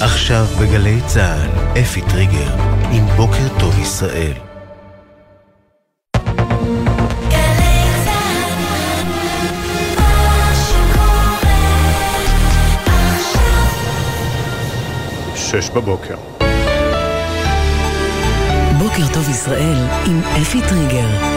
עכשיו בגלי צה"ל, אפי טריגר, עם בוקר טוב ישראל. שש בבוקר. בוקר טוב ישראל עם אפי טריגר.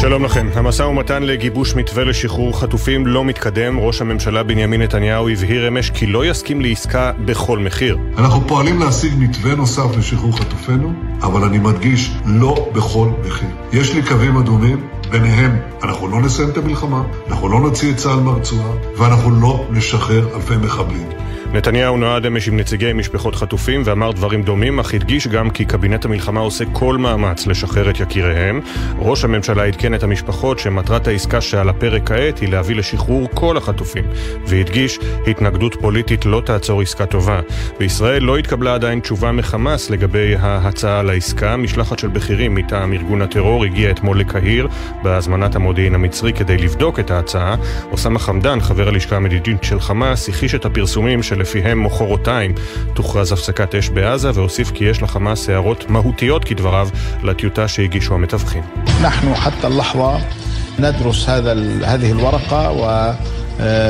שלום לכם. המשא ומתן לגיבוש מתווה לשחרור חטופים לא מתקדם. ראש הממשלה בנימין נתניהו הבהיר אמש כי לא יסכים לעסקה בכל מחיר. אנחנו פועלים להשיג מתווה נוסף לשחרור חטופינו, אבל אני מדגיש, לא בכל מחיר. יש לי קווים אדומים, ביניהם אנחנו לא נסיים את המלחמה, אנחנו לא נוציא את צה"ל מהרצועה, ואנחנו לא נשחרר אלפי מחבלים. נתניהו נועד אמש עם נציגי משפחות חטופים ואמר דברים דומים, אך הדגיש גם כי קבינט המלחמה עושה כל מאמץ לשחרר את יקיריהם. ראש הממשלה עדכן את המשפחות שמטרת העסקה שעל הפרק כעת היא להביא לשחרור כל החטופים, והדגיש, התנגדות פוליטית לא תעצור עסקה טובה. בישראל לא התקבלה עדיין תשובה מחמאס לגבי ההצעה לעסקה. משלחת של בכירים מטעם ארגון הטרור הגיעה אתמול לקהיר בהזמנת המודיעין המצרי כדי לבדוק את ההצעה. אוסאמה חמדאן, חבר הלשכה המדידית של חמאס, הכחיש את הפרסומים של שלפיהם מחרתיים תוכרז הפסקת אש בעזה, והוסיף כי יש לחמאס הערות מהותיות כדבריו לטיוטה שהגישו המתווכים. אנחנו حتى اللحظة ندرس هذا هذه الورقة و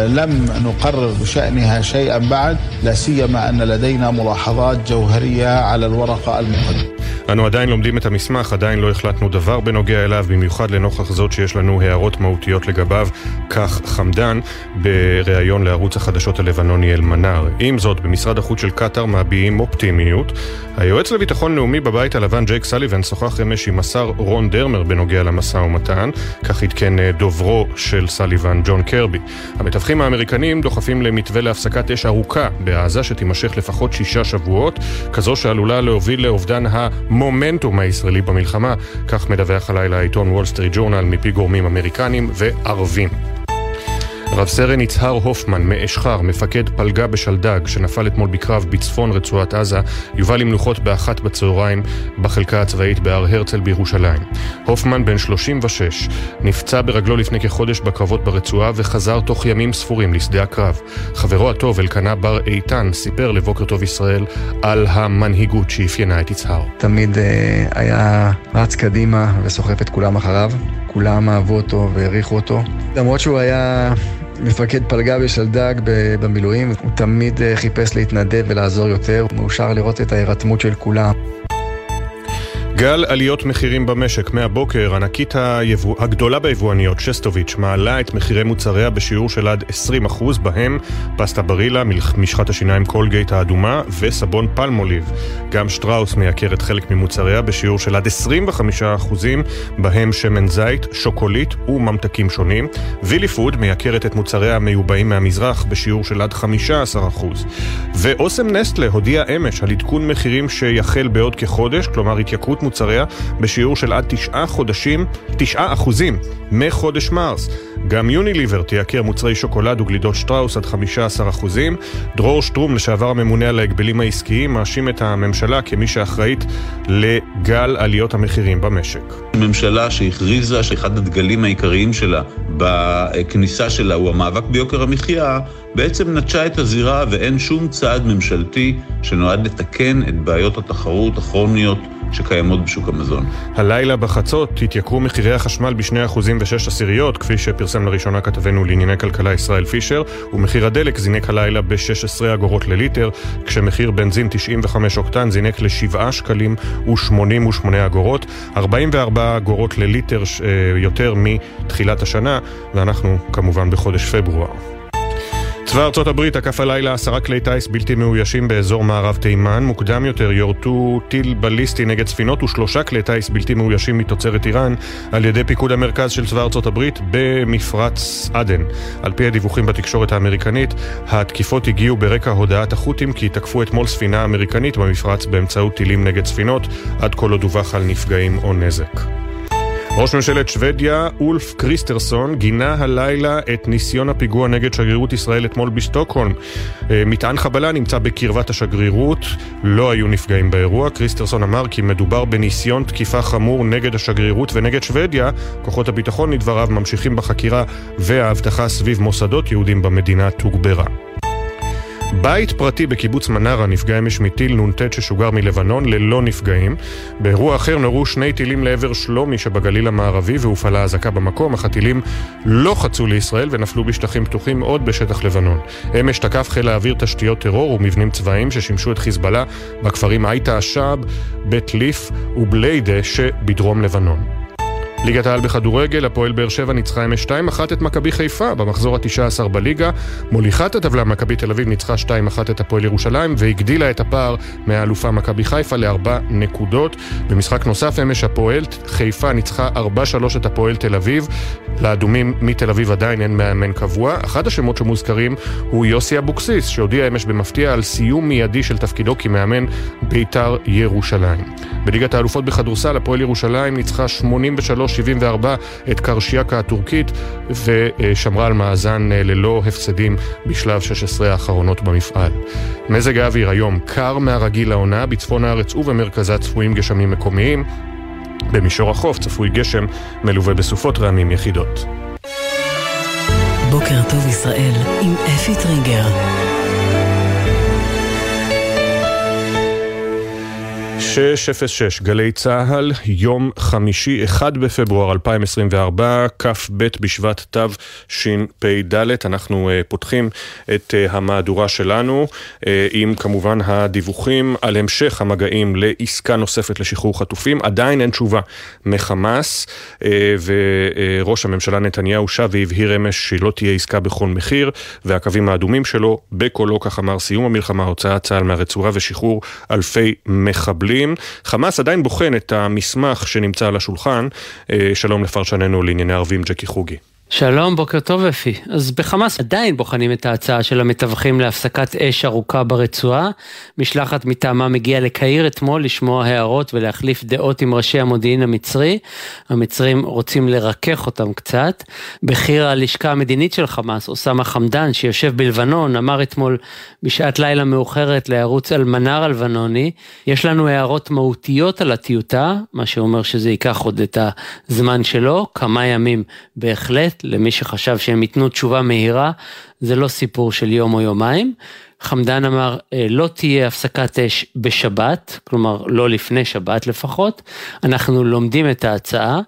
لم نقرر بشأنها شيئا بعد لا سيما أن لدينا ملاحظات جوهرية على الورقة المقدمة אנו עדיין לומדים את המסמך, עדיין לא החלטנו דבר בנוגע אליו, במיוחד לנוכח זאת שיש לנו הערות מהותיות לגביו, כך חמדן בריאיון לערוץ החדשות הלבנוני אל-מנאר. עם זאת, במשרד החוץ של קטאר מביעים אופטימיות. היועץ לביטחון לאומי בבית הלבן ג'ייק סליבן שוחח אמש עם השר רון דרמר בנוגע למשא ומתן, כך עדכן אה, דוברו של סליבן ג'ון קרבי. המתווכים האמריקנים דוחפים למתווה להפסקת אש ארוכה בעזה שתימשך לפחות שישה שבועות, כזו שעלולה להוביל לאובדן המומנטום הישראלי במלחמה, כך מדווח הלילה העיתון וול סטריט ג'ורנל מפי גורמים אמריקנים וערבים. רב סרן יצהר הופמן מאשחר, מפקד פלגה בשלדג, שנפל אתמול בקרב בצפון רצועת עזה, יובא למנוחות באחת בצהריים בחלקה הצבאית בהר הרצל בירושלים. הופמן, בן 36, נפצע ברגלו לפני כחודש בקרבות ברצועה וחזר תוך ימים ספורים לשדה הקרב. חברו הטוב, אלקנה בר איתן, סיפר לבוקר טוב ישראל על המנהיגות שאפיינה את יצהר. תמיד uh, היה רץ קדימה וסוחף את כולם אחריו. כולם אהבו אותו והעריכו אותו. למרות שהוא היה מפקד פלגה בשלדג במילואים, הוא תמיד אה, חיפש להתנדב ולעזור יותר. מאושר לראות את ההירתמות של כולם. גל עליות מחירים במשק מהבוקר, ענקית היבוא, הגדולה ביבואניות, שסטוביץ', מעלה את מחירי מוצריה בשיעור של עד 20%, בהם פסטה ברילה, משחת השיניים קולגייט האדומה וסבון פלמוליב. גם שטראוס מייקרת חלק ממוצריה בשיעור של עד 25%, בהם שמן זית, שוקולית וממתקים שונים. וילי פוד מייקרת את מוצריה המיובאים מהמזרח בשיעור של עד 15%. ואוסם נסטלה הודיע אמש על עדכון מחירים שיחל בעוד כחודש, כלומר התייקרות מוצריה בשיעור של עד תשעה חודשים, תשעה אחוזים מחודש מרס. גם יוניליבר תייקר מוצרי שוקולד וגלידות שטראוס עד 15 אחוזים. דרור שטרום, לשעבר הממונה על ההגבלים העסקיים, מאשים את הממשלה כמי שאחראית לגל עליות המחירים במשק. ממשלה שהכריזה שאחד הדגלים העיקריים שלה בכניסה שלה הוא המאבק ביוקר המחיה, בעצם נטשה את הזירה ואין שום צעד ממשלתי שנועד לתקן את בעיות התחרות הכרוניות שקיימות בשוק המזון. הלילה בחצות התייקרו מחירי החשמל ב-2% ו-6 עשיריות, כפי שפרסם לראשונה כתבנו לענייני כלכלה ישראל פישר, ומחיר הדלק זינק הלילה ב-16 אגורות לליטר, כשמחיר בנזין 95 אוקטן זינק ל-7 שקלים ו-88 אגורות, 44 אגורות לליטר אה, יותר מתחילת השנה, ואנחנו כמובן בחודש פברואר. צבא ארצות הברית תקף הלילה עשרה כלי טיס בלתי מאוישים באזור מערב תימן. מוקדם יותר יורטו טיל בליסטי נגד ספינות ושלושה כלי טיס בלתי מאוישים מתוצרת איראן על ידי פיקוד המרכז של צבא ארצות הברית במפרץ עדן. על פי הדיווחים בתקשורת האמריקנית, התקיפות הגיעו ברקע הודעת החות'ים כי תקפו אתמול ספינה אמריקנית במפרץ באמצעות טילים נגד ספינות, עד כה לא דווח על נפגעים או נזק. ראש ממשלת שוודיה, אולף קריסטרסון, גינה הלילה את ניסיון הפיגוע נגד שגרירות ישראל אתמול בשטוקהולם. אה, מטען חבלה נמצא בקרבת השגרירות, לא היו נפגעים באירוע. קריסטרסון אמר כי מדובר בניסיון תקיפה חמור נגד השגרירות ונגד שוודיה. כוחות הביטחון, לדבריו, ממשיכים בחקירה והאבטחה סביב מוסדות יהודים במדינה תוגברה. בית פרטי בקיבוץ מנרה נפגע אמש מטיל נ"ט ששוגר מלבנון ללא נפגעים. באירוע אחר נורו שני טילים לעבר שלומי שבגליל המערבי והופעלה אזעקה במקום, אך הטילים לא חצו לישראל ונפלו בשטחים פתוחים עוד בשטח לבנון. אמש תקף חיל האוויר תשתיות טרור ומבנים צבאיים ששימשו את חיזבאללה בכפרים עייתה א-שעב, בית ליף ובליידה שבדרום לבנון. ליגת העל בכדורגל, הפועל באר שבע ניצחה אמש 2-1 את מכבי חיפה במחזור ה-19 בליגה. מוליכת הטבלה מכבי תל אביב ניצחה 2-1 את הפועל ירושלים והגדילה את הפער מהאלופה מכבי חיפה לארבע נקודות. במשחק נוסף אמש הפועל חיפה ניצחה 4-3 את הפועל תל אביב. לאדומים מתל אביב עדיין אין מאמן קבוע. אחד השמות שמוזכרים הוא יוסי אבוקסיס, שהודיע אמש במפתיע על סיום מיידי של תפקידו כמאמן בית"ר ירושלים. בליגת האלופות בכדורסל הפועל ירושלים ניצחה 83 74 את קרשיאקה הטורקית ושמרה על מאזן אה, ללא הפסדים בשלב 16 האחרונות במפעל. מזג האוויר היום קר מהרגיל לעונה, בצפון הארץ ובמרכזה צפויים גשמים מקומיים. במישור החוף צפוי גשם מלווה בסופות רעמים יחידות. בוקר טוב ישראל עם אפי טריגר 606, גלי צה"ל, יום חמישי, 1 בפברואר 2024, כ"ב בשבט תשפ"ד. אנחנו uh, פותחים את uh, המהדורה שלנו uh, עם כמובן הדיווחים על המשך המגעים לעסקה נוספת לשחרור חטופים. עדיין אין תשובה מחמאס, uh, וראש הממשלה נתניהו שב והבהיר אמש שלא תהיה עסקה בכל מחיר, והקווים האדומים שלו, בקולו, כך אמר, סיום המלחמה, הוצאת צה"ל מהרצועה ושחרור אלפי מחבלים. חודשים. חמאס עדיין בוחן את המסמך שנמצא על השולחן. אה, שלום לפרשננו לענייני ערבים ג'קי חוגי. שלום, בוקר טוב אפי. אז בחמאס עדיין בוחנים את ההצעה של המתווכים להפסקת אש ארוכה ברצועה. משלחת מטעמם הגיעה לקהיר אתמול לשמוע הערות ולהחליף דעות עם ראשי המודיעין המצרי. המצרים רוצים לרכך אותם קצת. בכיר הלשכה המדינית של חמאס, אוסאמה חמדאן, שיושב בלבנון, אמר אתמול בשעת לילה מאוחרת לערוץ אלמנאר הלבנוני, יש לנו הערות מהותיות על הטיוטה, מה שאומר שזה ייקח עוד את הזמן שלו, כמה ימים בהחלט. למי שחשב שהם ייתנו תשובה מהירה, זה לא סיפור של יום או יומיים. חמדן אמר, אה, לא תהיה הפסקת אש בשבת, כלומר לא לפני שבת לפחות, אנחנו לומדים את ההצעה.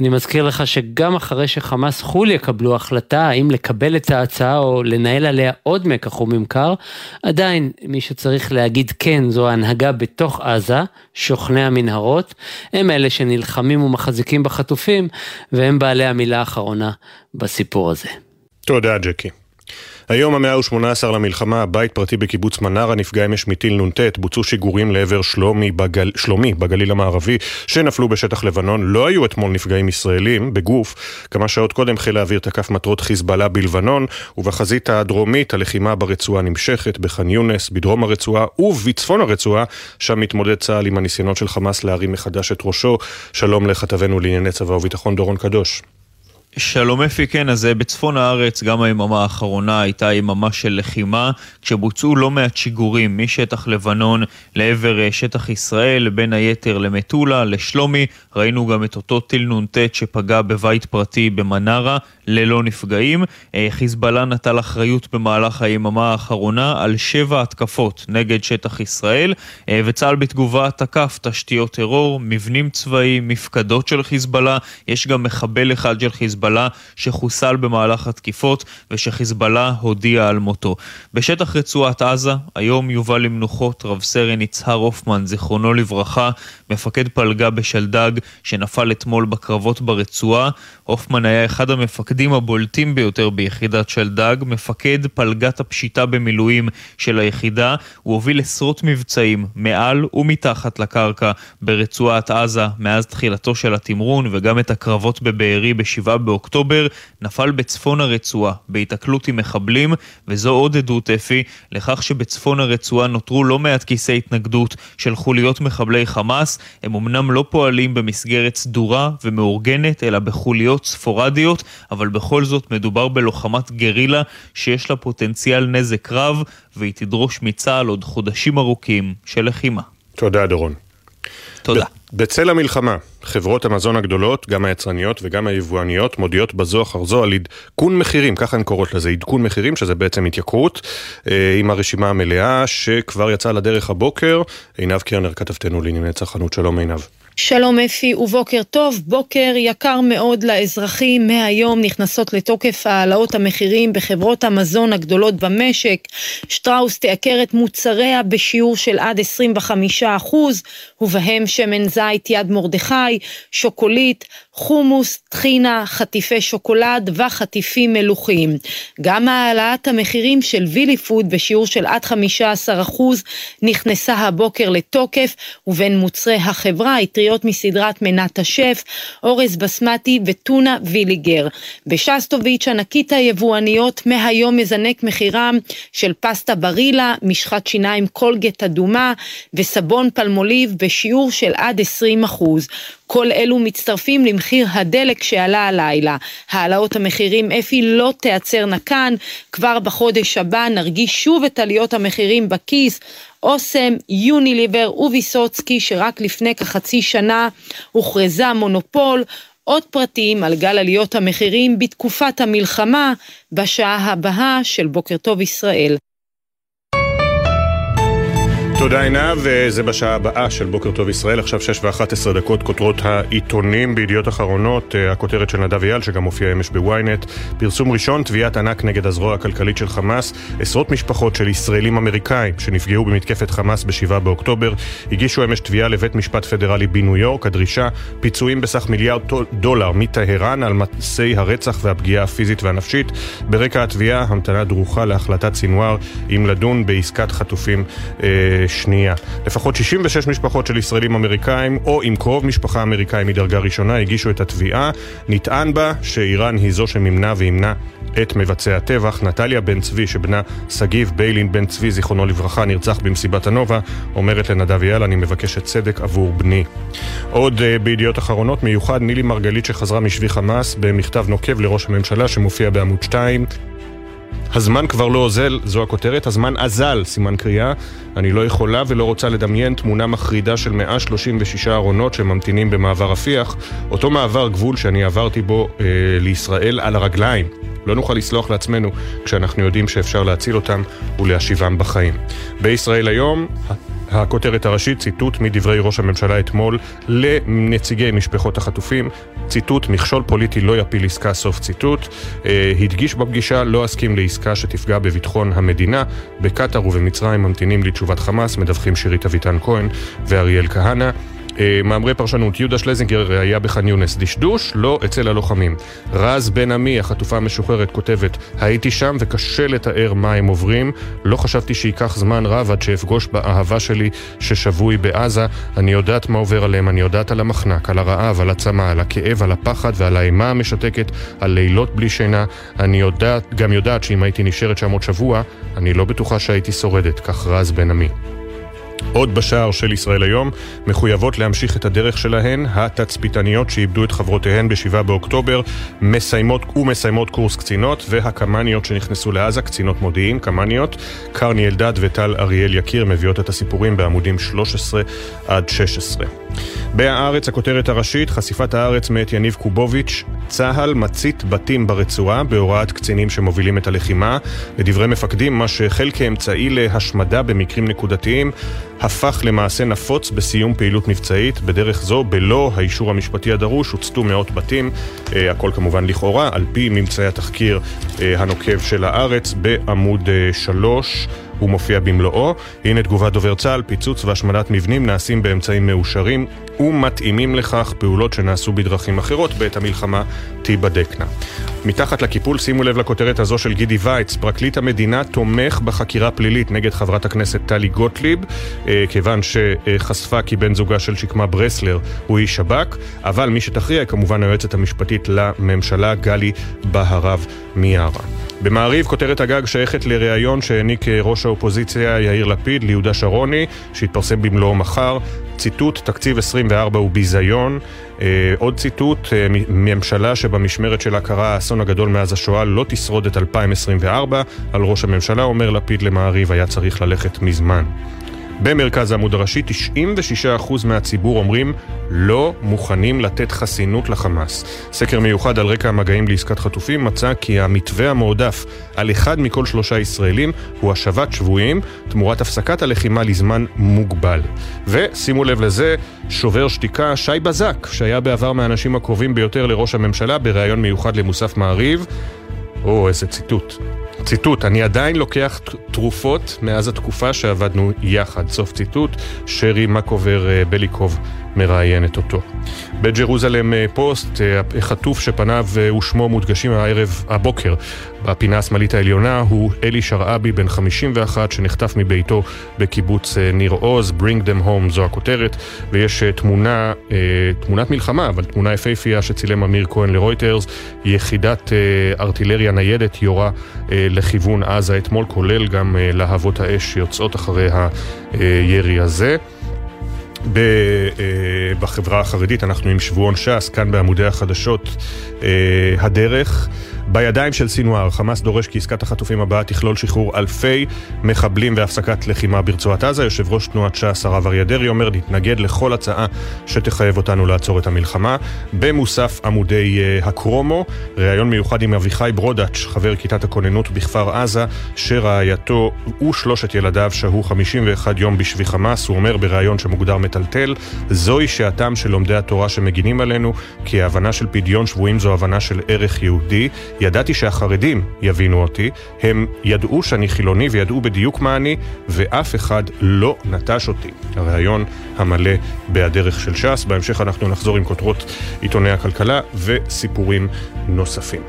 אני מזכיר לך שגם אחרי שחמאס חו"ל יקבלו החלטה האם לקבל את ההצעה או לנהל עליה עוד מקח וממכר, עדיין מי שצריך להגיד כן זו ההנהגה בתוך עזה, שוכני המנהרות, הם אלה שנלחמים ומחזיקים בחטופים, והם בעלי המילה האחרונה בסיפור הזה. תודה ג'קי. היום המאה ה-18 למלחמה, בית פרטי בקיבוץ מנרה נפגע אמש מטיל נ"ט, בוצעו שיגורים לעבר שלומי, בגל, שלומי בגליל המערבי, שנפלו בשטח לבנון. לא היו אתמול נפגעים ישראלים בגוף. כמה שעות קודם חיל האוויר תקף מטרות חיזבאללה בלבנון, ובחזית הדרומית הלחימה ברצועה נמשכת, בח'אן יונס, בדרום הרצועה ובצפון הרצועה, שם מתמודד צה"ל עם הניסיונות של חמאס להרים מחדש את ראשו. שלום לכתבנו לענייני צבא וביטחון דורון קדוש. שלום אפי, כן, אז אה, בצפון הארץ גם היממה האחרונה הייתה יממה של לחימה, כשבוצעו לא מעט שיגורים משטח לבנון לעבר אה, שטח ישראל, בין היתר למטולה, לשלומי, ראינו גם את אותו טיל נ"ט שפגע בבית פרטי במנרה, ללא נפגעים. אה, חיזבאללה נטל אחריות במהלך היממה האחרונה על שבע התקפות נגד שטח ישראל, וצה"ל בתגובה תקף תשתיות טרור, מבנים צבאיים, מפקדות של חיזבאללה, יש גם מחבל אחד של חיזבאללה שחוסל במהלך התקיפות ושחיזבאללה הודיע על מותו. בשטח רצועת עזה, היום יובא למנוחות רב סרן יצהר הופמן, זיכרונו לברכה, מפקד פלגה בשלדג שנפל אתמול בקרבות ברצועה. הופמן היה אחד המפקדים הבולטים ביותר ביחידת שלדג, מפקד פלגת הפשיטה במילואים של היחידה. הוא הוביל עשרות מבצעים מעל ומתחת לקרקע ברצועת עזה מאז תחילתו של התמרון וגם את הקרבות בבארי ב-7 באוקטובר. נפל בצפון הרצועה בהיתקלות עם מחבלים, וזו עוד עדות, אפי, לכך שבצפון הרצועה נותרו לא מעט כיסי התנגדות של חוליות מחבלי חמאס. הם אמנם לא פועלים במסגרת סדורה ומאורגנת, אלא בחוליות ספורדיות, אבל בכל זאת מדובר בלוחמת גרילה שיש לה פוטנציאל נזק רב, והיא תדרוש מצה"ל עוד חודשים ארוכים של לחימה. תודה, דורון. תודה. בצל המלחמה, חברות המזון הגדולות, גם היצרניות וגם היבואניות, מודיעות בזו אחר זו על עדכון מחירים, ככה הן קוראות לזה, עדכון מחירים, שזה בעצם התייקרות, אה, עם הרשימה המלאה שכבר יצאה לדרך הבוקר. עינב קרנר, כתבתנו לענייני צרכנות, שלום עינב. שלום אפי ובוקר טוב. בוקר יקר מאוד לאזרחים. מהיום נכנסות לתוקף העלאות המחירים בחברות המזון הגדולות במשק. שטראוס תייקר את מוצריה בשיעור של עד 25 אחוז, ובהם שמן זית יד מרדכי, שוקולית, חומוס, טחינה, חטיפי שוקולד וחטיפים מלוכים. גם העלאת המחירים של וילי פוד בשיעור של עד 15 אחוז נכנסה הבוקר לתוקף, ובין מוצרי החברה אטריות מסדרת מנת השף, אורז בסמטי וטונה ויליגר. בשסטוביץ' ענקית היבואניות מהיום מזנק מחירם של פסטה ברילה, משחת שיניים קולגט אדומה וסבון פלמוליב בשיעור של עד 20 אחוז. כל אלו מצטרפים למחיר הדלק שעלה הלילה. העלאות המחירים אפי לא תיעצרנה כאן, כבר בחודש הבא נרגיש שוב את עליות המחירים בכיס. אוסם, יוניליבר וויסוצקי שרק לפני כחצי שנה הוכרזה מונופול, עוד פרטים על גל עליות המחירים בתקופת המלחמה בשעה הבאה של בוקר טוב ישראל. תודה עינב, וזה בשעה הבאה של בוקר טוב ישראל, עכשיו 6 ו-11 דקות, כותרות העיתונים בידיעות אחרונות, אה, הכותרת של נדב אייל, שגם הופיע אמש בוויינט, פרסום ראשון, תביעת ענק נגד הזרוע הכלכלית של חמאס, עשרות משפחות של ישראלים אמריקאים שנפגעו במתקפת חמאס ב-7 באוקטובר, הגישו אמש תביעה לבית משפט פדרלי בניו יורק, הדרישה, פיצויים בסך מיליארד דולר מטהרן על מעשי הרצח והפגיעה הפיזית והנפשית, ברקע התביעה, המתנה דרוכה להחלטת סינואר אם לדון בעסקת חטופים אה, שנייה. לפחות 66 משפחות של ישראלים אמריקאים או עם קרוב משפחה אמריקאי מדרגה ראשונה הגישו את התביעה. נטען בה שאיראן היא זו שמימנה וימנה את מבצעי הטבח. נטליה בן צבי, שבנה שגיב ביילין בן צבי, זיכרונו לברכה, נרצח במסיבת הנובה, אומרת לנדב יאל, אני מבקשת צדק עבור בני. עוד uh, בידיעות אחרונות, מיוחד נילי מרגלית שחזרה משבי חמאס במכתב נוקב לראש הממשלה שמופיע בעמוד 2. הזמן כבר לא אוזל, זו הכותרת, הזמן אזל, סימן קריאה. אני לא יכולה ולא רוצה לדמיין תמונה מחרידה של 136 ארונות שממתינים במעבר רפיח, אותו מעבר גבול שאני עברתי בו אה, לישראל על הרגליים. לא נוכל לסלוח לעצמנו כשאנחנו יודעים שאפשר להציל אותם ולהשיבם בחיים. בישראל היום, הכותרת הראשית, ציטוט מדברי ראש הממשלה אתמול לנציגי משפחות החטופים, ציטוט, מכשול פוליטי לא יפיל עסקה, סוף ציטוט. אה, הדגיש בפגישה, לא אסכים לעסקה שתפגע בביטחון המדינה. בקטאר ובמצרים ממתינים לתשובת חמאס, מדווחים שירית אביטן כהן ואריאל כהנא. אה, מאמרי פרשנות, יהודה שלזינגר היה בח'אן יונס, דשדוש, לא אצל הלוחמים. רז בן עמי, החטופה המשוחררת, כותבת, הייתי שם וקשה לתאר מה הם עוברים. לא חשבתי שייקח זמן רב עד שאפגוש באהבה שלי ששבוי בעזה. אני יודעת מה עובר עליהם, אני יודעת על המחנק, על הרעב, על הצמא, על הכאב, על הפחד ועל האימה המשתקת, על לילות בלי שינה. אני יודעת, גם יודעת שאם הייתי נשארת שם עוד שבוע, אני לא בטוחה שהייתי שורדת, כך רז בן עמי. עוד בשער של ישראל היום, מחויבות להמשיך את הדרך שלהן, התצפיתניות שאיבדו את חברותיהן ב-7 באוקטובר, מסיימות ומסיימות קורס קצינות, והקמ"ניות שנכנסו לעזה, קצינות מודיעין, קמ"ניות. קרני אלדד וטל אריאל יקיר מביאות את הסיפורים בעמודים 13 עד 16. בהארץ, הכותרת הראשית, חשיפת הארץ מאת יניב קובוביץ', צה"ל מצית בתים ברצועה בהוראת קצינים שמובילים את הלחימה. לדברי מפקדים, מה שהחל כאמצעי להשמדה במקרים נקודתיים, הפך למעשה נפוץ בסיום פעילות מבצעית. בדרך זו, בלא האישור המשפטי הדרוש, הוצתו מאות בתים, אה, הכל כמובן לכאורה, על פי ממצאי התחקיר אה, הנוקב של הארץ בעמוד 3. הוא מופיע במלואו. הנה תגובת דובר צה"ל, פיצוץ והשמדת מבנים נעשים באמצעים מאושרים ומתאימים לכך פעולות שנעשו בדרכים אחרות בעת המלחמה תיבדקנה. מתחת לקיפול שימו לב לכותרת הזו של גידי וייץ, פרקליט המדינה תומך בחקירה פלילית נגד חברת הכנסת טלי גוטליב, אה, כיוון שחשפה כי בן זוגה של שקמה ברסלר הוא איש שב"כ, אבל מי שתכריע היא כמובן היועצת המשפטית לממשלה גלי בהרב מיארה. במעריב כותרת הגג שייכת לראיון שהעניק ראש האופוזיציה יאיר לפיד ליהודה שרוני, שהתפרסם במלואו מחר. ציטוט, תקציב 24 הוא ביזיון. אה, עוד ציטוט, אה, ממשלה שבמשמרת שלה קרה האסון הגדול מאז השואה לא תשרוד את 2024. על ראש הממשלה אומר לפיד למעריב היה צריך ללכת מזמן. במרכז העמוד הראשי 96% מהציבור אומרים לא מוכנים לתת חסינות לחמאס. סקר מיוחד על רקע המגעים לעסקת חטופים מצא כי המתווה המועדף על אחד מכל שלושה ישראלים הוא השבת שבויים תמורת הפסקת הלחימה לזמן מוגבל. ושימו לב לזה, שובר שתיקה שי בזק, שהיה בעבר מהאנשים הקרובים ביותר לראש הממשלה בריאיון מיוחד למוסף מעריב. או, איזה ציטוט. ציטוט, אני עדיין לוקח תרופות מאז התקופה שעבדנו יחד. סוף ציטוט, שרי מקובר אה, בליקוב מראיינת אותו. בג'רוזלם אה, פוסט, אה, חטוף שפניו ושמו מודגשים הערב, הבוקר, בפינה השמאלית העליונה, הוא אלי שרעבי, בן 51, שנחטף מביתו בקיבוץ ניר עוז, Bring them home, זו הכותרת, ויש תמונה, תמונת מלחמה, אבל תמונה יפהפייה שצילם אמיר כהן לרויטרס, יחידת ארטילריה ניידת יורה לכיוון עזה אתמול, כולל גם אה, להבות האש שיוצאות אחרי הירי הזה. אה, בחברה החרדית אנחנו עם שבועון ש"ס, כאן בעמודי החדשות אה, הדרך. בידיים של סינואר, חמאס דורש כי עסקת החטופים הבאה תכלול שחרור אלפי מחבלים והפסקת לחימה ברצועת עזה. יושב ראש תנועת ש"ס, הרב אריה דרעי, אומר להתנגד לכל הצעה שתחייב אותנו לעצור את המלחמה. במוסף עמודי uh, הקרומו, ראיון מיוחד עם אביחי ברודאץ', חבר כיתת הכוננות בכפר עזה, שרעייתו ושלושת ילדיו שהו 51 יום בשבי חמאס. הוא אומר בראיון שמוגדר מטלטל, זוהי שעתם של לומדי התורה שמגינים עלינו, כי ההבנה של פדיון שבויים זו הבנה של ערך יהודי. ידעתי שהחרדים יבינו אותי, הם ידעו שאני חילוני וידעו בדיוק מה אני, ואף אחד לא נטש אותי. הריאיון המלא בהדרך של ש"ס, בהמשך אנחנו נחזור עם כותרות עיתוני הכלכלה וסיפורים נוספים.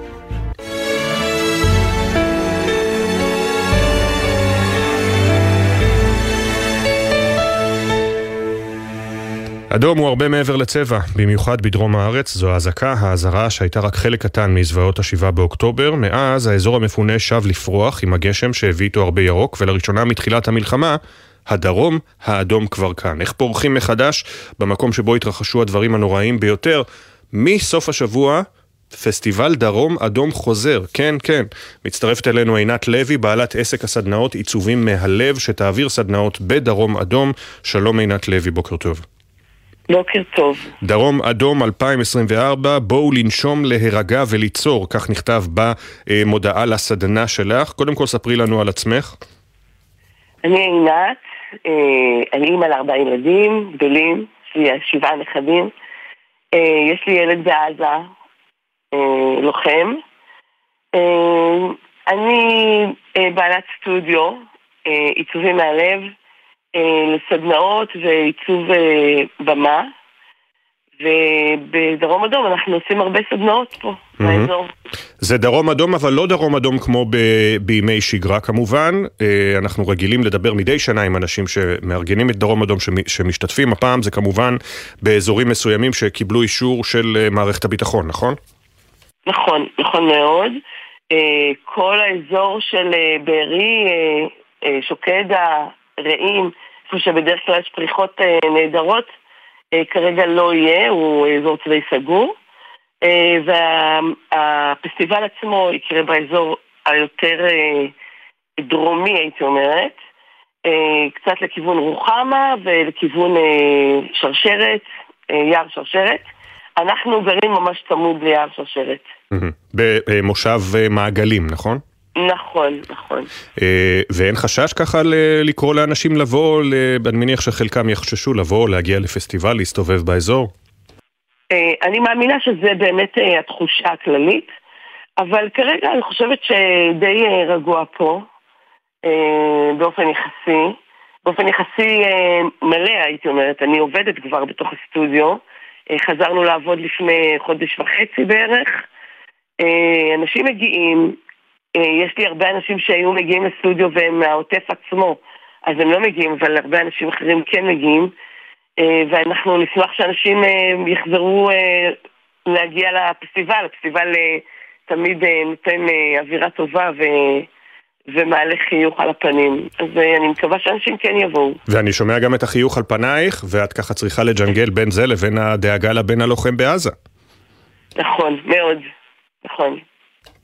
אדום הוא הרבה מעבר לצבע, במיוחד בדרום הארץ. זו האזעקה, האזהרה שהייתה רק חלק קטן מזוועות השבעה באוקטובר. מאז האזור המפונה שב לפרוח עם הגשם שהביא איתו הרבה ירוק, ולראשונה מתחילת המלחמה, הדרום האדום כבר כאן. איך פורחים מחדש במקום שבו התרחשו הדברים הנוראים ביותר? מסוף השבוע פסטיבל דרום אדום חוזר, כן, כן. מצטרפת אלינו עינת לוי, בעלת עסק הסדנאות עיצובים מהלב, שתעביר סדנאות בדרום אדום. שלום עינת לוי, בוקר טוב. בוקר טוב. דרום אדום 2024, בואו לנשום, להירגע וליצור, כך נכתב במודעה לסדנה שלך. קודם כל ספרי לנו על עצמך. אני עינת, אה, אני אימא לארבעה ילדים גדולים, יש לי שבעה נכדים. אה, יש לי ילד בעזה, אה, לוחם. אני בעלת סטודיו, עיצובים מהלב. אה, לסדנאות ועיצוב אה, במה. ובדרום אדום אנחנו עושים הרבה סדנאות פה, mm-hmm. באזור. זה דרום אדום, אבל לא דרום אדום כמו ב- בימי שגרה כמובן. אה, אנחנו רגילים לדבר מדי שנה עם אנשים שמארגנים את דרום אדום שמשתתפים. הפעם זה כמובן באזורים מסוימים שקיבלו אישור של מערכת הביטחון, נכון? נכון, נכון מאוד. כל האזור של בארי, שוקד רעים, איפה שבדרך כלל יש פריחות אה, נהדרות, אה, כרגע לא יהיה, הוא אזור צבאי סגור. אה, והפסטיבל עצמו יקרה באזור היותר דרומי, הייתי אומרת, קצת לכיוון רוחמה ולכיוון שרשרת, יער שרשרת. אנחנו גרים ממש צמוד ליער שרשרת. במושב מעגלים, נכון? נכון, נכון. אה, ואין חשש ככה לקרוא לאנשים לבוא, אני מניח שחלקם יחששו לבוא, להגיע לפסטיבל, להסתובב באזור? אה, אני מאמינה שזה באמת אה, התחושה הכללית, אבל כרגע אני חושבת שדי רגוע פה. אה, באופן יחסי. באופן יחסי אה, מלא, הייתי אומרת. אני עובדת כבר בתוך הסטודיו. אה, חזרנו לעבוד לפני חודש וחצי בערך. אה, אנשים מגיעים, אה, יש לי הרבה אנשים שהיו מגיעים לסטודיו והם מהעוטף עצמו, אז הם לא מגיעים, אבל הרבה אנשים אחרים כן מגיעים. אה, ואנחנו נשמח שאנשים אה, יחזרו אה, להגיע לפסטיבל. הפסטיבל אה, תמיד אה, נותן אה, אווירה טובה ו... ומעלה חיוך על הפנים. אז אה, אני מקווה שאנשים כן יבואו. ואני שומע גם את החיוך על פנייך, ואת ככה צריכה לג'נגל בין זה לבין הדאגה לבן הלוחם בעזה. נכון, מאוד. נכון.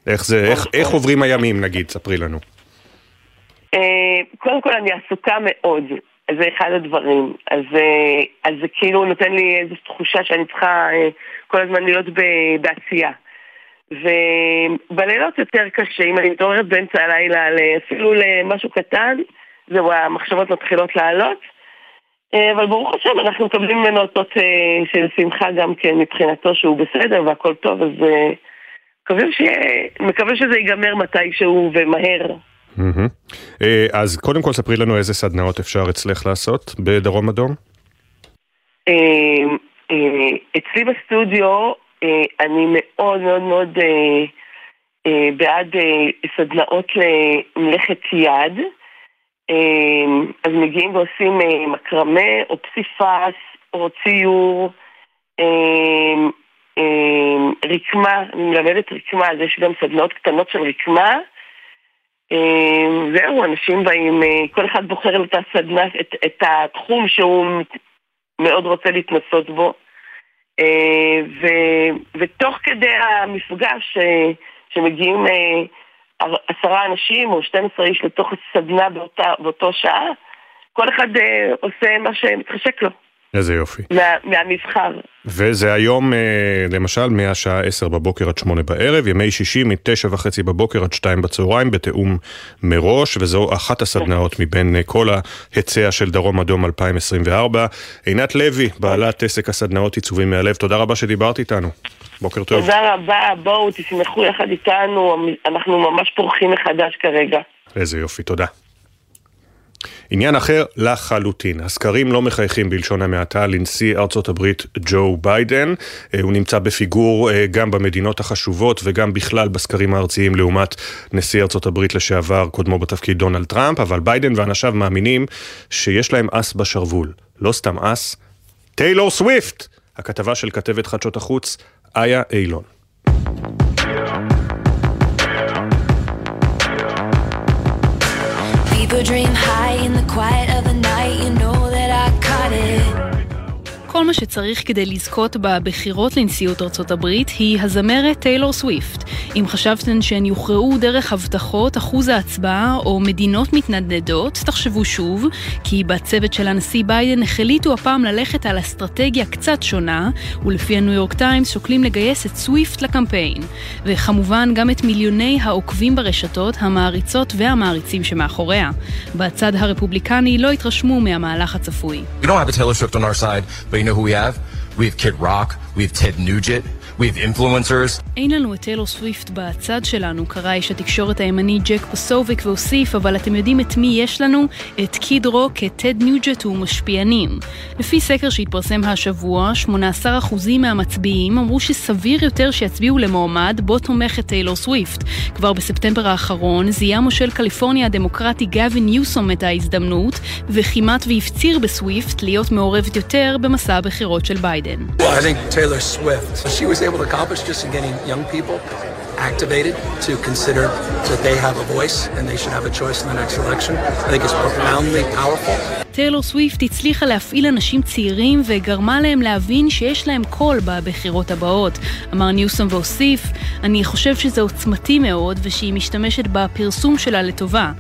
איך זה, איך, איך עוברים הימים נגיד? ספרי לנו. אה, קודם כל אני עסוקה מאוד, זה אחד הדברים. אז, אה, אז זה כאילו נותן לי איזו תחושה שאני צריכה אה, כל הזמן להיות בעשייה. ובלילות יותר קשה, אם אני מתעוררת באמצע הלילה אפילו למשהו קטן, זהו, המחשבות מתחילות לעלות. אבל ברוך השם, אנחנו מקבלים ממנו אותות של שמחה גם כן מבחינתו שהוא בסדר והכל טוב, אז שיהיה, מקווה שזה ייגמר מתישהו ומהר. אה, אז קודם כל ספרי לנו איזה סדנאות אפשר אצלך לעשות בדרום אדום. אה, אה, אצלי בסטודיו אני מאוד מאוד מאוד בעד סדנאות למלאכת יד. אז מגיעים ועושים מקרמה או פסיפס או ציור, רקמה, אני מלמדת רקמה, אז יש גם סדנאות קטנות של רקמה. אה, זהו, אנשים באים, אה, כל אחד בוחר את הסדנה, את, את התחום שהוא מאוד רוצה להתנסות בו. אה, ו, ותוך כדי המפגש אה, שמגיעים עשרה אנשים או 12 איש לתוך הסדנה באותה, באותו שעה, כל אחד עושה מה שמתחשק לו. איזה יופי. מה, מהמבחר. וזה היום, למשל, מהשעה 10 בבוקר עד 8 בערב, ימי שישי מ-9 וחצי בבוקר עד 2 בצהריים, בתיאום מראש, וזו אחת הסדנאות מבין כל ההיצע של דרום אדום 2024. עינת לוי, בעלת עסק הסדנאות עיצובים מהלב, תודה רבה שדיברת איתנו. בוקר טוב. תודה רבה, בואו תשמחו יחד איתנו, אנחנו ממש פורחים מחדש כרגע. איזה יופי, תודה. עניין אחר לחלוטין, הסקרים לא מחייכים בלשון המעטה לנשיא ארצות הברית ג'ו ביידן, אה, הוא נמצא בפיגור אה, גם במדינות החשובות וגם בכלל בסקרים הארציים לעומת נשיא ארצות הברית לשעבר, קודמו בתפקיד דונלד טראמפ, אבל ביידן ואנשיו מאמינים שיש להם אס בשרוול, לא סתם אס, טיילור סוויפט, הכתבה של כתבת חדשות החוץ, איה אילון. Dream high in the quiet of the night, you know that I caught it. כל מה שצריך כדי לזכות בבחירות לנשיאות ארצות הברית היא הזמרת טיילור סוויפט. אם חשבתן שהן יוכרעו דרך הבטחות אחוז ההצבעה או מדינות מתנדנדות, תחשבו שוב, כי בצוות של הנשיא ביידן החליטו הפעם ללכת על אסטרטגיה קצת שונה, ולפי הניו יורק טיימס שוקלים לגייס את סוויפט לקמפיין. וכמובן גם את מיליוני העוקבים ברשתות, המעריצות והמעריצים שמאחוריה. בצד הרפובליקני לא התרשמו מהמהלך הצפוי. We don't have a you know who we have? We have Kid Rock, we have Ted Nugent, We have influencers. אין לנו את טיילור סוויפט בצד שלנו, קרא איש התקשורת הימני ג'ק פוסוביק והוסיף, אבל אתם יודעים את מי יש לנו? את קיד רוק, את טד ניוג'נט ומשפיענים. לפי סקר שהתפרסם השבוע, 18% מהמצביעים אמרו שסביר יותר שיצביעו למועמד בו תומכת טיילור סוויפט. כבר בספטמבר האחרון זיהה מושל קליפורניה הדמוקרטי גאווין ניוסום את ההזדמנות, וכמעט והפציר בסוויפט להיות מעורבת יותר במסע הבחירות של ביידן. Well, able to accomplish just in getting young people activated to consider that they have a voice and they should have a choice in the next election. I think it's profoundly powerful. טיילור סוויפט הצליחה להפעיל אנשים צעירים וגרמה להם להבין שיש להם קול בבחירות הבאות. אמר ניוסום והוסיף, אני חושב שזה עוצמתי מאוד ושהיא משתמשת בפרסום שלה לטובה.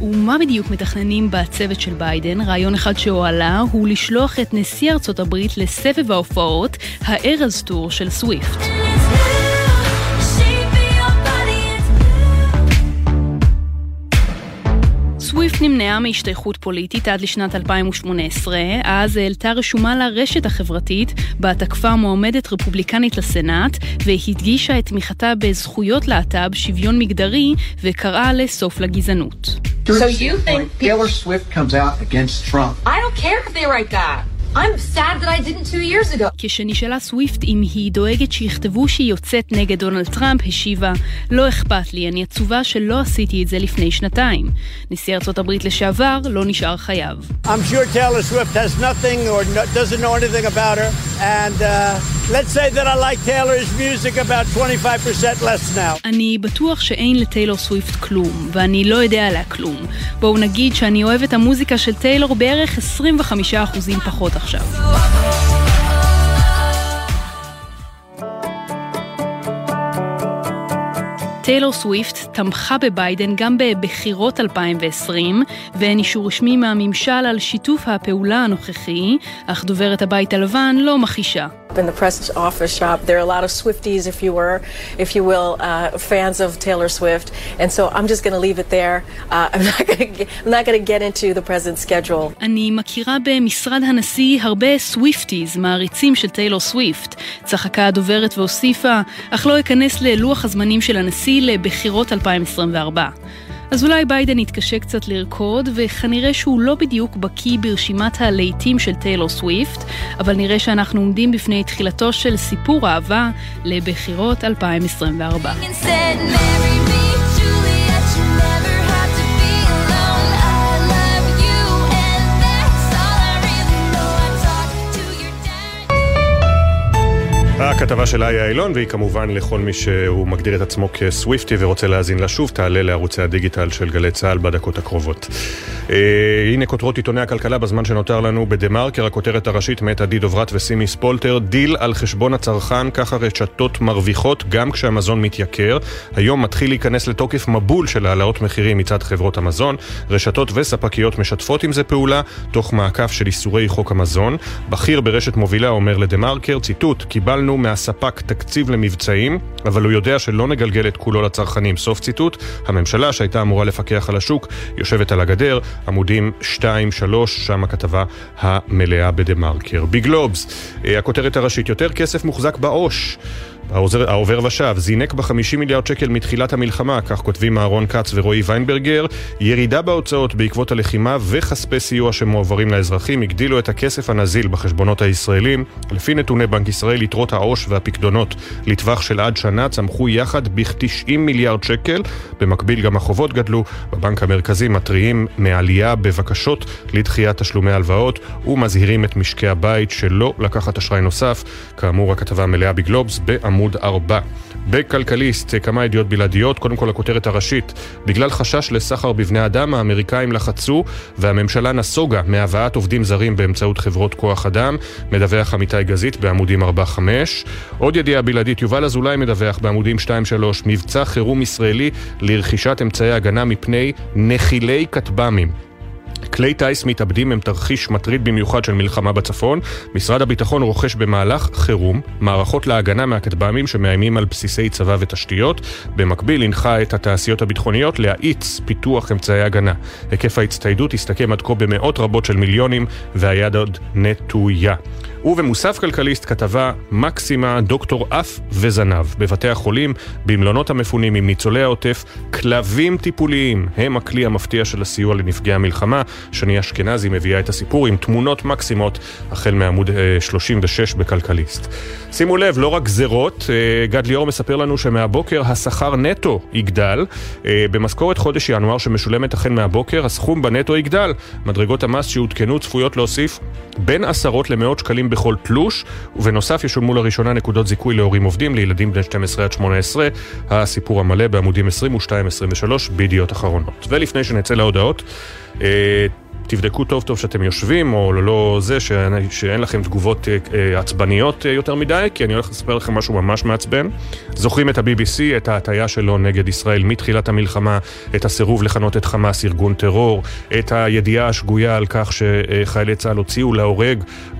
ומה בדיוק מתכננים בצוות של ביידן? רעיון אחד שהועלה הוא לשלוח את נשיא ארצות הברית לסבב ההופעות, ה Eras Tour של סוויפט. סוויפט נמנעה מהשתייכות פוליטית עד לשנת 2018, אז העלתה רשומה לרשת החברתית, בה תקפה מועמדת רפובליקנית לסנאט, והדגישה את תמיכתה בזכויות להט"ב, שוויון מגדרי, וקראה לסוף לגזענות. So you think Taylor Swift comes out against Trump? I don't care if they write that. I'm sad that I didn't two years ago. כשנשאלה סוויפט אם היא דואגת שיכתבו שהיא יוצאת נגד דונלד טראמפ, השיבה, לא אכפת לי, אני עצובה שלא עשיתי את זה לפני שנתיים. נשיא ארצות הברית לשעבר לא נשאר חייב. I'm sure Taylor Swift has nothing or doesn't know anything about her, and uh, let's say that I like Taylor's music about 25% less now. אני בטוח שאין לטיילור סוויפט כלום, ואני לא יודע עליה כלום. בואו נגיד שאני אוהב את המוזיקה של טיילור בערך 25% פחות עכשיו. טיילור סוויפט תמכה בביידן גם בבחירות 2020, ואין אישור רשמי מהממשל על שיתוף הפעולה הנוכחי, אך דוברת הבית הלבן לא מכחישה. In the press office shop. There are a lot of Swifties, if you were, if you will, uh, fans of Taylor Swift, and so I'm just going to leave it there. Uh, I'm not going to get into the president's schedule. אני מכירה במשרד הנשיא הרבה Swifties, מעריצים של טיילור סוויפט. צחקה הדוברת והוסיפה, אך לא אכנס ללוח הזמנים של הנשיא לבחירות 2024. אז אולי ביידן יתקשה קצת לרקוד, וכנראה שהוא לא בדיוק בקיא ברשימת הלהיטים של טיילור סוויפט, אבל נראה שאנחנו עומדים בפני תחילתו של סיפור אהבה לבחירות 2024. הכתבה של איה אילון, והיא כמובן לכל מי שהוא מגדיר את עצמו כסוויפטי ורוצה להאזין לה שוב, תעלה לערוצי הדיגיטל של גלי צה"ל בדקות הקרובות. אה, הנה כותרות עיתוני הכלכלה בזמן שנותר לנו בדה מרקר, הכותרת הראשית מאת עדי דוברת וסימי ספולטר, דיל על חשבון הצרכן, ככה רשתות מרוויחות גם כשהמזון מתייקר. היום מתחיל להיכנס לתוקף מבול של העלאות מחירים מצד חברות המזון. רשתות וספקיות משתפות עם זה פעולה, תוך מעקף של איסורי חוק המזון. בכיר ברשת מובילה אומר לדה מרקר, ציטוט, קיבלנו מהספק תקציב למבצעים, אבל הוא יודע שלא נגלגל את כולו לצרכנים. סוף ציטוט. הממשלה שהייתה אמורה לפקח על השוק יושבת על הגדר, עמודים 2-3, שם הכתבה המלאה בדה מרקר. בגלובס, אה, הכותרת הראשית, יותר כסף מוחזק בעו"ש. העוזר, העובר ושב זינק ב-50 מיליארד שקל מתחילת המלחמה, כך כותבים אהרון כץ ורועי ויינברגר. ירידה בהוצאות בעקבות הלחימה וכספי סיוע שמועברים לאזרחים הגדילו את הכסף הנזיל בחשבונות הישראלים. לפי נתוני בנק ישראל, יתרות העו"ש והפקדונות לטווח של עד שנה צמחו יחד בכ-90 מיליארד שקל. במקביל גם החובות גדלו. בבנק המרכזי מתריעים מעלייה בבקשות לדחיית תשלומי הלוואות ומזהירים את משקי הבית שלא לקחת אשראי נוסף. כאמור, הכתבה מלאה בגלובס עמוד 4. בכלכליסט, כמה ידיעות בלעדיות, קודם כל הכותרת הראשית. בגלל חשש לסחר בבני אדם, האמריקאים לחצו והממשלה נסוגה מהבאת עובדים זרים באמצעות חברות כוח אדם, מדווח עמיתי גזית בעמודים 4-5. עוד ידיעה בלעדית, יובל אזולאי מדווח בעמודים 2-3, מבצע חירום ישראלי לרכישת אמצעי הגנה מפני נחילי כטב"מים. כלי טיס מתאבדים הם תרחיש מטריד במיוחד של מלחמה בצפון. משרד הביטחון רוכש במהלך חירום מערכות להגנה מהכטב"מים שמאיימים על בסיסי צבא ותשתיות. במקביל הנחה את התעשיות הביטחוניות להאיץ פיתוח אמצעי הגנה. היקף ההצטיידות הסתכם עד כה במאות רבות של מיליונים והיד עוד נטויה. ובמוסף כלכליסט כתבה מקסימה דוקטור אף וזנב בבתי החולים, במלונות המפונים עם ניצולי העוטף, כלבים טיפוליים הם הכלי המפתיע של הסיוע לנפגעי המלחמה. שני אשכנזי מביאה את הסיפור עם תמונות מקסימות החל מעמוד 36 אה, בכלכליסט. שימו לב, לא רק גזרות, אה, גד ליאור מספר לנו שמהבוקר השכר נטו יגדל. אה, במשכורת חודש ינואר שמשולמת החל מהבוקר, הסכום בנטו יגדל. מדרגות המס שעודכנו צפויות להוסיף בין עשרות למאות שקלים בכל תלוש, ובנוסף ישולמו לראשונה נקודות זיכוי להורים עובדים לילדים בני 12 עד 18. הסיפור המלא בעמודים 22-23 בידיעות אחרונות. ולפני שנצא להודעות, אה, תבדקו טוב טוב שאתם יושבים, או לא זה, שאין, שאין לכם תגובות אה, עצבניות אה, יותר מדי, כי אני הולך לספר לכם משהו ממש מעצבן. זוכרים את ה-BBC, את ההטייה שלו נגד ישראל מתחילת המלחמה, את הסירוב לכנות את חמאס ארגון טרור, את הידיעה השגויה על כך שחיילי צה"ל הוציאו להורג אה,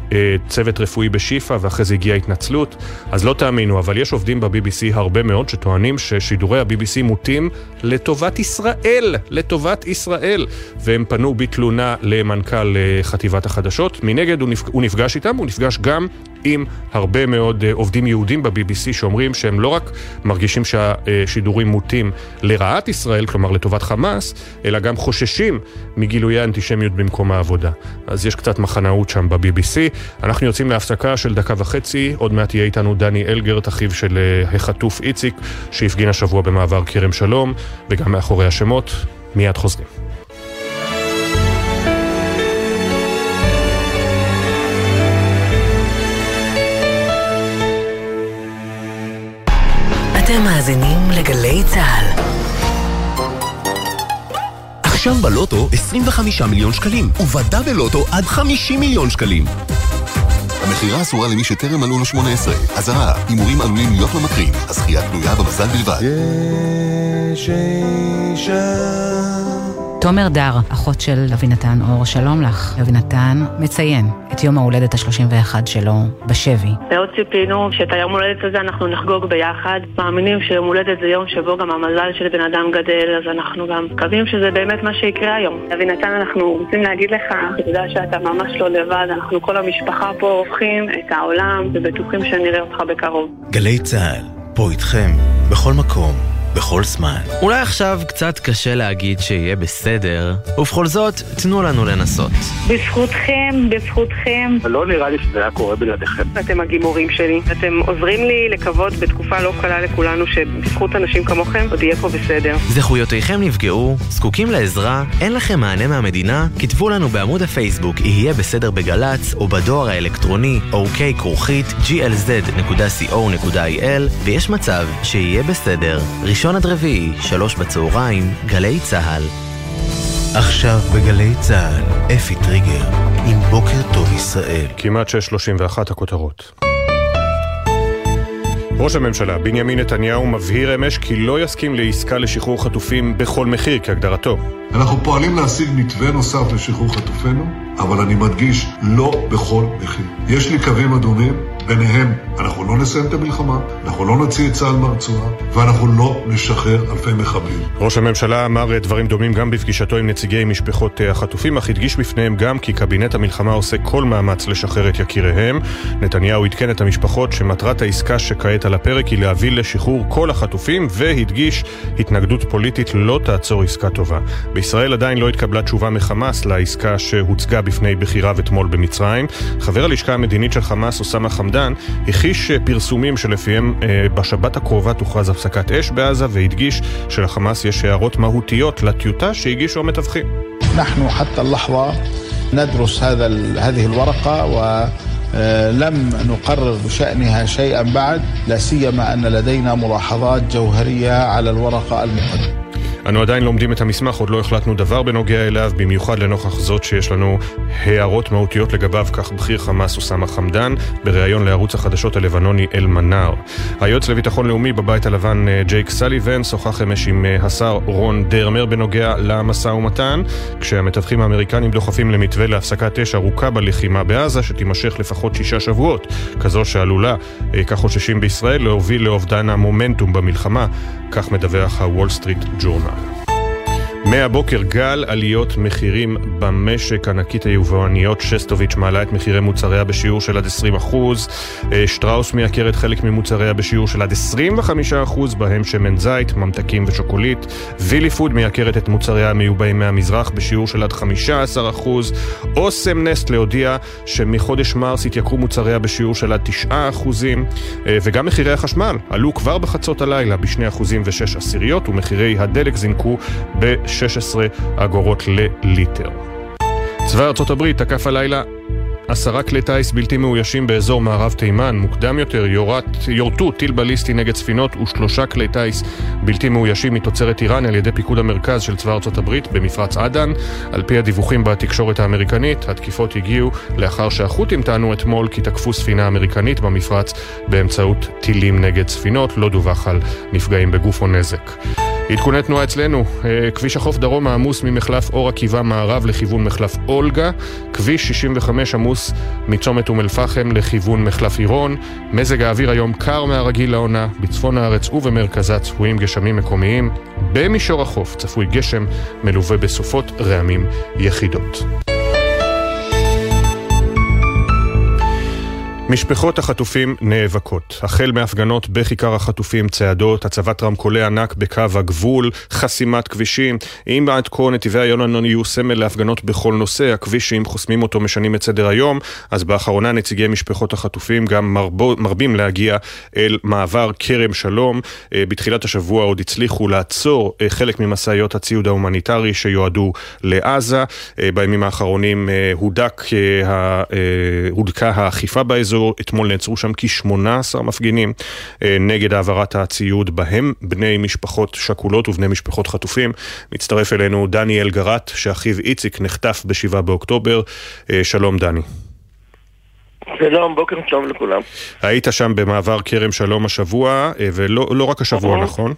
צוות רפואי בשיפא ואחרי זה הגיעה התנצלות. אז לא תאמינו, אבל יש עובדים ב-BBC הרבה מאוד שטוענים ששידורי ה-BBC מוטים לטובת ישראל, לטובת ישראל. והם פנו בתלונה למנכ"ל אה, חטיבת החדשות. מנגד. הוא נפגש איתם, הוא נפגש גם עם הרבה מאוד עובדים יהודים ב-BBC שאומרים שהם לא רק מרגישים שהשידורים מוטים לרעת ישראל, כלומר לטובת חמאס, אלא גם חוששים מגילויי אנטישמיות במקום העבודה. אז יש קצת מחנאות שם ב-BBC. אנחנו יוצאים להפסקה של דקה וחצי, עוד מעט יהיה איתנו דני אלגרט, אחיו של החטוף איציק, שהפגין השבוע במעבר כרם שלום, וגם מאחורי השמות. מיד חוזרים. אתם מאזינים לגלי צה"ל. עכשיו בלוטו 25 מיליון שקלים, ובדאבל לוטו עד 50 מיליון שקלים. המכירה אסורה למי שטרם מלאו לו 18. אזהרה, הימורים עלולים להיות ממכרים. הזכייה תלויה במזל בלבד. יש אישה תומר דר, אחות של אבינתן אור, שלום לך. אבינתן מציין את יום ההולדת ה-31 שלו בשבי. מאוד ציפינו שאת היום הולדת הזה אנחנו נחגוג ביחד. מאמינים שיום הולדת זה יום שבו גם המזל של בן אדם גדל, אז אנחנו גם מקווים שזה באמת מה שיקרה היום. אבינתן, אנחנו רוצים להגיד לך, אתה יודע שאתה ממש לא לבד, אנחנו כל המשפחה פה הופכים את העולם ובטוחים שנראה אותך בקרוב. גלי צה"ל, פה איתכם, בכל מקום. בכל זמן. אולי עכשיו קצת קשה להגיד שיהיה בסדר, ובכל זאת, תנו לנו לנסות. בזכותכם, בזכותכם. לא נראה לי שזה היה קורה בלעדיכם. אתם הגימורים שלי. אתם עוזרים לי לקוות בתקופה לא קלה לכולנו שבזכות אנשים כמוכם עוד יהיה פה בסדר. זכויותיכם נפגעו, זקוקים לעזרה, אין לכם מענה מהמדינה? כתבו לנו בעמוד הפייסבוק יהיה בסדר בגל"צ, או בדואר האלקטרוני אוקיי כרוכית glz.co.il, ויש מצב שיהיה בסדר. ראשון עד רביעי, שלוש בצהריים, גלי צה"ל. עכשיו בגלי צה"ל, אפי טריגר, עם בוקר טוב ישראל. כמעט 6.31 הכותרות. ראש הממשלה בנימין נתניהו מבהיר אמש כי לא יסכים לעסקה לשחרור חטופים בכל מחיר כהגדרתו. אנחנו פועלים להשיג מתווה נוסף לשחרור חטופינו, אבל אני מדגיש, לא בכל מחיר. יש לי קווים אדומים ביניהם, אנחנו לא נסיים את המלחמה, אנחנו לא נוציא את צה"ל מהרצועה, ואנחנו לא נשחרר אלפי מחבלים. ראש הממשלה אמר דברים דומים גם בפגישתו עם נציגי משפחות החטופים, אך הדגיש בפניהם גם כי קבינט המלחמה עושה כל מאמץ לשחרר את יקיריהם. נתניהו עדכן את המשפחות שמטרת העסקה שכעת על הפרק היא להביא לשחרור כל החטופים, והדגיש התנגדות פוליטית לא תעצור עסקה טובה. בישראל עדיין לא התקבלה תשובה מחמאס לעסקה שהוצגה בפני בחיריו אתמול במצרים. חבר הלשכה המדינית של חמאס, אוסאמה חמד חמדן הכיש פרסומים שלפיהם אה, בשבת הקרובה תוכרז הפסקת אש בעזה והדגיש שלחמאס יש הערות מהותיות לטיוטה שהגישו המתווכים. אנחנו حتى اللحظة ندرس هذا هذه الورقة و لم نقرر بشأنها شيئا بعد لا سيما أن لدينا ملاحظات جوهرية على الورقة المقدمة אנו עדיין לומדים את המסמך, עוד לא החלטנו דבר בנוגע אליו, במיוחד לנוכח זאת שיש לנו הערות מהותיות לגביו, כך בכיר חמאס אוסאמה חמדאן, בריאיון לערוץ החדשות הלבנוני אל-מנאר. היועץ לביטחון לאומי בבית הלבן אה, ג'ייק סליבן שוחח אמש עם אה, השר רון דרמר בנוגע למשא ומתן, כשהמתווכים האמריקנים דוחפים למתווה להפסקת אש ארוכה בלחימה בעזה, שתימשך לפחות שישה שבועות, כזו שעלולה, אה, כך חוששים בישראל, להוביל לאובדן המומנטום במלחמה, כך מדווח הוול סטריט ג'ורנל. מהבוקר גל עליות מחירים במשק, ענקית היבואניות שסטוביץ' מעלה את מחירי מוצריה בשיעור של עד 20 אחוז, שטראוס מייקרת חלק ממוצריה בשיעור של עד 25 אחוז, בהם שמן זית, ממתקים ושוקולית, וילי פוד מייקרת את מוצריה המיובאים מהמזרח בשיעור של עד 15 אחוז, אוסם נסטלה הודיע שמחודש מרס התייקרו מוצריה בשיעור של עד 9 אחוזים, וגם מחירי החשמל עלו כבר בחצות הלילה ב-2 אחוזים ו-6 עשיריות, ומחירי הדלק זינקו ב... 16 אגורות לליטר. צבא ארצות הברית תקף הלילה עשרה כלי טיס בלתי מאוישים באזור מערב תימן. מוקדם יותר יורת, יורטו טיל בליסטי נגד ספינות ושלושה כלי טיס בלתי מאוישים מתוצרת איראן על ידי פיקוד המרכז של צבא ארצות הברית במפרץ עדן. על פי הדיווחים בתקשורת האמריקנית, התקיפות הגיעו לאחר שהחות'ים טענו אתמול כי תקפו ספינה אמריקנית במפרץ באמצעות טילים נגד ספינות. לא דווח על נפגעים בגוף או נזק. עדכוני תנועה אצלנו, כביש החוף דרום העמוס ממחלף אור עקיבא מערב לכיוון מחלף אולגה, כביש 65 עמוס מצומת אום אל-פחם לכיוון מחלף עירון, מזג האוויר היום קר מהרגיל לעונה, בצפון הארץ ובמרכזה צפויים גשמים מקומיים, במישור החוף צפוי גשם מלווה בסופות רעמים יחידות. משפחות החטופים נאבקות. החל מהפגנות בכיכר החטופים, צעדות, הצבת רמקולי ענק בקו הגבול, חסימת כבישים. אם עד כה נתיבי איילון היו סמל להפגנות בכל נושא, הכביש שאם חוסמים אותו משנים את סדר היום, אז באחרונה נציגי משפחות החטופים גם מרבו, מרבים להגיע אל מעבר כרם שלום. אה, בתחילת השבוע עוד הצליחו לעצור אה, חלק ממשאיות הציוד ההומניטרי שיועדו לעזה. אה, בימים האחרונים הודק, הודקה האכיפה באזור. באזור, אתמול נעצרו שם כ-18 מפגינים אה, נגד העברת הציוד בהם בני משפחות שכולות ובני משפחות חטופים. מצטרף אלינו דני אלגרט, שאחיו איציק נחטף ב-7 באוקטובר. אה, שלום דני. שלום, בוקר טוב לכולם. היית שם במעבר כרם שלום השבוע, אה, ולא לא רק השבוע, נכון?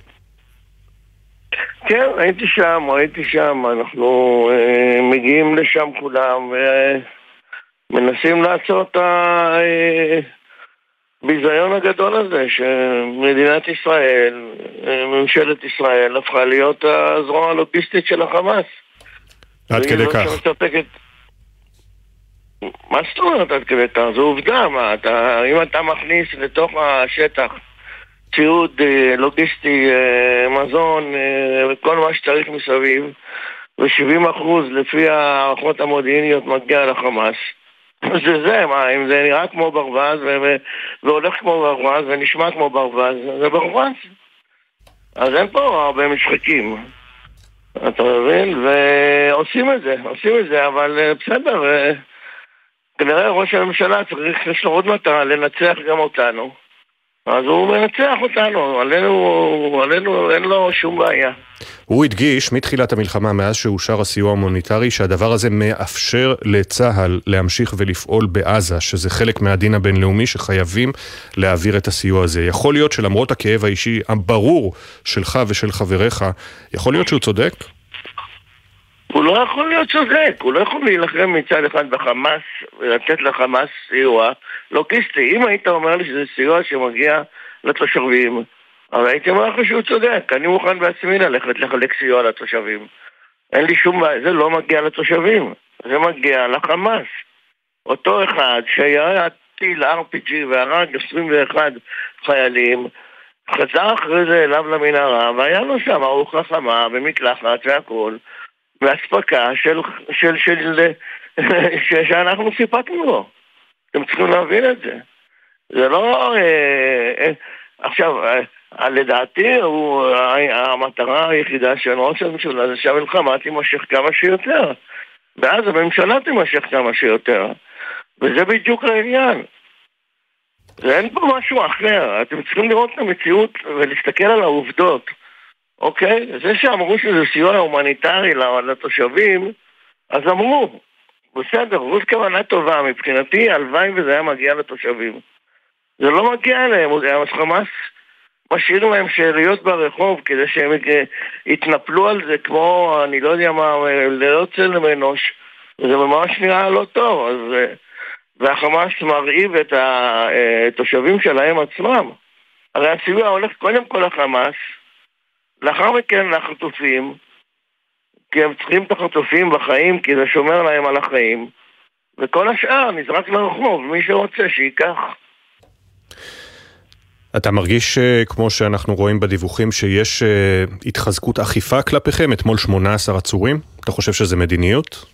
כן, הייתי שם, הייתי שם, אנחנו אה, מגיעים לשם כולם, מנסים לעצור את הביזיון הגדול הזה שמדינת ישראל, ממשלת ישראל, הפכה להיות הזרוע הלוגיסטית של החמאס. עד כדי כך. שמספקת... מה זאת אומרת עד כדי כך? זו עובדה, מה, אתה, אם אתה מכניס לתוך השטח ציוד אה, לוגיסטי, אה, מזון אה, וכל מה שצריך מסביב, ו-70% לפי הערכות המודיעיניות מגיע לחמאס, זה זה, מה, אם זה נראה כמו ברווז והולך כמו ברווז ונשמע כמו ברווז, זה ברווז. אז אין פה הרבה משחקים. אתה מבין? ועושים את זה, עושים את זה, אבל אה, בסדר, אה, כנראה ראש הממשלה צריך, יש לו עוד מטרה, לנצח גם אותנו. אז הוא מנצח אותנו, עלינו, עלינו אין לו שום בעיה. הוא הדגיש מתחילת המלחמה, מאז שאושר הסיוע ההומניטרי, שהדבר הזה מאפשר לצה"ל להמשיך ולפעול בעזה, שזה חלק מהדין הבינלאומי שחייבים להעביר את הסיוע הזה. יכול להיות שלמרות הכאב האישי הברור שלך ושל חבריך, יכול להיות שהוא צודק? הוא לא יכול להיות צודק, הוא לא יכול להילחם מצד אחד בחמאס ולתת לחמאס סיוע לוגיסטי. אם היית אומר לי שזה סיוע שמגיע לתושבים, אבל הייתי אומר לך שהוא צודק, אני מוכן בעצמי ללכת לחלק סיוע לתושבים. אין לי שום בעיה, זה לא מגיע לתושבים, זה מגיע לחמאס. אותו אחד שהיה טיל RPG והרג 21 חיילים, חזר אחרי זה אליו למנהרה, והיה לו שם ארוחה חמה ומקלחת והכול, ואספקה של, של, של, של, שאנחנו סיפקנו לו. אתם צריכים להבין את זה. זה לא... אה, אה, עכשיו, אה, לדעתי, הוא, המטרה היחידה של ראש הממשלה זה שהמלחמה תימשך כמה שיותר. ואז הממשלה תימשך כמה שיותר. וזה בדיוק העניין. ואין פה משהו אחר. אתם צריכים לראות את המציאות ולהסתכל על העובדות. אוקיי? זה שאמרו שזה סיוע הומניטרי לתושבים, אז אמרו, בסדר, זאת כוונה טובה, מבחינתי הלוואי וזה היה מגיע לתושבים. זה לא מגיע אליהם, חמאס משאיר להם שאריות ברחוב כדי שהם יתנפלו על זה כמו, אני לא יודע מה, ללא צלם אנוש, וזה ממש נראה לא טוב, אז... והחמאס מרעיב את התושבים שלהם עצמם. הרי הסיוע הולך קודם כל לחמאס, לאחר מכן לחטופים, כי הם צריכים את החטופים בחיים, כי זה שומר להם על החיים, וכל השאר נזרק לרחוב, מי שרוצה שייקח. אתה מרגיש, אה, כמו שאנחנו רואים בדיווחים, שיש אה, התחזקות אכיפה כלפיכם? אתמול 18 עצורים? אתה חושב שזה מדיניות?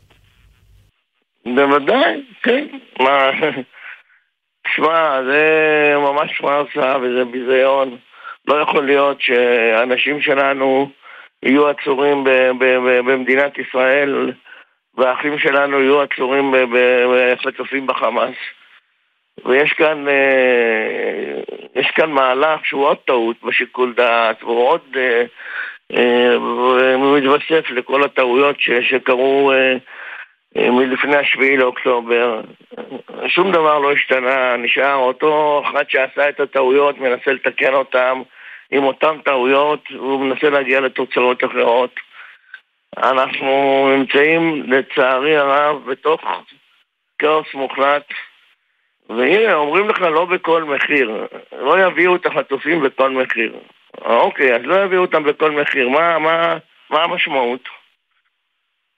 בוודאי, כן. מה... שמע, זה ממש פרסה וזה ביזיון. לא יכול להיות שאנשים שלנו יהיו עצורים במדינת ישראל והאחים שלנו יהיו עצורים בחטופים בחמאס. ויש כאן, אה, יש כאן מהלך שהוא עוד טעות בשיקול דעת, והוא עוד אה, אה, מתווסף לכל הטעויות שקרו מלפני השביעי לאוקטובר. שום דבר לא השתנה, נשאר אותו אחד שעשה את הטעויות, מנסה לתקן אותם עם אותן טעויות, והוא מנסה להגיע לתוצאות אחרות. אנחנו נמצאים, לצערי הרב, בתוך כאוס מוחלט. והנה, אומרים לך לא בכל מחיר. לא יביאו את החטופים בכל מחיר. אוקיי, אז לא יביאו אותם בכל מחיר. מה, מה, מה המשמעות?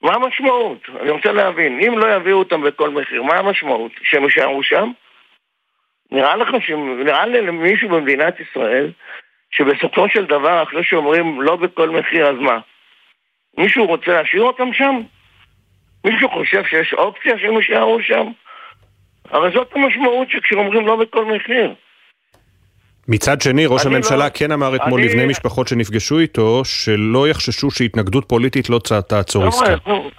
מה המשמעות? אני רוצה להבין. אם לא יביאו אותם בכל מחיר, מה המשמעות? שהם יישארו שם? נראה לך ש... נראה למישהו במדינת ישראל שבסופו של דבר, אחרי שאומרים לא בכל מחיר, אז מה? מישהו רוצה להשאיר אותם שם? מישהו חושב שיש אופציה שהם יישארו שם? הרי זאת המשמעות שכשאומרים לא בכל מחיר. מצד שני, ראש אני הממשלה לא- כן אמר אתמול אני- לבני משפחות שנפגשו איתו, שלא יחששו שהתנגדות פוליטית לא תעצור עסקה. חבר'ה, נו.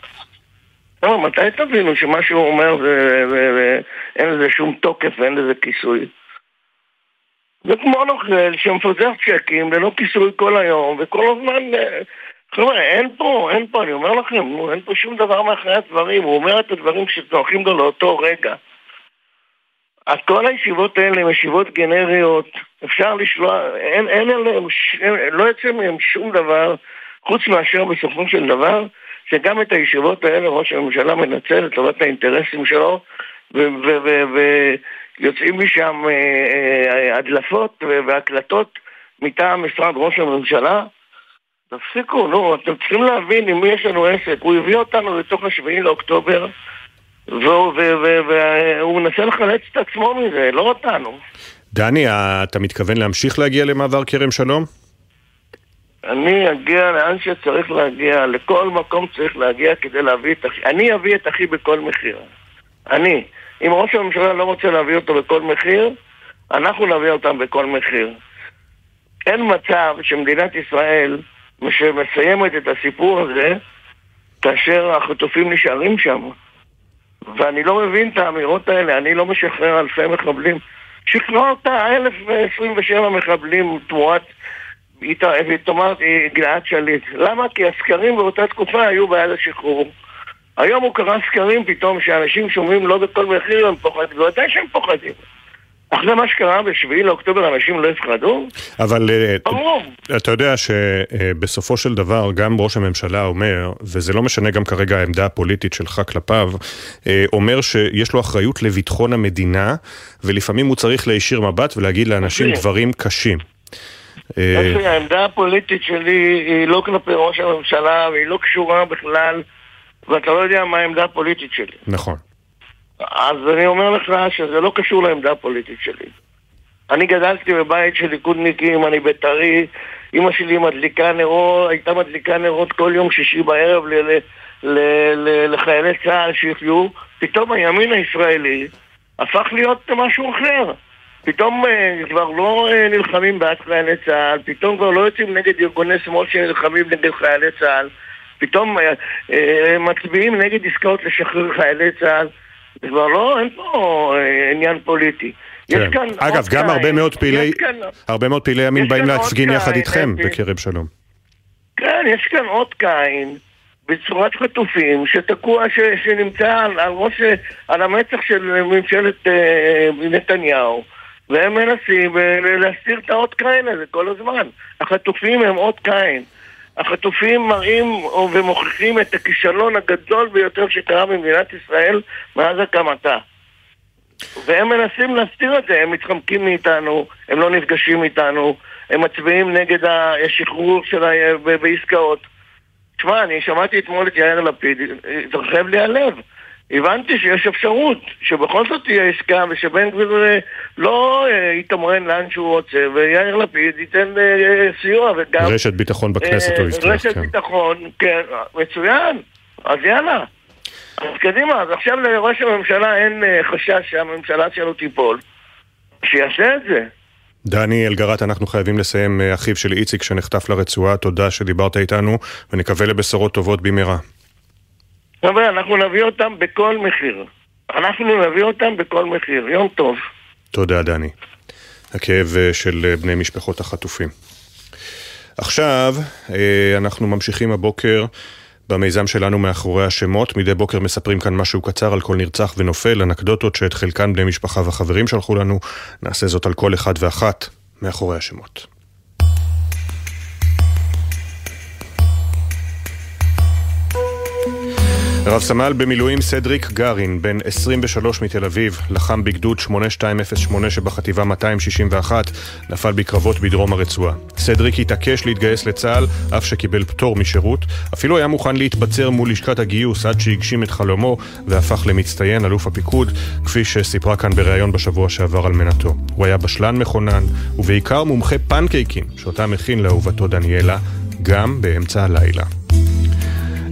לא, מתי תבינו שמה שהוא אומר זה- זה- זה- אין לזה שום תוקף ואין לזה כיסוי? זה כמו נוכל שמפזר צ'קים ללא כיסוי כל היום וכל הזמן... אה, חבר'ה, אין פה, אין פה, אני אומר לכם, נו, אין פה שום דבר מאחורי הדברים, הוא אומר את הדברים שנוחים לו לאותו רגע. אז כל הישיבות האלה הן ישיבות גנריות, אפשר לשלוח, אין, אין עליהם, ש- לא יוצא מהם שום דבר, חוץ מאשר בסופו של דבר, שגם את הישיבות האלה ראש הממשלה מנצל לטובת האינטרסים שלו, ויוצאים משם אה, אה, הדלפות והקלטות מטעם משרד ראש הממשלה. תפסיקו, נו, אתם צריכים להבין עם מי יש לנו עסק. הוא הביא אותנו לתוך השביעי לאוקטובר, והוא מנסה לחלץ את עצמו מזה, לא אותנו. דני, אתה מתכוון להמשיך להגיע למעבר כרם שלום? אני אגיע לאן שצריך להגיע, לכל מקום צריך להגיע כדי להביא את אחי. אני אביא את אחי בכל מחיר. אני. אם ראש הממשלה לא רוצה להביא אותו בכל מחיר, אנחנו נביא אותם בכל מחיר. אין מצב שמדינת ישראל, שמסיימת את הסיפור הזה, כאשר החטופים נשארים שם. ואני לא מבין את האמירות האלה, אני לא משחרר אלפי מחבלים. שחררת 1,027 מחבלים תמורת ותאמרת גלעד שליט. למה? כי הסקרים באותה תקופה היו בעד השחרור. היום הוא קרא סקרים פתאום שאנשים שומעים לא בכל מחיר הם פוחדים, ודאי שהם פוחדים. אחרי מה שקרה בשביעי לאוקטובר אנשים לא יפחדו? אבל אה, ברור. אתה יודע שבסופו של דבר גם ראש הממשלה אומר, וזה לא משנה גם כרגע העמדה הפוליטית שלך כלפיו, אה, אומר שיש לו אחריות לביטחון המדינה, ולפעמים הוא צריך להישיר מבט ולהגיד לאנשים אוקיי. דברים קשים. אה, העמדה הפוליטית שלי היא לא כלפי ראש הממשלה והיא לא קשורה בכלל ואתה לא יודע מה העמדה הפוליטית שלי. נכון. אז אני אומר לך שזה לא קשור לעמדה הפוליטית שלי. אני גדלתי בבית של ליכודניקים, אני בית"רי, אימא שלי מדליקה נרות, הייתה מדליקה נרות כל יום שישי בערב ל- ל- ל- ל- לחיילי צה"ל שיחיו, פתאום הימין הישראלי הפך להיות משהו אחר. פתאום אה, כבר לא אה, נלחמים בעד חיילי צה"ל, פתאום כבר לא יוצאים נגד ארגוני שמאל שנלחמים נגד חיילי צה"ל, פתאום אה, אה, מצביעים נגד עסקאות לשחרר חיילי צה"ל. זה כבר לא, אין פה אה, עניין פוליטי. יש כן. כאן אגב, גם. הרבה מאוד פעילי, כאן, הרבה מאוד פעילי ימין באים עוד להפגין יחד איתכם. בכרם שלום. כן, יש כאן אות קין בצורת חטופים שתקוע, ש, שנמצא על, על ראש, על המצח של ממשלת אה, נתניהו והם מנסים אה, להסתיר את האות קין הזה כל הזמן. החטופים הם אות קין. החטופים מראים ומוכיחים את הכישלון הגדול ביותר שקרה במדינת ישראל מאז הקמתה. והם מנסים להסתיר את זה, הם מתחמקים מאיתנו, הם לא נפגשים איתנו, הם מצביעים נגד השחרור של ה... בעסקאות. תשמע, אני שמעתי אתמול את יאיר לפיד, התרחב לי הלב. הבנתי שיש אפשרות שבכל זאת תהיה עסקה ושבן גביר אה, לא אה, יתמרן לאן שהוא רוצה ויאיר לפיד ייתן אה, סיוע וגם... רשת ביטחון בכנסת הוא הבטיח, רשת כן. ביטחון, כן, מצוין. אז יאללה. אז קדימה, אז עכשיו לראש הממשלה אין חשש שהממשלה שלו תיפול. שיעשה את זה. דני אלגרט, אנחנו חייבים לסיים, אחיו של איציק שנחטף לרצועה, תודה שדיברת איתנו, ונקווה לבשורות טובות במהרה. חבר'ה, אנחנו נביא אותם בכל מחיר. אנחנו נביא אותם בכל מחיר. יום טוב. תודה, דני. הכאב אה, של אה, בני משפחות החטופים. עכשיו, אה, אנחנו ממשיכים הבוקר במיזם שלנו מאחורי השמות. מדי בוקר מספרים כאן משהו קצר על כל נרצח ונופל, אנקדוטות שאת חלקן בני משפחה וחברים שלחו לנו. נעשה זאת על כל אחד ואחת מאחורי השמות. רב סמל במילואים סדריק גרין, בן 23 מתל אביב, לחם בגדוד 8208 שבחטיבה 261, נפל בקרבות בדרום הרצועה. סדריק התעקש להתגייס לצה"ל, אף שקיבל פטור משירות. אפילו היה מוכן להתבצר מול לשכת הגיוס עד שהגשים את חלומו, והפך למצטיין, אלוף הפיקוד, כפי שסיפרה כאן בריאיון בשבוע שעבר על מנתו. הוא היה בשלן מכונן, ובעיקר מומחה פנקייקים, שאותם הכין לאהובתו דניאלה, גם באמצע הלילה.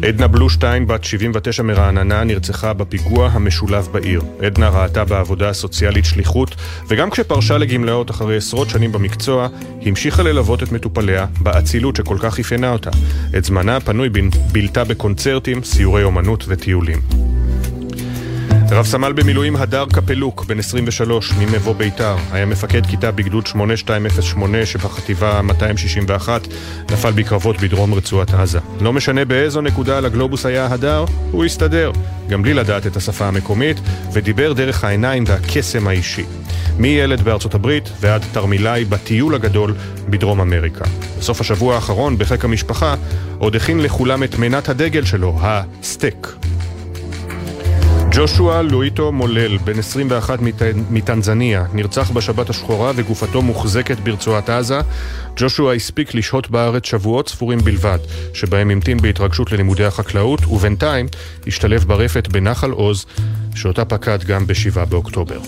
עדנה בלושטיין, בת 79 מרעננה, נרצחה בפיגוע המשולב בעיר. עדנה ראתה בעבודה הסוציאלית שליחות, וגם כשפרשה לגמלאות אחרי עשרות שנים במקצוע, המשיכה ללוות את מטופליה באצילות שכל כך אפיינה אותה. את זמנה הפנוי בילתה בקונצרטים, סיורי אומנות וטיולים. רב סמל במילואים הדר קפלוק, בן 23, ממבוא ביתר, היה מפקד כיתה בגדוד 8208 שבחטיבה 261, נפל בקרבות בדרום רצועת עזה. לא משנה באיזו נקודה על הגלובוס היה הדר, הוא הסתדר, גם בלי לדעת את השפה המקומית, ודיבר דרך העיניים והקסם האישי. מילד בארצות הברית ועד תרמילאי בטיול הגדול בדרום אמריקה. בסוף השבוע האחרון, בחיק המשפחה, עוד הכין לכולם את מנת הדגל שלו, הסטייק. ג'ושוע לואיטו מולל, בן 21 מטנזניה, נרצח בשבת השחורה וגופתו מוחזקת ברצועת עזה. ג'ושוע הספיק לשהות בארץ שבועות ספורים בלבד, שבהם המתין בהתרגשות ללימודי החקלאות, ובינתיים השתלב ברפת בנחל עוז, שאותה פקד גם ב-7 באוקטובר.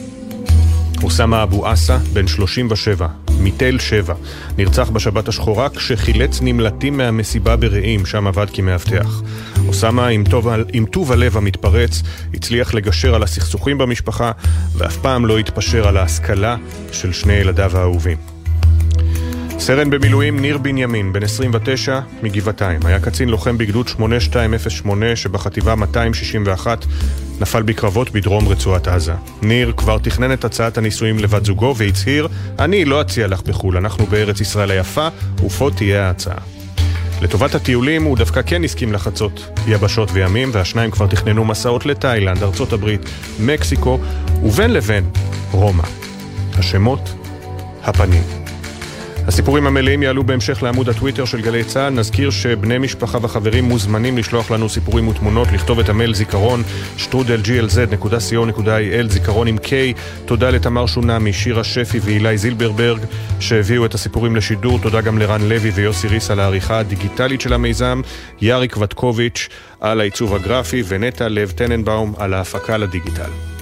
אוסאמה אבו עסה, בן 37, מתל שבע, נרצח בשבת השחורה כשחילץ נמלטים מהמסיבה ברעים, שם עבד כמאבטח. אוסאמה, עם טוב, עם טוב הלב המתפרץ, הצליח לגשר על הסכסוכים במשפחה, ואף פעם לא התפשר על ההשכלה של שני ילדיו האהובים. סרן במילואים ניר בנימין, בן 29, מגבעתיים. היה קצין לוחם בגדוד 8208 שבחטיבה 261 נפל בקרבות בדרום רצועת עזה. ניר כבר תכנן את הצעת הנישואים לבת זוגו והצהיר, אני לא אציע לך בחו"ל, אנחנו בארץ ישראל היפה, ופה תהיה ההצעה. לטובת הטיולים הוא דווקא כן הסכים לחצות יבשות וימים, והשניים כבר תכננו מסעות לתאילנד, ארצות הברית, מקסיקו, ובין לבין רומא. השמות, הפנים. הסיפורים המלאים יעלו בהמשך לעמוד הטוויטר של גלי צה"ל. נזכיר שבני משפחה וחברים מוזמנים לשלוח לנו סיפורים ותמונות, לכתוב את המייל זיכרון, שטרודל glz.co.il, זיכרון עם K. תודה לתמר שונמי, שירה שפי ואילי זילברברג, שהביאו את הסיפורים לשידור. תודה גם לרן לוי ויוסי ריס על העריכה הדיגיטלית של המיזם, יאריק וטקוביץ' על העיצוב הגרפי, ונטע לב טננבאום על ההפקה לדיגיטל.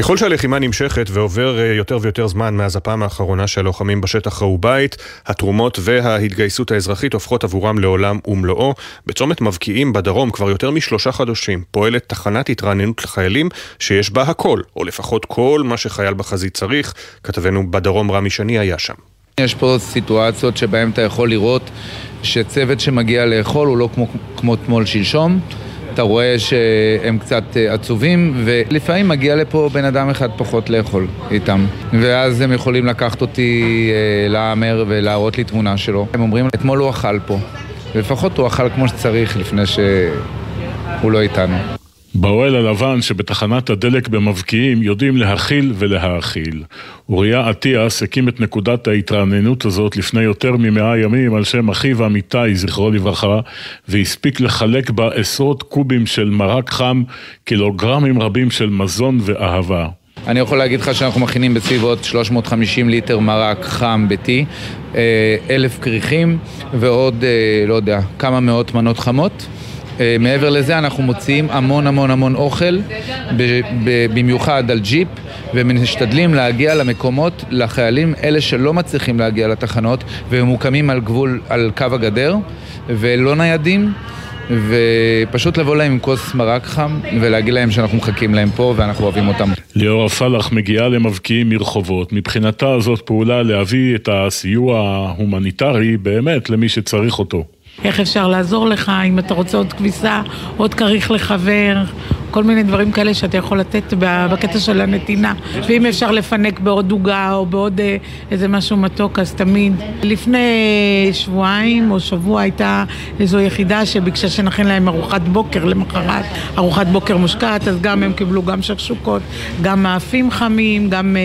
ככל שהלחימה נמשכת ועובר אה, יותר ויותר זמן מאז הפעם האחרונה שהלוחמים בשטח ראו בית, התרומות וההתגייסות האזרחית הופכות עבורם לעולם ומלואו. בצומת מבקיעים בדרום כבר יותר משלושה חודשים פועלת תחנת התרעננות לחיילים שיש בה הכל, או לפחות כל מה שחייל בחזית צריך. כתבנו בדרום רמי שני היה שם. יש פה סיטואציות שבהן אתה יכול לראות שצוות שמגיע לאכול הוא לא כמו אתמול שלשום. אתה רואה שהם קצת אה, עצובים, ולפעמים מגיע לפה בן אדם אחד פחות לאכול איתם. ואז הם יכולים לקחת אותי אה, להאמר ולהראות לי תמונה שלו. הם אומרים, אתמול הוא אכל פה. ולפחות הוא אכל כמו שצריך לפני שהוא לא איתנו. באוהל הלבן שבתחנת הדלק במבקיעים יודעים להכיל ולהאכיל. אוריה אטיאס הקים את נקודת ההתרעננות הזאת לפני יותר ממאה ימים על שם אחיו אמיתי, זכרו לברכה, והספיק לחלק בה עשרות קובים של מרק חם, קילוגרמים רבים של מזון ואהבה. אני יכול להגיד לך שאנחנו מכינים בסביבות 350 ליטר מרק חם ביתי, אה, אלף כריכים ועוד, אה, לא יודע, כמה מאות מנות חמות. אה, מעבר לזה אנחנו מוציאים המון המון המון אוכל, במיוחד על ג'יפ, ומשתדלים להגיע למקומות, לחיילים, אלה שלא מצליחים להגיע לתחנות, וממוקמים על גבול, על קו הגדר, ולא ניידים. ופשוט לבוא להם עם כוס מרק חם ולהגיד להם שאנחנו מחכים להם פה ואנחנו אוהבים אותם. ליאורה פלח מגיעה למבקיעים מרחובות. מבחינתה זאת פעולה להביא את הסיוע ההומניטרי באמת למי שצריך אותו. איך אפשר לעזור לך, אם אתה רוצה עוד כביסה, עוד כריך לחבר, כל מיני דברים כאלה שאתה יכול לתת בקטע של הנתינה. ואם אפשר לפנק בעוד עוגה או בעוד אה, איזה משהו מתוק, אז תמיד. לפני שבועיים או שבוע הייתה איזו יחידה שביקשה שנכין להם ארוחת בוקר למחרת, ארוחת בוקר מושקעת, אז גם הם קיבלו גם שקשוקות, גם מאפים חמים, גם אה,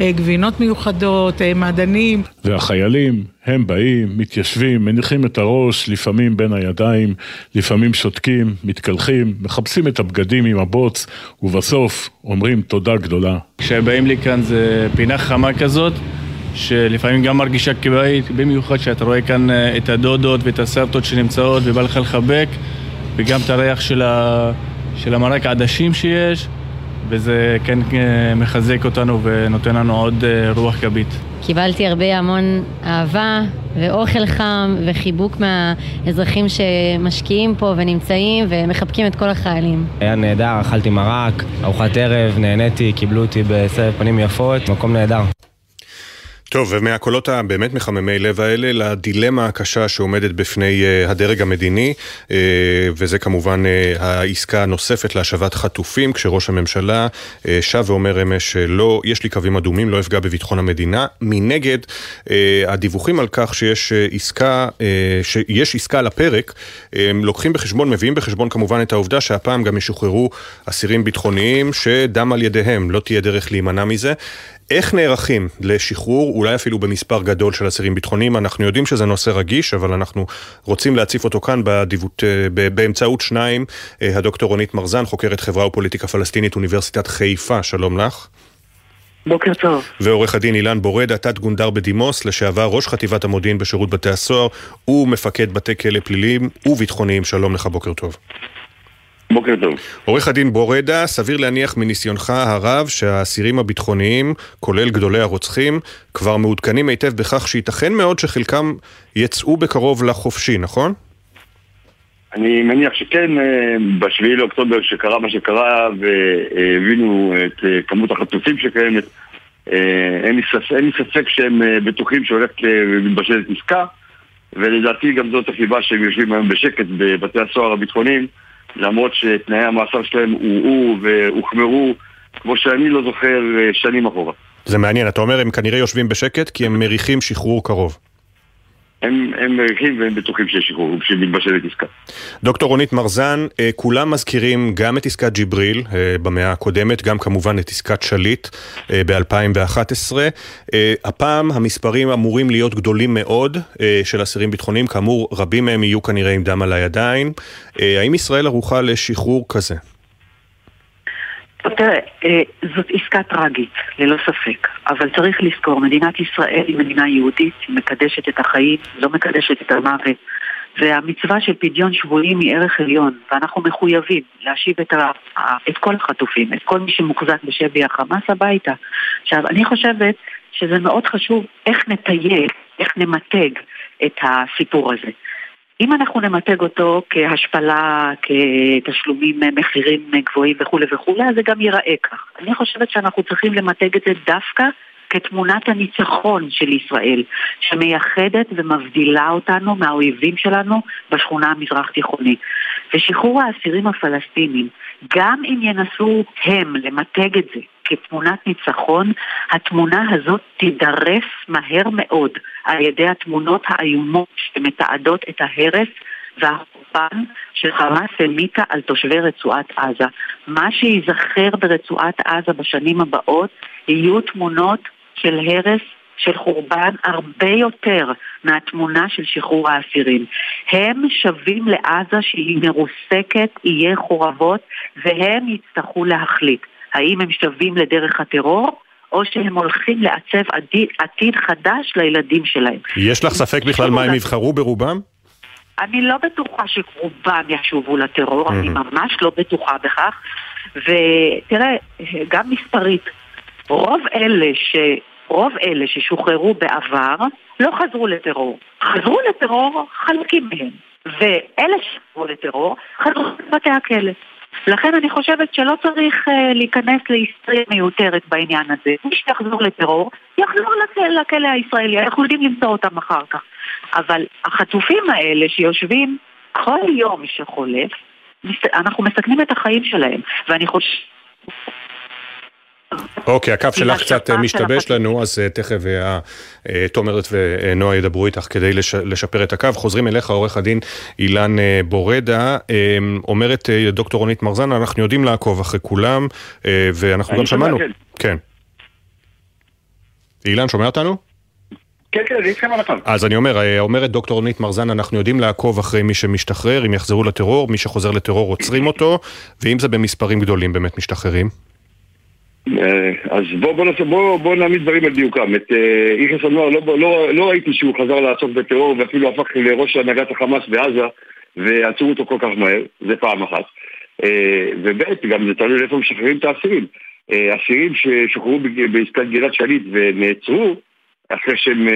אה, גבינות מיוחדות, מעדנים. והחיילים, הם באים, מתיישבים, מניחים את הראש, לפעמים בין הידיים, לפעמים שותקים, מתקלחים, מחפשים את הבגדים עם הבוץ, ובסוף אומרים תודה גדולה. כשבאים לי כאן זה פינה חמה כזאת, שלפעמים גם מרגישה כבית, במיוחד שאתה רואה כאן אה, את הדודות ואת הסרטות שנמצאות ובא לך לחבק, וגם את הריח של, ה... של המרק עדשים שיש, וזה כן אה, מחזק אותנו ונותן לנו עוד אה, רוח גבית. קיבלתי הרבה המון אהבה ואוכל חם וחיבוק מהאזרחים שמשקיעים פה ונמצאים ומחבקים את כל החיילים. היה נהדר, אכלתי מרק, ארוחת ערב, נהניתי, קיבלו אותי בסרט פנים יפות, מקום נהדר. טוב, ומהקולות הבאמת מחממי לב האלה לדילמה הקשה שעומדת בפני uh, הדרג המדיני, uh, וזה כמובן uh, העסקה הנוספת להשבת חטופים, כשראש הממשלה שב ואומר אמש שלא, יש לי קווים אדומים, לא אפגע בביטחון המדינה. מנגד, הדיווחים על כך שיש עסקה, שיש עסקה על הפרק, uh, לוקחים בחשבון, מביאים בחשבון כמובן את העובדה שהפעם גם ישוחררו אסירים ביטחוניים שדם על ידיהם, לא תהיה דרך להימנע מזה. איך נערכים לשחרור, אולי אפילו במספר גדול של אסירים ביטחוניים? אנחנו יודעים שזה נושא רגיש, אבל אנחנו רוצים להציף אותו כאן בדיוות, אה, באמצעות שניים. אה, הדוקטור רונית מרזן, חוקרת חברה ופוליטיקה פלסטינית, אוניברסיטת חיפה, שלום לך. בוקר טוב. ועורך הדין אילן בורדה, תת גונדר בדימוס, לשעבר ראש חטיבת המודיעין בשירות בתי הסוהר, ומפקד בתי כלא פליליים וביטחוניים. שלום לך, בוקר טוב. בוקר טוב. עורך הדין בורדה, סביר להניח מניסיונך הרב שהאסירים הביטחוניים, כולל גדולי הרוצחים, כבר מעודכנים היטב בכך שייתכן מאוד שחלקם יצאו בקרוב לחופשי, נכון? אני מניח שכן, אה, בשביעי לאוקטובר שקרה מה שקרה והבינו את אה, כמות החטופים שקיימת, אה, אין לי ספק, ספק שהם בטוחים שהולכת ומתבשלת עסקה ולדעתי גם זאת הסיבה שהם יושבים היום בשקט בבתי הסוהר הביטחוניים למרות שתנאי המאסר שלהם הורעו והוחמרו, כמו שאני לא זוכר אה, שנים אחורה. זה מעניין, אתה אומר הם כנראה יושבים בשקט כי הם מריחים שחרור קרוב. הם, הם מריחים והם בטוחים שיש שחרור, שמתבשלת עסקה. דוקטור רונית מרזן, אה, כולם מזכירים גם את עסקת ג'יבריל אה, במאה הקודמת, גם כמובן את עסקת שליט אה, ב-2011. הפעם המספרים אמורים להיות גדולים מאוד של אסירים ביטחוניים, כאמור רבים מהם יהיו כנראה עם דם על הידיים. האם ישראל ערוכה לשחרור כזה? תראה, אה, זאת עסקה טראגית, ללא ספק, אבל צריך לזכור, מדינת ישראל היא מדינה יהודית, היא מקדשת את החיים, לא מקדשת את המוות, והמצווה של פדיון שבויים היא ערך עליון, ואנחנו מחויבים להשיב את, ה, את כל החטופים, את כל מי שמוחזק בשבי החמאס הביתה. עכשיו, אני חושבת שזה מאוד חשוב איך נתייג, איך נמתג את הסיפור הזה. אם אנחנו נמתג אותו כהשפלה, כתשלומים מחירים גבוהים וכולי וכולי, אז זה גם ייראה כך. אני חושבת שאנחנו צריכים למתג את זה דווקא כתמונת הניצחון של ישראל, שמייחדת ומבדילה אותנו מהאויבים שלנו בשכונה המזרח תיכונית. ושחרור האסירים הפלסטינים, גם אם ינסו הם למתג את זה כתמונת ניצחון, התמונה הזאת תידרס מהר מאוד על ידי התמונות האיומות שמתעדות את ההרס והחורבן שחמאס המיטה על תושבי רצועת עזה. מה שייזכר ברצועת עזה בשנים הבאות יהיו תמונות של הרס של חורבן הרבה יותר מהתמונה של שחרור האסירים. הם שווים לעזה שהיא מרוסקת, יהיה חורבות, והם יצטרכו להחליט האם הם שווים לדרך הטרור, או שהם הולכים לעצב עתיד, עתיד חדש לילדים שלהם. יש לך ספק בכלל מה הם יבחרו ברובם? אני לא בטוחה שרובם ישובו לטרור, אני ממש לא בטוחה בכך. ותראה, גם מספרית, רוב אלה ש... רוב אלה ששוחררו בעבר לא חזרו לטרור. חזרו לטרור חלקים מהם. ואלה שחזרו לטרור חזרו לבתי הכלא. לכן אני חושבת שלא צריך uh, להיכנס להיסטריה מיותרת בעניין הזה. מי שיחזור לטרור, יחזור לכלא, לכלא הישראלי, אנחנו יודעים למצוא אותם אחר כך. אבל החטופים האלה שיושבים כל יום שחולף, אנחנו מסכנים את החיים שלהם. ואני חושבת... אוקיי, הקו שלך קצת אה, משתבש לנו, אז אה, תכף אה, תומרת ונועה ידברו איתך כדי לשפר את הקו. חוזרים אליך, עורך הדין אילן בורדה. אומרת דוקטור רונית מרזן, אנחנו יודעים לעקוב אחרי כולם, ואנחנו גם שמענו. כן. כן. אילן, שומע אותנו? כן, כן, אני איתכם על הקו. אז אני אומר, אומרת דוקטור רונית מרזן, אנחנו יודעים לעקוב אחרי מי שמשתחרר, אם יחזרו לטרור, מי שחוזר לטרור עוצרים אותו, ואם זה במספרים גדולים באמת משתחררים. אה, אז בוא, בוא, נעשה, בוא, בוא נעמיד דברים על דיוקם. את אה, יחס הנוער לא, לא, לא ראיתי שהוא חזר לעסוק בטרור ואפילו הפך לראש הנהגת החמאס בעזה ועצרו אותו כל כך מהר, זה פעם אחת. אה, וב' גם זה תלוי לאיפה משחררים את האסירים. אסירים ששוחררו בעסקת גלעד שליט ונעצרו אחרי שהם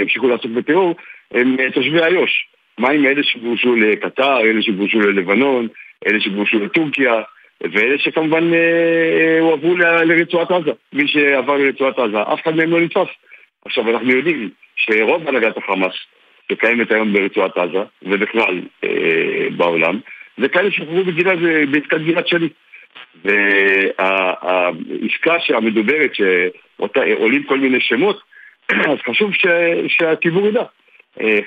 המשיכו לעסוק בטרור, הם תושבי איו"ש. מה עם אלה שגורשו לקטר, אלה שגורשו ללבנון, אלה שגורשו לטורקיה? ואלה שכמובן אה, אה, הועברו לרצועת עזה, מי שעבר לרצועת עזה, אף אחד מהם לא נתפס. עכשיו אנחנו יודעים שרוב הנהגת החמאס שקיימת היום ברצועת עזה, ובכלל אה, בעולם, זה כאלה שחררו בעסקת גלעד שליט. והעסקה המדוברת, שעולים כל מיני שמות, אז חשוב שהציבור ידע.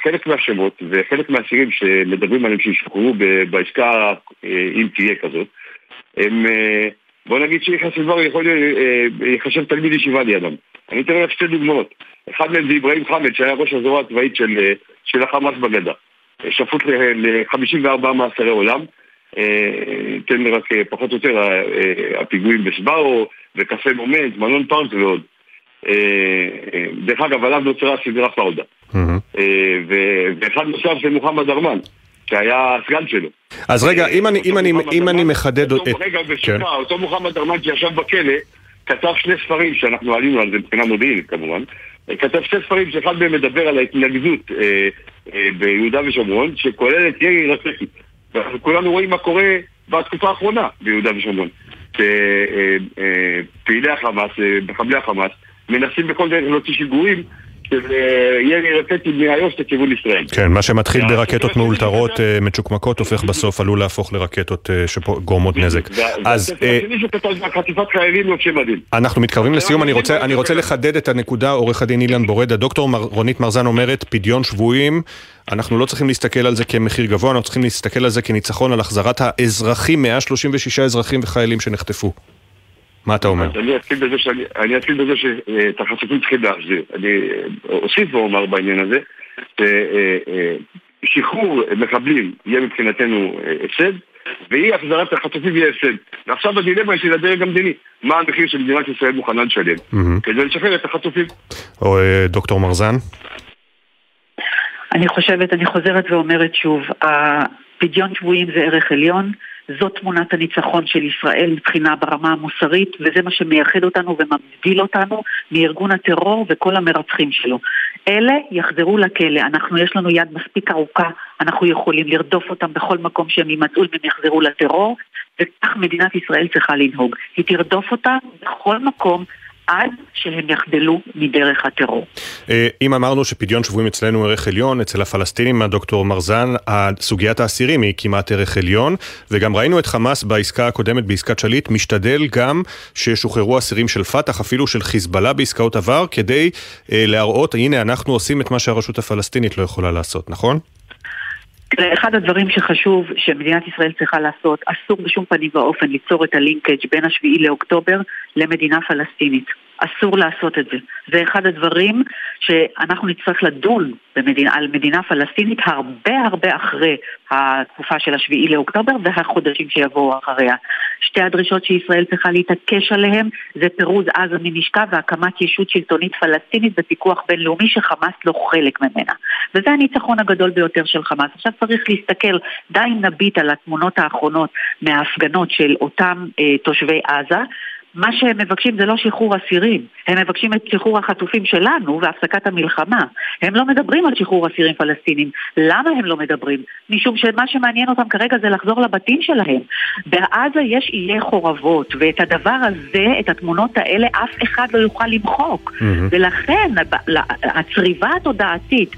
חלק מהשמות וחלק מהאסירים שמדברים עליהם שישוחררו בעסקה, אם תהיה כזאת, הם, אה, בוא נגיד שיחיא סנוואר יכול להיחשב אה, תלמיד ישיבה לידם. אני אתן לך שתי דוגמאות. אחד מהם זה אברהים חמד, שהיה ראש הזרוע הצבאית של, אה, של החמאס בגדה. שפוט ל-54 מאסרי עולם. תן רק פחות או יותר הפיגועים בסבאו, וקפה מומנט, מלון פארק ועוד. דרך אגב, עליו נוצרה סדרה פאודה. ואחד נוסף זה מוחמד ארמן. שהיה הסגן שלו. אז רגע, אם אני, אם אני, אם אני מחדד... את... רגע, ברשותך, כן. אותו מוחמד ארמן שישב בכלא, כתב שני ספרים שאנחנו עלינו על זה מבחינה מודיעינית כמובן, כתב שני ספרים שאחד מהם מדבר על ההתנגדות אה, אה, ביהודה ושומרון, שכוללת ירי רקטי. ואנחנו כולנו רואים מה קורה בתקופה האחרונה ביהודה ושומרון. שפעילי אה, אה, החמאס, אה, מחבלי החמאס, מנסים בכל דרך להוציא שיגורים של אה, ירי רקטי מאיו"ש לכיוון ישראל. כן, מה שמתחיל ברקטות מאולתרות אה, מצ'וקמקות הופך בסוף, עלול להפוך לרקטות אה, שגורמות נזק. אז... אנחנו מתקרבים לסיום, אני רוצה לחדד את הנקודה, עורך הדין אילן בורדה. דוקטור רונית מרזן אומרת, פדיון שבויים, אנחנו לא צריכים להסתכל על זה כמחיר גבוה, אנחנו צריכים להסתכל על זה כניצחון על החזרת האזרחים, 136 אזרחים וחיילים שנחטפו. מה אתה אומר? אני אתחיל בזה, שאני, אני אתחיל בזה שאת החשופים צריכים להחזיר. אני אה, אוסיף ואומר בעניין הזה, ששחרור מחבלים יהיה מבחינתנו אה, הפסד, ואי החזרת החטופים יהיה הפסד. ועכשיו הדילמה היא של הדרג המדיני, מה המחיר שמדינת ישראל מוכנה לשלם, כדי לשחרר את החטופים. או אה, דוקטור מרזן? אני חושבת, אני חוזרת ואומרת שוב, הפדיון שבויים זה ערך עליון. זאת תמונת הניצחון של ישראל מבחינה ברמה המוסרית, וזה מה שמייחד אותנו ומבדיל אותנו מארגון הטרור וכל המרצחים שלו. אלה יחזרו לכלא, אנחנו, יש לנו יד מספיק ארוכה, אנחנו יכולים לרדוף אותם בכל מקום שהם יימצאו אם הם יחזרו לטרור, וכך מדינת ישראל צריכה לנהוג. היא תרדוף אותם בכל מקום עד שהם יחדלו מדרך הטרור. אה, אם אמרנו שפדיון שבויים אצלנו ערך עליון, אצל הפלסטינים, הדוקטור מרזן, סוגיית האסירים היא כמעט ערך עליון, וגם ראינו את חמאס בעסקה הקודמת, בעסקת שליט, משתדל גם שישוחררו אסירים של פת"ח, אפילו של חיזבאללה בעסקאות עבר, כדי אה, להראות, הנה אנחנו עושים את מה שהרשות הפלסטינית לא יכולה לעשות, נכון? אחד הדברים שחשוב שמדינת ישראל צריכה לעשות, אסור בשום פנים ואופן ליצור את הלינקג' בין השביעי לאוקטובר למדינה פלסטינית. אסור לעשות את זה. זה אחד הדברים שאנחנו נצטרך לדון במדינה, על מדינה פלסטינית הרבה הרבה אחרי התקופה של השביעי לאוקטובר והחודשים שיבואו אחריה. שתי הדרישות שישראל צריכה להתעקש עליהן זה פירוז עזה מנשקה והקמת ישות שלטונית פלסטינית בפיקוח בינלאומי שחמאס לא חלק ממנה. וזה הניצחון הגדול ביותר של חמאס. עכשיו צריך להסתכל, די אם נביט על התמונות האחרונות מההפגנות של אותם אה, תושבי עזה מה שהם מבקשים זה לא שחרור אסירים, הם מבקשים את שחרור החטופים שלנו והפסקת המלחמה. הם לא מדברים על שחרור אסירים פלסטינים. למה הם לא מדברים? משום שמה שמעניין אותם כרגע זה לחזור לבתים שלהם. בעזה יש איי חורבות, ואת הדבר הזה, את התמונות האלה, אף אחד לא יוכל למחוק. Mm-hmm. ולכן הצריבה התודעתית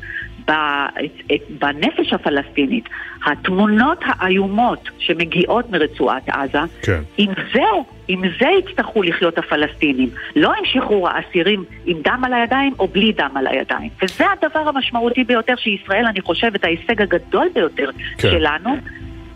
בנפש הפלסטינית, התמונות האיומות שמגיעות מרצועת עזה, כן. עם זה, עם זה יצטרכו לחיות הפלסטינים. לא עם שחרור האסירים עם דם על הידיים או בלי דם על הידיים. וזה הדבר המשמעותי ביותר שישראל, אני חושבת, ההישג הגדול ביותר כן. שלנו.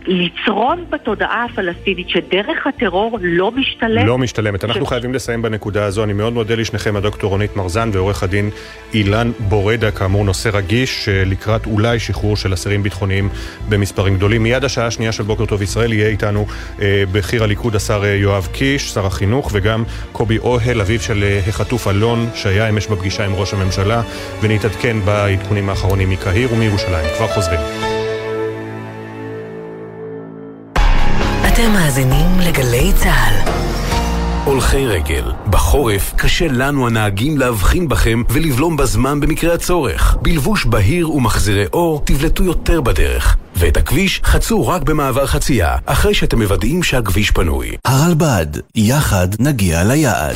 לצרון בתודעה הפלסטינית שדרך הטרור לא משתלם. לא משתלמת. אנחנו ש... חייבים לסיים בנקודה הזו. אני מאוד מודה לשניכם, הדוקטור רונית מרזן ועורך הדין אילן בורדה, כאמור נושא רגיש, לקראת אולי שחרור של אסירים ביטחוניים במספרים גדולים. מיד השעה השנייה של בוקר טוב ישראל יהיה איתנו אה, בכיר הליכוד השר יואב קיש, שר החינוך, וגם קובי אוהל, אביו של אה, החטוף אלון, שהיה אמש בפגישה עם ראש הממשלה, ונתעדכן בעדכונים האחרונים מקהיר ומירושלים. כבר חוזרים. אתם מאזינים לגלי צה"ל. הולכי רגל. בחורף קשה לנו הנהגים להבחין בכם ולבלום בזמן במקרה הצורך. בלבוש בהיר ומחזירי אור תבלטו יותר בדרך. ואת הכביש חצו רק במעבר חצייה, אחרי שאתם מוודאים שהכביש פנוי. הרלב"ד, יחד נגיע ליעד.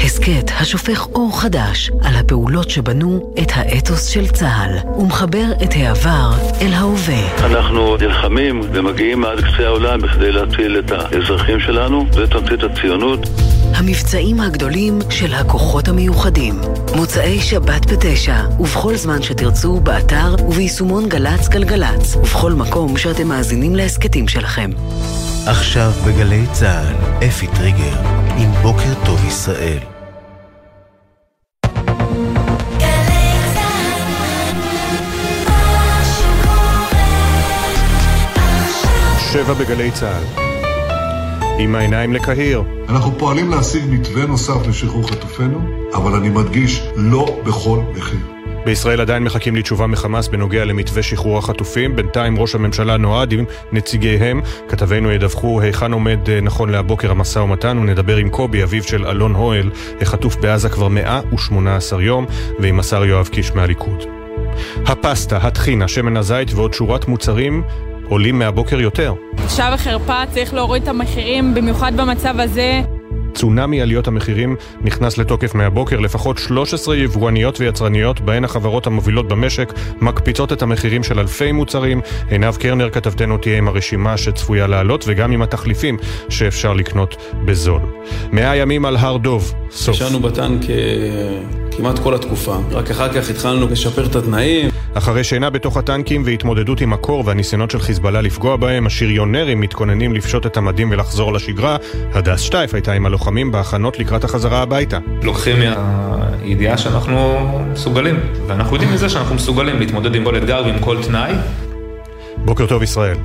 הסכת השופך אור חדש על הפעולות שבנו את האתוס של צה"ל ומחבר את העבר אל ההווה. אנחנו נלחמים ומגיעים עד קצה העולם בכדי להציל את האזרחים שלנו, זה תמצית הציונות. המבצעים הגדולים של הכוחות המיוחדים. מוצאי שבת בתשע, ובכל זמן שתרצו, באתר וביישומון גל"צ גלגלצ, ובכל מקום שאתם מאזינים להסכתים שלכם. עכשיו בגלי צה"ל, אפי טריגר, עם בוקר טוב ישראל. שבע בגלי צה"ל. עם העיניים לקהיר. אנחנו פועלים להשיג מתווה נוסף לשחרור חטופינו, אבל אני מדגיש, לא בכל מחיר. בישראל עדיין מחכים לתשובה מחמאס בנוגע למתווה שחרור החטופים. בינתיים ראש הממשלה נועד עם נציגיהם. כתבינו ידווחו היכן עומד נכון להבוקר המשא ומתן, ונדבר עם קובי, אביו של אלון הואל, החטוף בעזה כבר 118 יום, ועם השר יואב קיש מהליכוד. הפסטה, הטחינה, שמן הזית ועוד שורת מוצרים עולים מהבוקר יותר. בושה וחרפה, צריך להוריד את המחירים, במיוחד במצב הזה. צונאמי עליות המחירים נכנס לתוקף מהבוקר. לפחות 13 יבואניות ויצרניות, בהן החברות המובילות במשק, מקפיצות את המחירים של אלפי מוצרים. עינב קרנר כתבתנו תהיה עם הרשימה שצפויה לעלות, וגם עם התחליפים שאפשר לקנות בזול. מאה ימים על הר דוב, סוף. ישנו בטנק כמעט כל התקופה, רק אחר כך התחלנו לשפר את התנאים. אחרי שינה בתוך הטנקים והתמודדות עם הקור והניסיונות של חיזבאללה לפגוע בהם, השריונרים מתכוננים לפשוט את המדים ולחזור לשגרה. הדס שטייף הייתה עם הלוחמים בהכנות לקראת החזרה הביתה. לוקחים מהידיעה שאנחנו מסוגלים, ואנחנו יודעים מזה שאנחנו מסוגלים להתמודד עם כל אתגר ועם כל תנאי. בוקר טוב ישראל.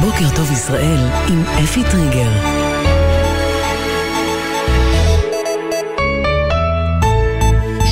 בוקר טוב ישראל עם אפי טריגר.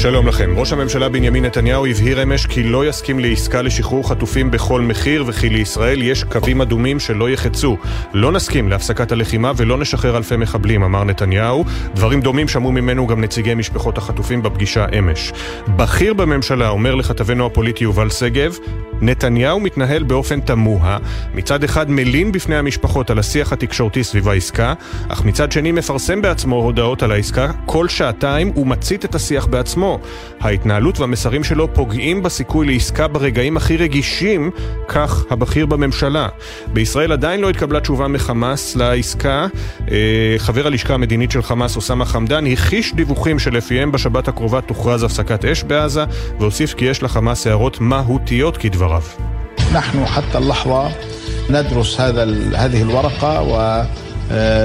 שלום לכם. ראש הממשלה בנימין נתניהו הבהיר אמש כי לא יסכים לעסקה לשחרור חטופים בכל מחיר וכי לישראל יש קווים אדומים שלא יחצו. לא נסכים להפסקת הלחימה ולא נשחרר אלפי מחבלים, אמר נתניהו. דברים דומים שמעו ממנו גם נציגי משפחות החטופים בפגישה אמש. בכיר בממשלה אומר לכתבנו הפוליטי יובל שגב, נתניהו מתנהל באופן תמוה. מצד אחד מלין בפני המשפחות על השיח התקשורתי סביב העסקה, אך מצד שני מפרסם בעצמו הודעות על העסקה כל שעתיים ומצית את השיח בעצמו. ההתנהלות והמסרים שלו פוגעים בסיכוי לעסקה ברגעים הכי רגישים, כך הבכיר בממשלה. בישראל עדיין לא התקבלה תשובה מחמאס לעסקה. חבר הלשכה המדינית של חמאס, אוסאמה חמדאן, הכחיש דיווחים שלפיהם בשבת הקרובה תוכרז הפסקת אש בעזה, והוסיף כי יש לחמאס הערות מהותיות כדבריו. نحن حتى اللحظة ندرس هذا هذه الورقة و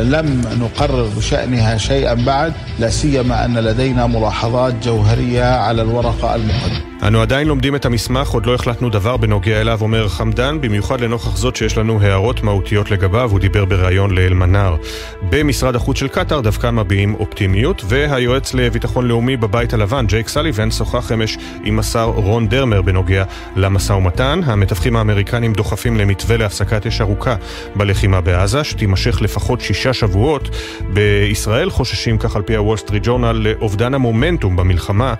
لم نقرر بشأنها شيئا بعد لا سيما أن لدينا ملاحظات جوهرية على الورقة المقدمة. אנו עדיין לומדים את המסמך, עוד לא החלטנו דבר בנוגע אליו, אומר חמדן, במיוחד לנוכח זאת שיש לנו הערות מהותיות לגביו, הוא דיבר בריאיון לאלמנאר. במשרד החוץ של קטאר דווקא מביעים אופטימיות, והיועץ לביטחון לאומי בבית הלבן, ג'ייק סליבן, שוחח אמש עם השר רון דרמר בנוגע למשא ומתן. המתווכים האמריקנים דוחפים למתווה להפסקת אש ארוכה בלחימה בעזה, שתימשך לפחות שישה שבועות. בישראל חוששים, כך על פי הוול סטריט ג'ורנל, לאובדן המומנטום במלחמה,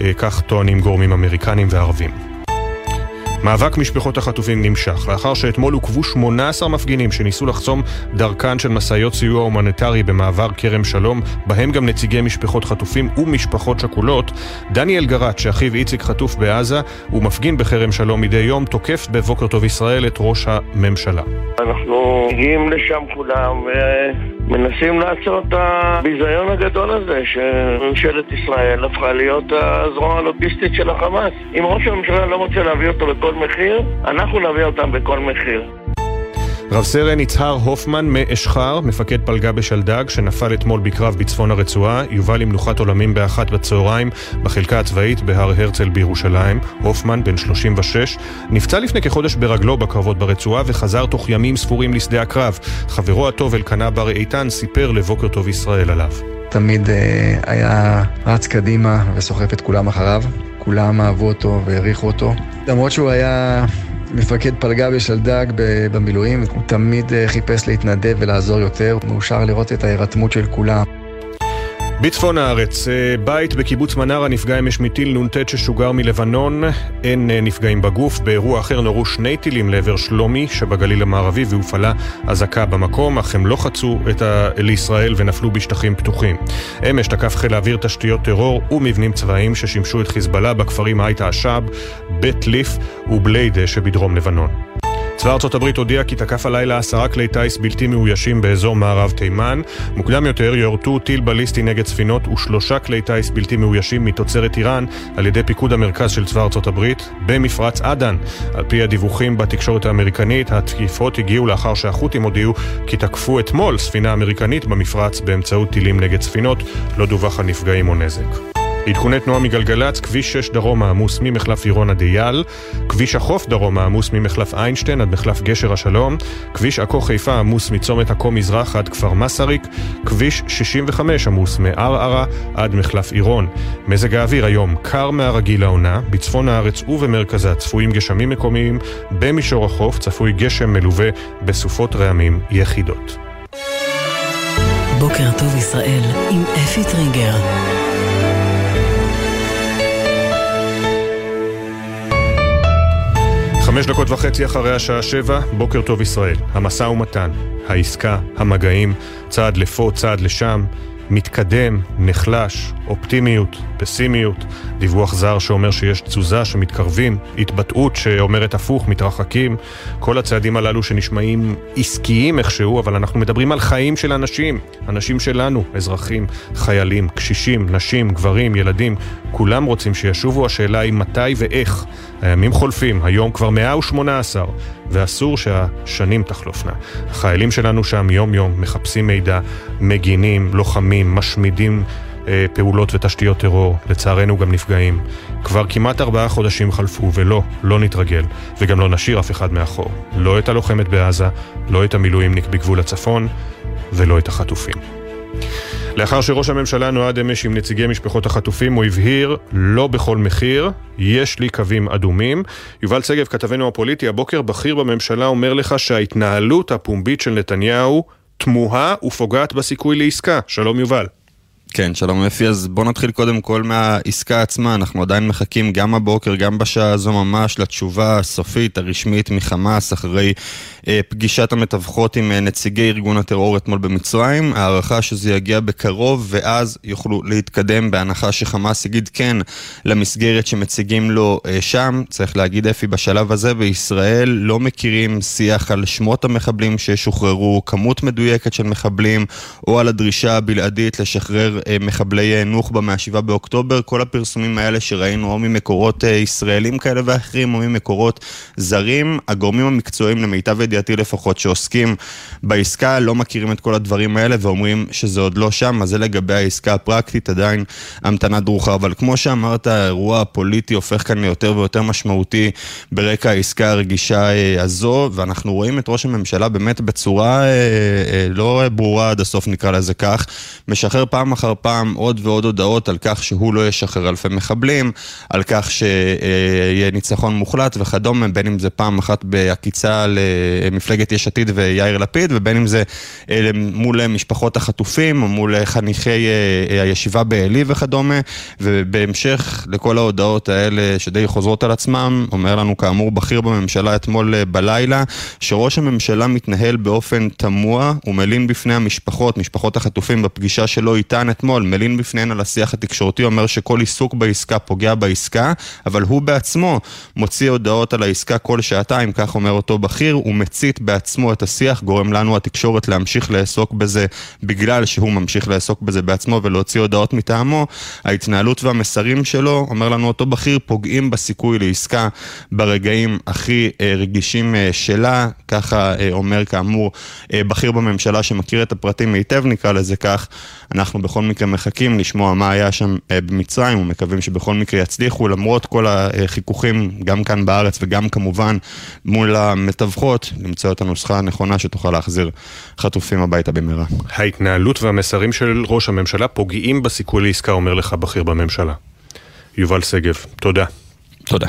אה, כך טוענים גורמים מעורבים. מאבק משפחות החטופים נמשך, לאחר שאתמול עוכבו 18 מפגינים שניסו לחסום דרכן של משאיות סיוע הומניטרי במעבר כרם שלום, בהם גם נציגי משפחות חטופים ומשפחות שכולות. דניאל גרט, שאחיו איציק חטוף בעזה, ומפגין בכרם שלום מדי יום, תוקף בבוקר טוב ישראל את ראש הממשלה. אנחנו מגיעים לשם כולם ומנסים לעצור את הביזיון הגדול הזה שממשלת ישראל הפכה להיות הזרוע הלוגיסטית של החמאס. אם ראש הממשלה לא רוצה להביא אותו בכל מחיר, אנחנו נביא אותם בכל מחיר. רב סרן יצהר הופמן מאשחר, מפקד פלגה בשלדג, שנפל אתמול בקרב בצפון הרצועה, יובא למנוחת עולמים באחת בצהריים בחלקה הצבאית בהר הרצל בירושלים. הופמן, בן 36, נפצע לפני כחודש ברגלו בקרבות ברצועה וחזר תוך ימים ספורים לשדה הקרב. חברו הטוב אלקנה בר איתן סיפר לבוקר טוב ישראל עליו. תמיד אה, היה רץ קדימה וסוחף את כולם אחריו. כולם אהבו אותו והעריכו אותו. למרות שהוא היה מפקד פלגה בשלדג במילואים, הוא תמיד אה, חיפש להתנדב ולעזור יותר. מאושר לראות את ההירתמות של כולם. בצפון הארץ, אה, בית בקיבוץ מנרה נפגע אמש מטיל נ"ט ששוגר מלבנון, אין אה, נפגעים בגוף. באירוע אחר נורו שני טילים לעבר שלומי שבגליל המערבי והופעלה אזעקה במקום, אך הם לא חצו את ה... לישראל ונפלו בשטחים פתוחים. אמש תקף חיל האוויר תשתיות טרור ומבנים צבאיים ששימשו את חיזבאללה בכפרים הייטה א-שעב, בית ליף ובליידה שבדרום לבנון. צבא ארצות הברית הודיע כי תקף הלילה עשרה כלי טיס בלתי מאוישים באזור מערב תימן. מוקדם יותר יורטו טיל בליסטי נגד ספינות ושלושה כלי טיס בלתי מאוישים מתוצרת איראן על ידי פיקוד המרכז של צבא ארצות הברית במפרץ עדן. על פי הדיווחים בתקשורת האמריקנית, התקיפות הגיעו לאחר שהחות'ים הודיעו כי תקפו אתמול ספינה אמריקנית במפרץ באמצעות טילים נגד ספינות. לא דווח על נפגעים או נזק. עדכוני תנועה מגלגלצ, כביש 6 דרומה עמוס ממחלף עירון עד אייל, כביש החוף דרומה עמוס ממחלף איינשטיין עד מחלף גשר השלום, כביש עכו חיפה עמוס מצומת עכו מזרח עד כפר מסריק, כביש 65 עמוס מערערה עד מחלף עירון. מזג האוויר היום קר מהרגיל לעונה, בצפון הארץ ובמרכזה צפויים גשמים מקומיים, במישור החוף צפוי גשם מלווה בסופות רעמים יחידות. בוקר טוב ישראל עם אפי טריגר חמש דקות וחצי אחרי השעה שבע, בוקר טוב ישראל. המשא ומתן, העסקה, המגעים, צעד לפה, צעד לשם, מתקדם, נחלש, אופטימיות, פסימיות, דיווח זר שאומר שיש תזוזה שמתקרבים, התבטאות שאומרת הפוך, מתרחקים, כל הצעדים הללו שנשמעים עסקיים איכשהו, אבל אנחנו מדברים על חיים של אנשים, אנשים שלנו, אזרחים, חיילים, קשישים, נשים, גברים, ילדים, כולם רוצים שישובו, השאלה היא מתי ואיך. הימים חולפים, היום כבר 118, ואסור שהשנים תחלופנה. החיילים שלנו שם יום-יום מחפשים מידע, מגינים, לוחמים, משמידים אה, פעולות ותשתיות טרור, לצערנו גם נפגעים. כבר כמעט ארבעה חודשים חלפו, ולא, לא נתרגל, וגם לא נשאיר אף אחד מאחור. לא את הלוחמת בעזה, לא את המילואימניק בגבול הצפון, ולא את החטופים. לאחר שראש הממשלה נועד אמש עם נציגי משפחות החטופים, הוא הבהיר, לא בכל מחיר, יש לי קווים אדומים. יובל שגב, כתבנו הפוליטי, הבוקר בכיר בממשלה אומר לך שההתנהלות הפומבית של נתניהו תמוהה ופוגעת בסיכוי לעסקה. שלום יובל. כן, שלום אפי, אז בוא נתחיל קודם כל מהעסקה עצמה, אנחנו עדיין מחכים גם הבוקר, גם בשעה הזו ממש, לתשובה הסופית, הרשמית מחמאס, אחרי אה, פגישת המתווכות עם אה, נציגי ארגון הטרור אתמול במצרים, הערכה שזה יגיע בקרוב, ואז יוכלו להתקדם בהנחה שחמאס יגיד כן למסגרת שמציגים לו אה, שם. צריך להגיד אפי, בשלב הזה בישראל לא מכירים שיח על שמות המחבלים ששוחררו, כמות מדויקת של מחבלים, או על הדרישה הבלעדית לשחרר מחבלי נוח'בה מה-7 באוקטובר, כל הפרסומים האלה שראינו או ממקורות ישראלים כאלה ואחרים או ממקורות זרים, הגורמים המקצועיים למיטב ידיעתי לפחות שעוסקים בעסקה לא מכירים את כל הדברים האלה ואומרים שזה עוד לא שם, אז זה לגבי העסקה הפרקטית, עדיין המתנה דרוכה, אבל כמו שאמרת, האירוע הפוליטי הופך כאן ליותר ויותר משמעותי ברקע העסקה הרגישה הזו, ואנחנו רואים את ראש הממשלה באמת בצורה אה, אה, לא ברורה עד הסוף נקרא לזה כך, משחרר פעם אחר פעם עוד ועוד הודעות על כך שהוא לא ישחרר אלפי מחבלים, על כך שיהיה ניצחון מוחלט וכדומה, בין אם זה פעם אחת בעקיצה למפלגת יש עתיד ויאיר לפיד, ובין אם זה אה, מול משפחות החטופים או מול חניכי הישיבה בעלי וכדומה, ובהמשך לכל ההודעות האלה שדי חוזרות על עצמם, אומר לנו כאמור בכיר בממשלה אתמול בלילה, שראש הממשלה מתנהל באופן תמוה ומלין בפני המשפחות, משפחות החטופים בפגישה שלו איתן אתמול, מלין בפניהן על השיח התקשורתי, אומר שכל עיסוק בעסקה פוגע בעסקה, אבל הוא בעצמו מוציא הודעות על העסקה כל שעתיים, כך אומר אותו בכיר, הוא מצית בעצמו את השיח, גורם לנו התקשורת להמשיך לעסוק בזה בגלל שהוא ממשיך לעסוק בזה בעצמו ולהוציא הודעות מטעמו. ההתנהלות והמסרים שלו, אומר לנו אותו בכיר, פוגעים בסיכוי לעסקה ברגעים הכי אה, רגישים אה, שלה, ככה אה, אומר כאמור בכיר בממשלה שמכיר את הפרטים היטב, נקרא לזה כך. אנחנו בכל מקרה מחכים לשמוע מה היה שם במצרים ומקווים שבכל מקרה יצליחו למרות כל החיכוכים גם כאן בארץ וגם כמובן מול המתווכות למצוא את הנוסחה הנכונה שתוכל להחזיר חטופים הביתה במהרה. ההתנהלות והמסרים של ראש הממשלה פוגעים בסיכוי לעסקה, אומר לך בכיר בממשלה. יובל שגב, תודה. תודה.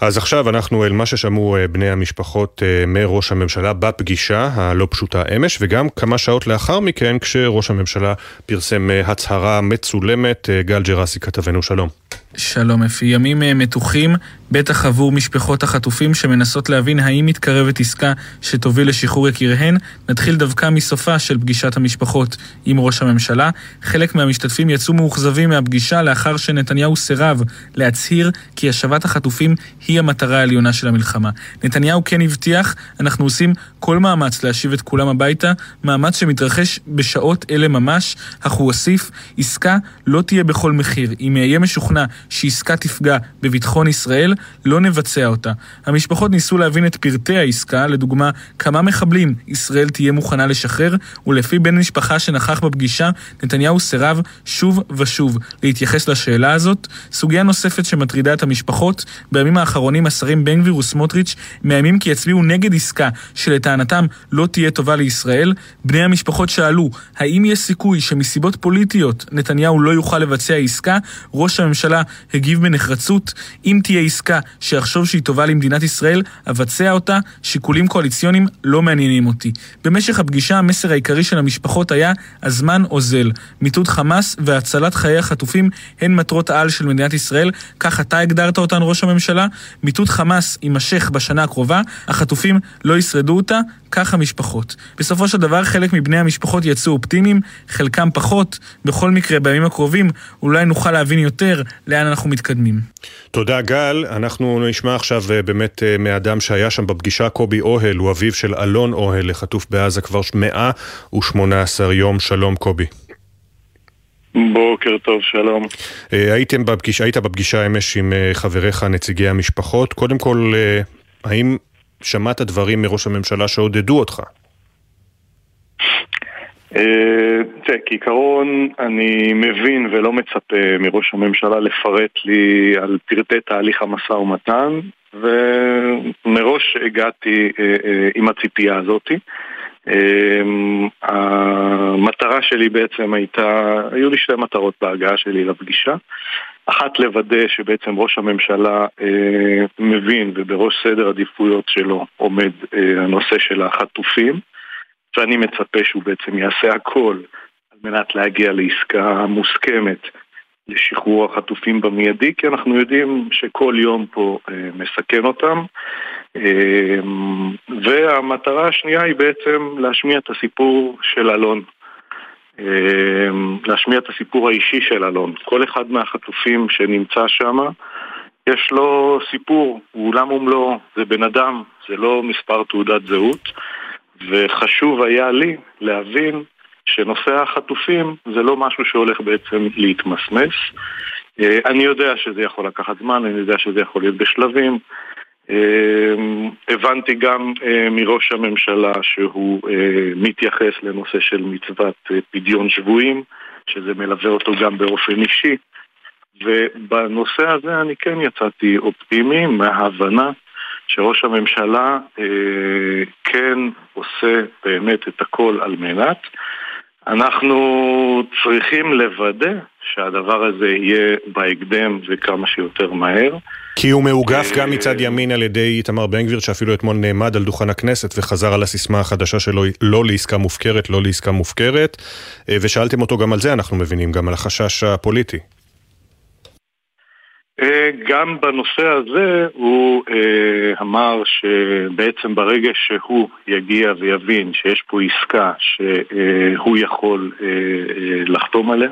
אז עכשיו אנחנו אל מה ששמעו אה, בני המשפחות אה, מראש הממשלה בפגישה הלא פשוטה אמש, וגם כמה שעות לאחר מכן כשראש הממשלה פרסם אה, הצהרה מצולמת. גל ג'רסי כתבנו, שלום. שלום אפי, ימים מתוחים, בטח עבור משפחות החטופים שמנסות להבין האם מתקרבת עסקה שתוביל לשחרור יקיריהן. נתחיל דווקא מסופה של פגישת המשפחות עם ראש הממשלה. חלק מהמשתתפים יצאו מאוכזבים מהפגישה לאחר שנתניהו סירב להצהיר כי השבת החטופים היא המטרה העליונה של המלחמה. נתניהו כן הבטיח, אנחנו עושים כל מאמץ להשיב את כולם הביתה, מאמץ שמתרחש בשעות אלה ממש, אך הוא הוסיף, עסקה לא תהיה בכל מחיר. אם אהיה משוכנע שעסקה תפגע בביטחון ישראל, לא נבצע אותה. המשפחות ניסו להבין את פרטי העסקה, לדוגמה, כמה מחבלים ישראל תהיה מוכנה לשחרר, ולפי בן משפחה שנכח בפגישה, נתניהו סירב שוב ושוב להתייחס לשאלה הזאת. סוגיה נוספת שמטרידה את המשפחות, בימים האחרונים השרים בן גביר וסמוטריץ' מאיימים כי יצביעו נגד עסקה שלטענתם לא תהיה טובה לישראל. בני המשפחות שאלו, האם יש סיכוי שמסיבות פוליטיות נתניהו לא יוכל לבצע עסקה? ראש הממשלה הגיב בנחרצות, אם תהיה עסקה שיחשוב שהיא טובה למדינת ישראל, אבצע אותה, שיקולים קואליציוניים לא מעניינים אותי. במשך הפגישה המסר העיקרי של המשפחות היה הזמן אוזל. מיטוט חמאס והצלת חיי החטופים הן מטרות העל של מדינת ישראל, כך אתה הגדרת אותן ראש הממשלה. מיטוט חמאס יימשך בשנה הקרובה, החטופים לא ישרדו אותה, כך המשפחות. בסופו של דבר חלק מבני המשפחות יצאו אופטימיים, חלקם פחות. בכל מקרה, בימים הקרובים אולי נוכל להבין יותר לאן אנחנו מתקדמים. תודה גל, אנחנו נשמע עכשיו אה, באמת אה, מאדם שהיה שם בפגישה, קובי אוהל, הוא אביו של אלון אוהל, לחטוף בעזה כבר 118 יום. שלום קובי. בוקר טוב, שלום. אה, הייתם בפגישה, היית בפגישה אמש עם חבריך, נציגי המשפחות. קודם כל, האם שמעת דברים מראש הממשלה שעודדו אותך? אה, תראה, כעיקרון אני מבין ולא מצפה מראש הממשלה לפרט לי על פרטי תהליך המשא ומתן ומראש הגעתי אה, אה, עם הציפייה הזאתי. המטרה שלי בעצם הייתה, היו לי שתי מטרות בהגעה שלי לפגישה. אחת לוודא שבעצם ראש הממשלה מבין ובראש סדר עדיפויות שלו עומד הנושא של החטופים ואני מצפה שהוא בעצם יעשה הכל על מנת להגיע לעסקה מוסכמת לשחרור החטופים במיידי כי אנחנו יודעים שכל יום פה אה, מסכן אותם. אה, והמטרה השנייה היא בעצם להשמיע את הסיפור של אלון. אמ, להשמיע את הסיפור האישי של אלון. כל אחד מהחטופים שנמצא שם, יש לו סיפור, הוא עולם ומלואו, זה בן אדם, זה לא מספר תעודת זהות, וחשוב היה לי להבין שנושא החטופים זה לא משהו שהולך בעצם להתמסמס. אה, אני יודע שזה יכול לקחת זמן, אני יודע שזה יכול להיות בשלבים. אה, הבנתי גם אה, מראש הממשלה שהוא מתייחס לנושא של מצוות פדיון שבויים, שזה מלווה אותו גם באופן אישי. ובנושא הזה אני כן יצאתי אופטימי מההבנה שראש הממשלה אה, כן עושה באמת את הכל על מנת. אנחנו צריכים לוודא שהדבר הזה יהיה בהקדם וכמה שיותר מהר. כי הוא מאוגף גם מצד ימין על ידי איתמר בן גביר, שאפילו אתמול נעמד על דוכן הכנסת וחזר על הסיסמה החדשה שלו, לא לעסקה מופקרת, לא לעסקה מופקרת. אה, ושאלתם אותו גם על זה, אנחנו מבינים, גם על החשש הפוליטי. אה, גם בנושא הזה הוא אה, אמר שבעצם ברגע שהוא יגיע ויבין שיש פה עסקה שהוא יכול אה, לחתום עליה,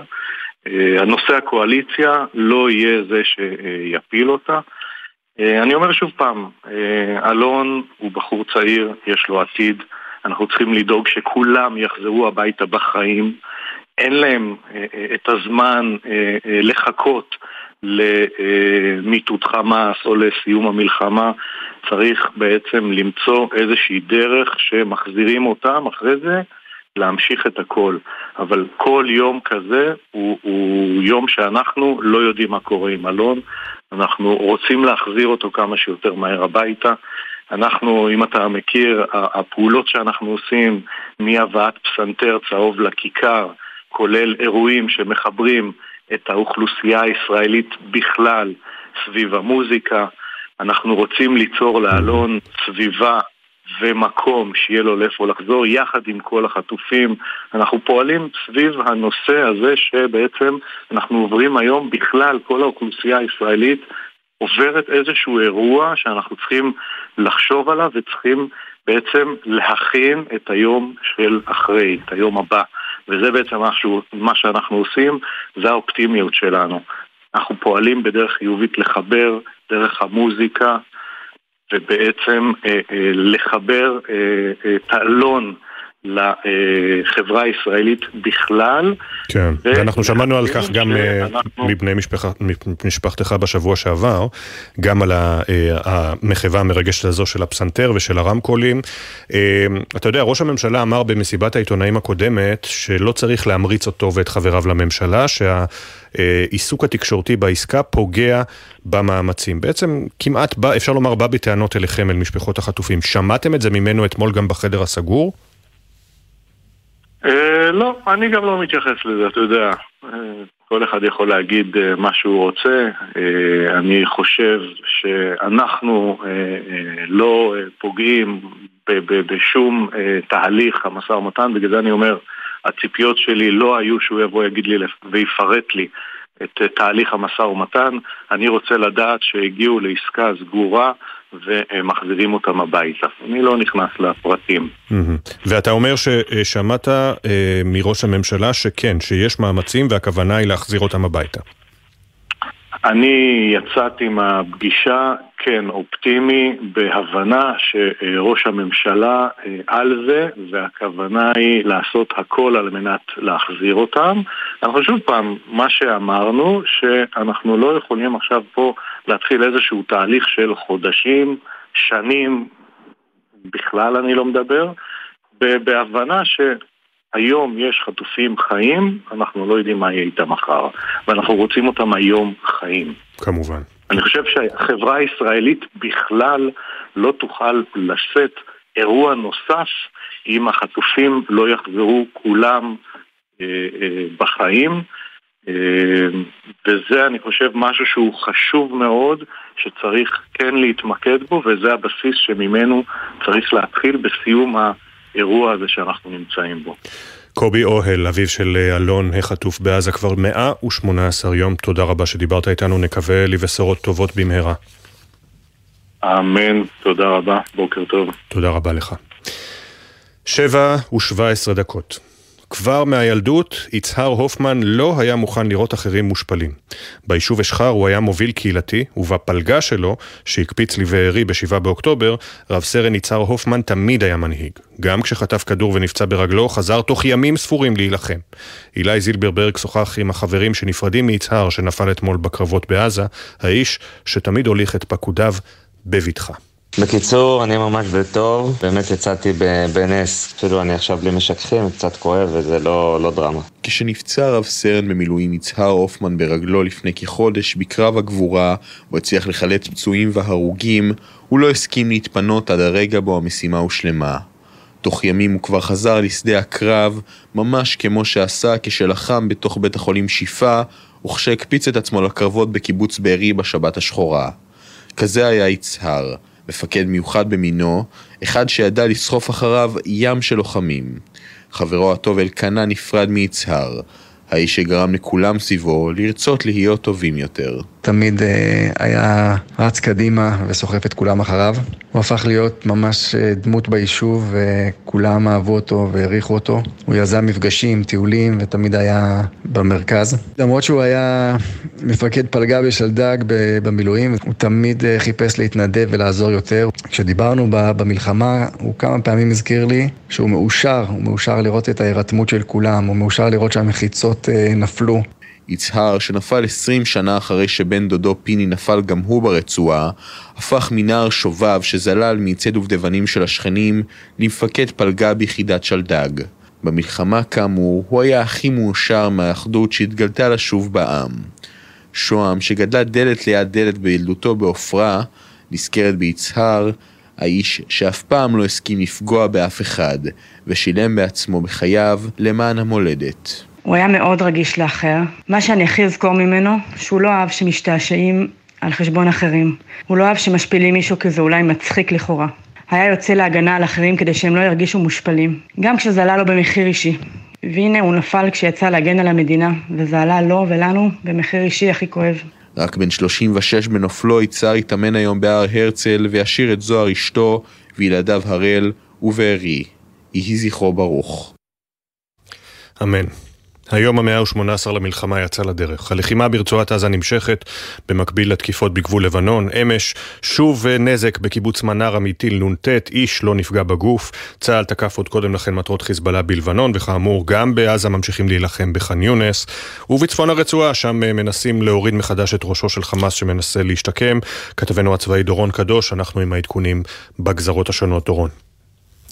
הנושא הקואליציה לא יהיה זה שיפיל אותה. אני אומר שוב פעם, אלון הוא בחור צעיר, יש לו עתיד, אנחנו צריכים לדאוג שכולם יחזרו הביתה בחיים, אין להם את הזמן לחכות למיטוט חמאס או לסיום המלחמה, צריך בעצם למצוא איזושהי דרך שמחזירים אותם אחרי זה להמשיך את הכל. אבל כל יום כזה הוא, הוא יום שאנחנו לא יודעים מה קורה עם אלון, אנחנו רוצים להחזיר אותו כמה שיותר מהר הביתה. אנחנו, אם אתה מכיר, הפעולות שאנחנו עושים מהבאת פסנתר צהוב לכיכר, כולל אירועים שמחברים את האוכלוסייה הישראלית בכלל סביב המוזיקה. אנחנו רוצים ליצור לאלון סביבה ומקום שיהיה לו לאיפה לחזור, יחד עם כל החטופים. אנחנו פועלים סביב הנושא הזה שבעצם אנחנו עוברים היום בכלל, כל האוכלוסייה הישראלית עוברת איזשהו אירוע שאנחנו צריכים לחשוב עליו וצריכים בעצם להכין את היום של אחרי, את היום הבא. וזה בעצם משהו, מה שאנחנו עושים, זה האופטימיות שלנו. אנחנו פועלים בדרך חיובית לחבר דרך המוזיקה ובעצם אה, אה, לחבר אה, את האלון לחברה הישראלית בכלל. כן, ו... ואנחנו שמענו על כך גם אה, שאנחנו... מבני משפח... משפחתך בשבוע שעבר, גם על אה, המחווה המרגשת הזו של הפסנתר ושל הרמקולים. אה, אתה יודע, ראש הממשלה אמר במסיבת העיתונאים הקודמת שלא צריך להמריץ אותו ואת חבריו לממשלה, שהעיסוק התקשורתי בעסקה פוגע במאמצים. בעצם כמעט בא, אפשר לומר, בא בטענות אליכם, אל משפחות החטופים. שמעתם את זה ממנו אתמול גם בחדר הסגור? אה, לא, אני גם לא מתייחס לזה, אתה יודע. אה, כל אחד יכול להגיד אה, מה שהוא רוצה. אני חושב שאנחנו לא פוגעים בשום תהליך המשא ומתן, בגלל זה אני אומר, הציפיות שלי לא היו שהוא יבוא ויגיד לי ויפרט לי את תהליך המשא ומתן. אני רוצה לדעת שהגיעו לעסקה סגורה ומחזירים אותם הביתה. אני לא נכנס לפרטים. ואתה אומר ששמעת אה, מראש הממשלה שכן, שיש מאמצים והכוונה היא להחזיר אותם הביתה. אני יצאתי מהפגישה, כן, אופטימי, בהבנה שראש הממשלה אה, על זה, והכוונה היא לעשות הכל על מנת להחזיר אותם. אנחנו שוב פעם, מה שאמרנו, שאנחנו לא יכולים עכשיו פה להתחיל איזשהו תהליך של חודשים, שנים, בכלל אני לא מדבר, בהבנה ש... היום יש חטופים חיים, אנחנו לא יודעים מה יהיה איתם מחר, ואנחנו רוצים אותם היום חיים. כמובן. אני חושב שהחברה הישראלית בכלל לא תוכל לשאת אירוע נוסף אם החטופים לא יחזרו כולם אה, אה, בחיים. אה, וזה, אני חושב, משהו שהוא חשוב מאוד, שצריך כן להתמקד בו, וזה הבסיס שממנו צריך להתחיל בסיום. האירוע הזה שאנחנו נמצאים בו. קובי אוהל, אביו של אה, אלון החטוף בעזה כבר 118 יום, תודה רבה שדיברת איתנו, נקווה לבשורות טובות במהרה. אמן, תודה רבה, בוקר טוב. תודה רבה לך. שבע ושבע עשרה דקות. כבר מהילדות, יצהר הופמן לא היה מוכן לראות אחרים מושפלים. ביישוב אשחר הוא היה מוביל קהילתי, ובפלגה שלו, שהקפיץ לבארי ב-7 באוקטובר, רב סרן יצהר הופמן תמיד היה מנהיג. גם כשחטף כדור ונפצע ברגלו, חזר תוך ימים ספורים להילחם. אילי זילברברג שוחח עם החברים שנפרדים מיצהר שנפל אתמול בקרבות בעזה, האיש שתמיד הוליך את פקודיו בבטחה. בקיצור, אני ממש בטוב, באמת יצאתי בנס, אפילו אני עכשיו בלי משככים, קצת כואב וזה לא, לא דרמה. כשנפצע רב סרן במילואים יצהר הופמן ברגלו לפני כחודש בקרב הגבורה, הוא הצליח לחלץ פצועים והרוגים, הוא לא הסכים להתפנות עד הרגע בו המשימה הושלמה. תוך ימים הוא כבר חזר לשדה הקרב, ממש כמו שעשה כשלחם בתוך בית החולים שיפה, וכשהקפיץ את עצמו לקרבות בקיבוץ בארי בשבת השחורה. כזה היה יצהר. מפקד מיוחד במינו, אחד שידע לסחוף אחריו ים של לוחמים. חברו הטוב אלקנה נפרד מיצהר, האיש שגרם לכולם סביבו לרצות להיות טובים יותר. תמיד אה, היה רץ קדימה וסוחף את כולם אחריו. הוא הפך להיות ממש אה, דמות ביישוב וכולם אהבו אותו והעריכו אותו. הוא יזם מפגשים, טיולים ותמיד היה במרכז. למרות שהוא היה מפקד פלגה בשלדג במילואים, הוא תמיד אה, חיפש להתנדב ולעזור יותר. כשדיברנו במלחמה, הוא כמה פעמים הזכיר לי שהוא מאושר, הוא מאושר לראות את ההירתמות של כולם, הוא מאושר לראות שהמחיצות נפלו. יצהר, שנפל 20 שנה אחרי שבן דודו פיני נפל גם הוא ברצועה, הפך מנער שובב שזלל מעצי דובדבנים של השכנים למפקד פלגה ביחידת שלדג. במלחמה כאמור, הוא היה הכי מאושר מהאחדות שהתגלתה לשוב בעם. שוהם, שגדלה דלת ליד דלת בילדותו בעופרה, נזכרת ביצהר, האיש שאף פעם לא הסכים לפגוע באף אחד, ושילם בעצמו בחייו למען המולדת. הוא היה מאוד רגיש לאחר. מה שאני הכי אזכור ממנו, שהוא לא אהב שמשתעשעים על חשבון אחרים. הוא לא אהב שמשפילים מישהו כי זה אולי מצחיק לכאורה. היה יוצא להגנה על אחרים כדי שהם לא ירגישו מושפלים. גם כשזה עלה לו במחיר אישי. והנה הוא נפל כשיצא להגן על המדינה, וזה עלה לו ולנו במחיר אישי הכי כואב. רק בן 36 בנופלו יצהר התאמן היום בהר הרצל וישיר את זוהר אשתו וילדיו הראל ובארי. יהי זכרו ברוך. אמן. היום המאה ה-18 למלחמה יצא לדרך. הלחימה ברצועת עזה נמשכת, במקביל לתקיפות בגבול לבנון. אמש, שוב נזק בקיבוץ מנרה מטיל נ"ט, איש לא נפגע בגוף. צה"ל תקף עוד קודם לכן מטרות חיזבאללה בלבנון, וכאמור, גם בעזה ממשיכים להילחם בח'אן יונס. ובצפון הרצועה, שם מנסים להוריד מחדש את ראשו של חמאס שמנסה להשתקם. כתבנו הצבאי דורון קדוש, אנחנו עם העדכונים בגזרות השונות. דורון.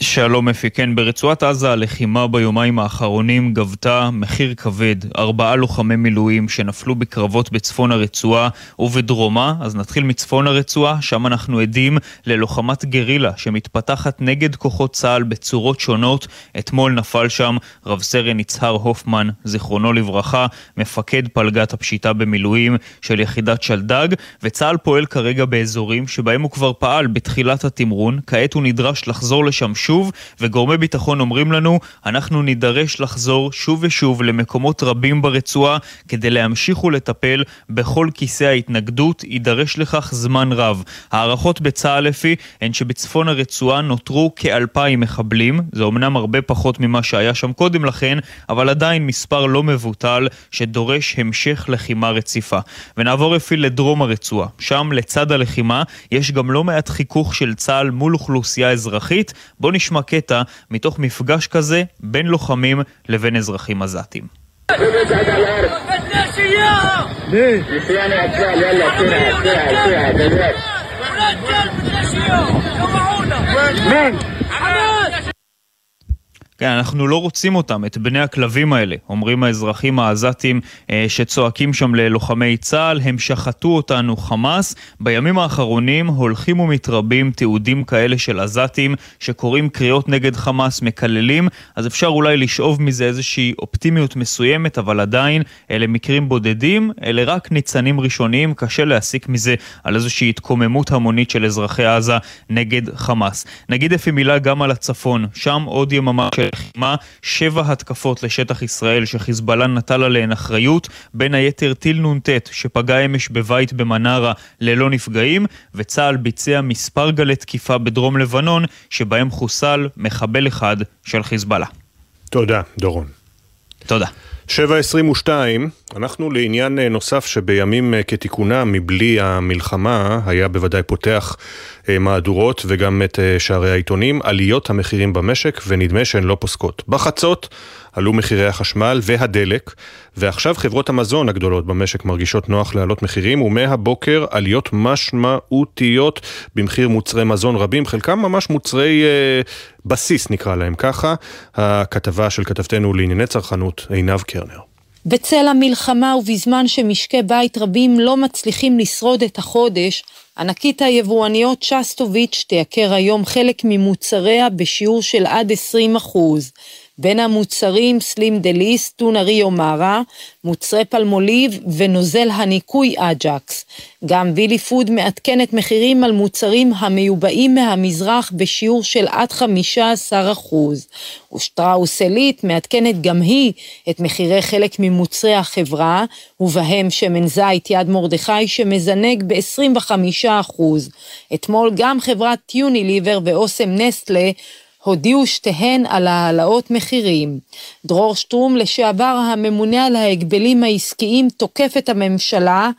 שלום אפי, כן, ברצועת עזה הלחימה ביומיים האחרונים גבתה מחיר כבד. ארבעה לוחמי מילואים שנפלו בקרבות בצפון הרצועה ובדרומה, אז נתחיל מצפון הרצועה, שם אנחנו עדים ללוחמת גרילה שמתפתחת נגד כוחות צה"ל בצורות שונות. אתמול נפל שם רב סרן יצהר הופמן, זיכרונו לברכה, מפקד פלגת הפשיטה במילואים של יחידת שלדג, וצה"ל פועל כרגע באזורים שבהם הוא כבר פעל בתחילת התמרון, כעת הוא נדרש לחזור לשם שוב. וגורמי ביטחון אומרים לנו, אנחנו נידרש לחזור שוב ושוב למקומות רבים ברצועה כדי להמשיך ולטפל בכל כיסא ההתנגדות, יידרש לכך זמן רב. הערכות בצה"ל לפי הן שבצפון הרצועה נותרו כאלפיים מחבלים, זה אומנם הרבה פחות ממה שהיה שם קודם לכן, אבל עדיין מספר לא מבוטל שדורש המשך לחימה רציפה. ונעבור אפי לדרום הרצועה, שם לצד הלחימה יש גם לא מעט חיכוך של צה"ל מול אוכלוסייה אזרחית. בואו נשמע קטע מתוך מפגש כזה בין לוחמים לבין אזרחים עזתים. כן, אנחנו לא רוצים אותם, את בני הכלבים האלה, אומרים האזרחים העזתים אה, שצועקים שם ללוחמי צה"ל, הם שחטו אותנו חמאס. בימים האחרונים הולכים ומתרבים תיעודים כאלה של עזתים שקוראים קריאות נגד חמאס, מקללים, אז אפשר אולי לשאוב מזה איזושהי אופטימיות מסוימת, אבל עדיין אלה מקרים בודדים, אלה רק ניצנים ראשוניים, קשה להסיק מזה על איזושהי התקוממות המונית של אזרחי עזה נגד חמאס. נגיד אפי מילה גם על הצפון, שם עוד יממה של לחימה, שבע התקפות לשטח ישראל שחיזבאללה נטל עליהן אחריות, בין היתר טיל נ"ט שפגע אמש בבית במנרה ללא נפגעים, וצה"ל ביצע מספר גלי תקיפה בדרום לבנון, שבהם חוסל מחבל אחד של חיזבאללה. תודה, דורון. תודה. 7.22, אנחנו לעניין אה, נוסף שבימים אה, כתיקונם, מבלי המלחמה, היה בוודאי פותח אה, מהדורות וגם את שערי העיתונים, עליות המחירים במשק, ונדמה שהן לא פוסקות. בחצות עלו מחירי החשמל והדלק, ועכשיו חברות המזון הגדולות במשק מרגישות נוח להעלות מחירים, ומהבוקר עליות משמעותיות במחיר מוצרי מזון רבים, חלקם ממש מוצרי אה, בסיס נקרא להם ככה. הכתבה של כתבתנו לענייני צרכנות, עינב קרנר. בצל המלחמה ובזמן שמשקי בית רבים לא מצליחים לשרוד את החודש, ענקית היבואניות שסטוביץ' תייקר היום חלק ממוצריה בשיעור של עד 20 אחוז. בין המוצרים סלים דליס, טונה ריו מארה, מוצרי פלמוליב ונוזל הניקוי אג'קס. גם וילי פוד מעדכנת מחירים על מוצרים המיובאים מהמזרח בשיעור של עד 15 אחוז. ושטראוס עילית מעדכנת גם היא את מחירי חלק ממוצרי החברה, ובהם שמן זית יד מרדכי שמזנק ב-25 אחוז. אתמול גם חברת יוניליבר ואוסם נסטלה הודיעו שתיהן על העלאות מחירים. דרור שטרום, לשעבר הממונה על ההגבלים העסקיים, תוקף את הממשלה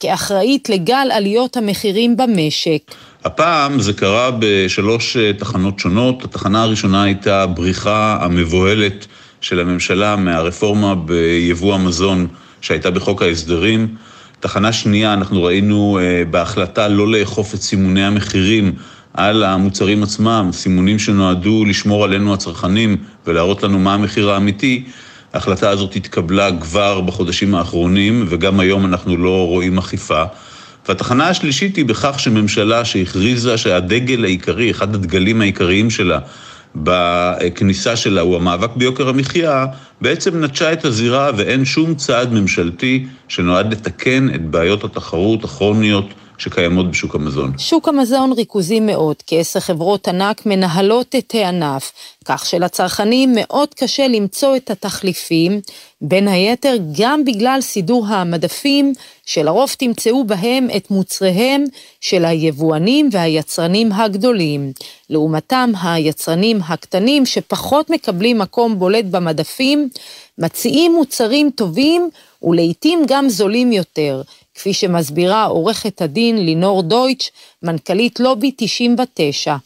כאחראית לגל עליות המחירים במשק. הפעם זה קרה בשלוש אה, תחנות שונות. התחנה הראשונה הייתה הבריחה המבוהלת של הממשלה מהרפורמה ביבוא המזון שהייתה בחוק ההסדרים. תחנה שנייה, אנחנו ראינו אה, בהחלטה לא לאכוף את סימוני המחירים על המוצרים עצמם, סימונים שנועדו לשמור עלינו הצרכנים ולהראות לנו מה המחיר האמיתי, ההחלטה הזאת התקבלה כבר בחודשים האחרונים, וגם היום אנחנו לא רואים אכיפה. והתחנה השלישית היא בכך שממשלה שהכריזה שהדגל העיקרי, אחד הדגלים העיקריים שלה בכניסה שלה הוא המאבק ביוקר המחיה, בעצם נטשה את הזירה ואין שום צעד ממשלתי שנועד לתקן את בעיות התחרות הכרוניות שקיימות בשוק המזון. שוק המזון ריכוזי מאוד, כעשר חברות ענק מנהלות את הענף, כך שלצרכנים מאוד קשה למצוא את התחליפים, בין היתר גם בגלל סידור המדפים, שלרוב תמצאו בהם את מוצריהם של היבואנים והיצרנים הגדולים. לעומתם, היצרנים הקטנים שפחות מקבלים מקום בולט במדפים, מציעים מוצרים טובים ולעיתים גם זולים יותר. כפי שמסבירה עורכת הדין לינור דויטש, מנכ"לית לובי 99.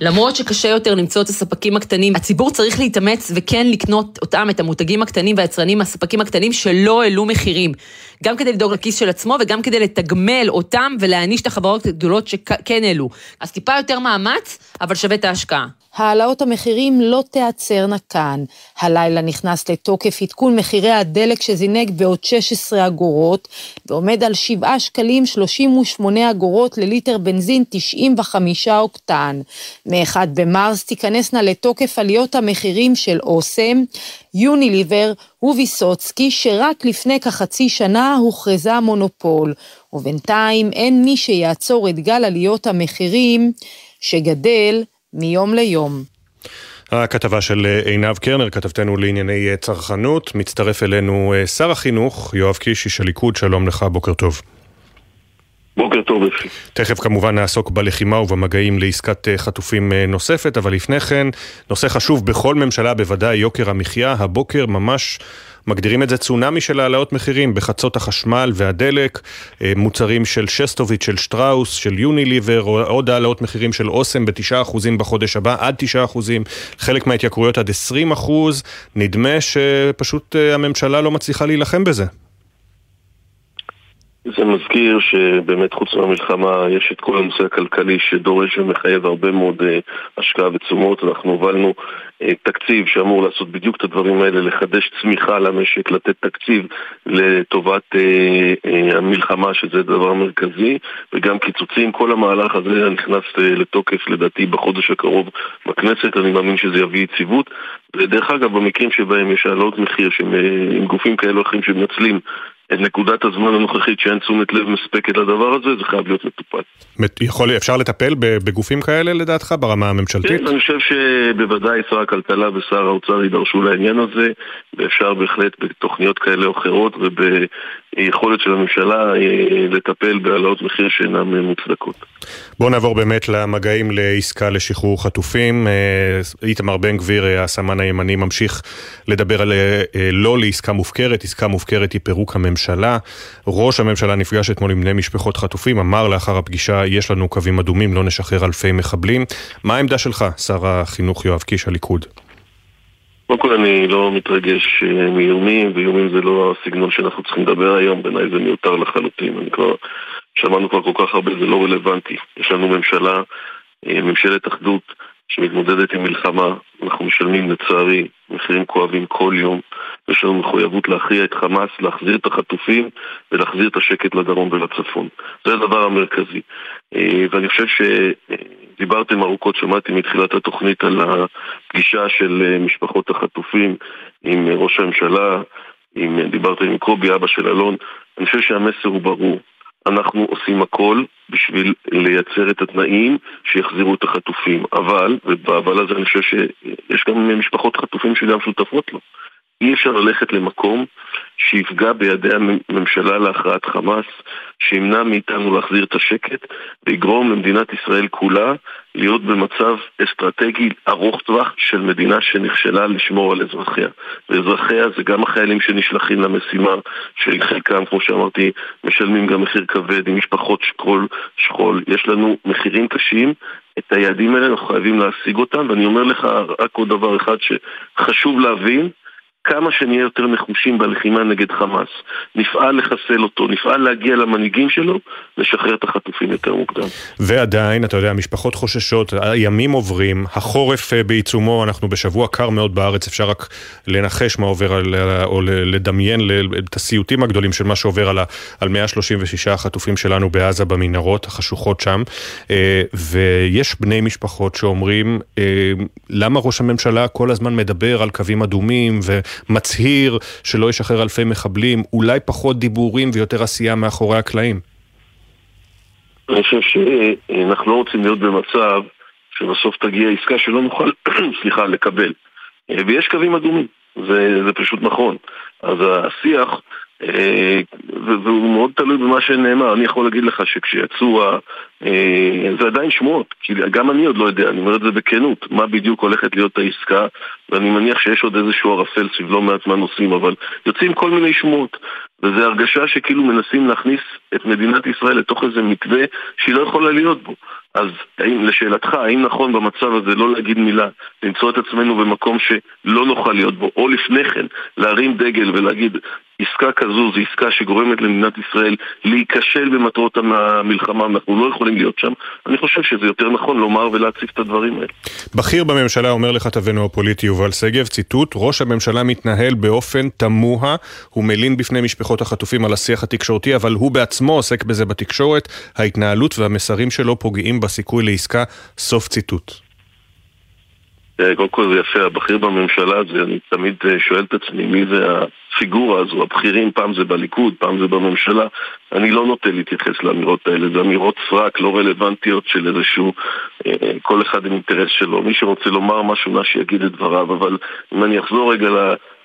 למרות שקשה יותר למצוא את הספקים הקטנים, הציבור צריך להתאמץ וכן לקנות אותם, את המותגים הקטנים והיצרנים, הספקים הקטנים שלא העלו מחירים. גם כדי לדאוג לכיס של עצמו וגם כדי לתגמל אותם ולהעניש את החברות הגדולות שכן העלו. אז טיפה יותר מאמץ, אבל שווה את ההשקעה. העלאות המחירים לא תיעצרנה כאן. הלילה נכנס לתוקף עדכון מחירי הדלק שזינק בעוד 16 אגורות, ועומד על 7 שקלים 38 אגורות לליטר בנזין 95 אוקטן. מ-1 במרס תיכנסנה לתוקף עליות המחירים של אוסם, יוניליבר וויסוצקי, שרק לפני כחצי שנה הוכרזה מונופול, ובינתיים אין מי שיעצור את גל עליות המחירים שגדל מיום ליום. הכתבה של אה, עינב קרנר, כתבתנו לענייני אה, צרכנות, מצטרף אלינו אה, שר החינוך, יואב קיש, איש הליכוד, שלום לך, בוקר טוב. בוקר טוב. תכף כמובן נעסוק בלחימה ובמגעים לעסקת חטופים נוספת, אבל לפני כן, נושא חשוב בכל ממשלה, בוודאי יוקר המחיה. הבוקר ממש מגדירים את זה צונאמי של העלאות מחירים בחצות החשמל והדלק, אה, מוצרים של שסטוביץ', של שטראוס, של יוניליבר, עוד העלאות מחירים של אוסם ב-9% בחודש הבא, עד 9%, חלק מההתייקרויות עד 20%, נדמה שפשוט אה, הממשלה לא מצליחה להילחם בזה. זה מזכיר שבאמת חוץ מהמלחמה יש את כל הנושא הכלכלי שדורש ומחייב הרבה מאוד uh, השקעה ותשומות. אנחנו הובלנו uh, תקציב שאמור לעשות בדיוק את הדברים האלה, לחדש צמיחה למשק, לתת תקציב לטובת uh, המלחמה, שזה דבר מרכזי, וגם קיצוצים. כל המהלך הזה נכנס לתוקף לדעתי בחודש הקרוב בכנסת, אני מאמין שזה יביא יציבות. ודרך אגב, במקרים שבהם יש העלות מחיר, עם גופים כאלו או אחרים שמנצלים את נקודת הזמן הנוכחית שאין תשומת לב מספקת לדבר הזה, זה חייב להיות מטופל. יכול, אפשר לטפל בגופים כאלה לדעתך ברמה הממשלתית? כן, אני חושב שבוודאי שר הכלכלה ושר האוצר יידרשו לעניין הזה, ואפשר בהחלט בתוכניות כאלה או אחרות וביכולת של הממשלה אה, לטפל בהעלאות מחיר שאינן מוצדקות. בואו נעבור באמת למגעים לעסקה לשחרור חטופים. אה, איתמר בן גביר, אה, הסמן הימני, ממשיך לדבר על לא לעסקה מופקרת, עסקה מופקרת היא פירוק הממשלה. ראש הממשלה נפגש אתמול עם בני משפחות חטופים, אמר לאחר הפגישה, יש לנו קווים אדומים, לא נשחרר אלפי מחבלים. מה העמדה שלך, שר החינוך יואב קיש, הליכוד? קודם כל אני לא מתרגש אה, מאיומים, ואיומים זה לא הסגנון שאנחנו צריכים לדבר היום, בעיניי זה מיותר לחלוטין. אני כבר, שמענו כבר כל כך הרבה, זה לא רלוונטי. יש לנו ממשלה, אה, ממשלת אחדות, שמתמודדת עם מלחמה, אנחנו משלמים לצערי מחירים כואבים כל יום. יש לנו מחויבות להכריע את חמאס, להחזיר את החטופים ולהחזיר את השקט לדרום ולצפון. זה הדבר המרכזי. אה, ואני חושב שדיברתם ארוכות, שמעתי מתחילת התוכנית על הפגישה של אה, משפחות החטופים עם ראש הממשלה, עם, דיברתם עם קובי, אבא של אלון. אני חושב שהמסר הוא ברור. אנחנו עושים הכל בשביל לייצר את התנאים שיחזירו את החטופים. אבל, ובאבל הזה אני חושב שיש גם משפחות חטופים שגם שותפות לו. אי אפשר ללכת למקום שיפגע בידי הממשלה להכרעת חמאס, שימנע מאיתנו להחזיר את השקט ויגרום למדינת ישראל כולה להיות במצב אסטרטגי ארוך טווח של מדינה שנכשלה לשמור על אזרחיה. ואזרחיה זה גם החיילים שנשלחים למשימה, שחלקם, כמו שאמרתי, משלמים גם מחיר כבד עם משפחות שכול, שכול. יש לנו מחירים קשים, את היעדים האלה אנחנו חייבים להשיג אותם, ואני אומר לך רק עוד דבר אחד שחשוב להבין, כמה שנהיה יותר נחושים בלחימה נגד חמאס, נפעל לחסל אותו, נפעל להגיע למנהיגים שלו, לשחרר את החטופים יותר מוקדם. ועדיין, אתה יודע, המשפחות חוששות, הימים עוברים, החורף אה, בעיצומו, אנחנו בשבוע קר מאוד בארץ, אפשר רק לנחש מה עובר, על, או לדמיין את הסיוטים הגדולים של מה שעובר על, על 136 החטופים שלנו בעזה במנהרות החשוכות שם, אה, ויש בני משפחות שאומרים, אה, למה ראש הממשלה כל הזמן מדבר על קווים אדומים, ו... מצהיר שלא ישחרר אלפי מחבלים, אולי פחות דיבורים ויותר עשייה מאחורי הקלעים? אני חושב שאנחנו לא רוצים להיות במצב שבסוף תגיע עסקה שלא נוכל, סליחה, לקבל. ויש קווים אדומים, זה, זה פשוט נכון. אז השיח והוא מאוד תלוי במה שנאמר. אני יכול להגיד לך שכשיצאו, אה, זה עדיין שמועות, כי גם אני עוד לא יודע, אני אומר את זה בכנות, מה בדיוק הולכת להיות העסקה, ואני מניח שיש עוד איזשהו ערפל סביב לא מעט מהנושאים, אבל יוצאים כל מיני שמועות. וזו הרגשה שכאילו מנסים להכניס את מדינת ישראל לתוך איזה מתווה שהיא לא יכולה להיות בו. אז לשאלתך, האם נכון במצב הזה לא להגיד מילה, למצוא את עצמנו במקום שלא נוכל להיות בו, או לפני כן להרים דגל ולהגיד עסקה כזו זו עסקה שגורמת למדינת ישראל להיכשל במטרות המלחמה, אנחנו לא יכולים להיות שם, אני חושב שזה יותר נכון לומר ולהציף את הדברים האלה. בכיר בממשלה אומר לכתבנו הפוליטי יובל שגב, ציטוט, ראש הממשלה מתנהל באופן תמוה, הוא מלין בפני משפחות החטופים על השיח התקשורתי, אבל הוא בעצמו עוסק בזה בתקשורת, ההתנהלות והמסרים שלו פוגעים בסיכוי לעסקה, סוף ציטוט. אה, קודם כל זה יפה, הבכיר בממשלה הזה, אני תמיד אה, שואל את עצמי מי זה הפיגורה הזו, הבכירים, פעם זה בליכוד, פעם זה בממשלה. אני לא נוטה להתייחס לאמירות האלה, זה אמירות סרק, לא רלוונטיות של איזשהו, אה, כל אחד עם אינטרס שלו. מי שרוצה לומר משהו, מה שיגיד את דבריו, אבל אם אני אחזור רגע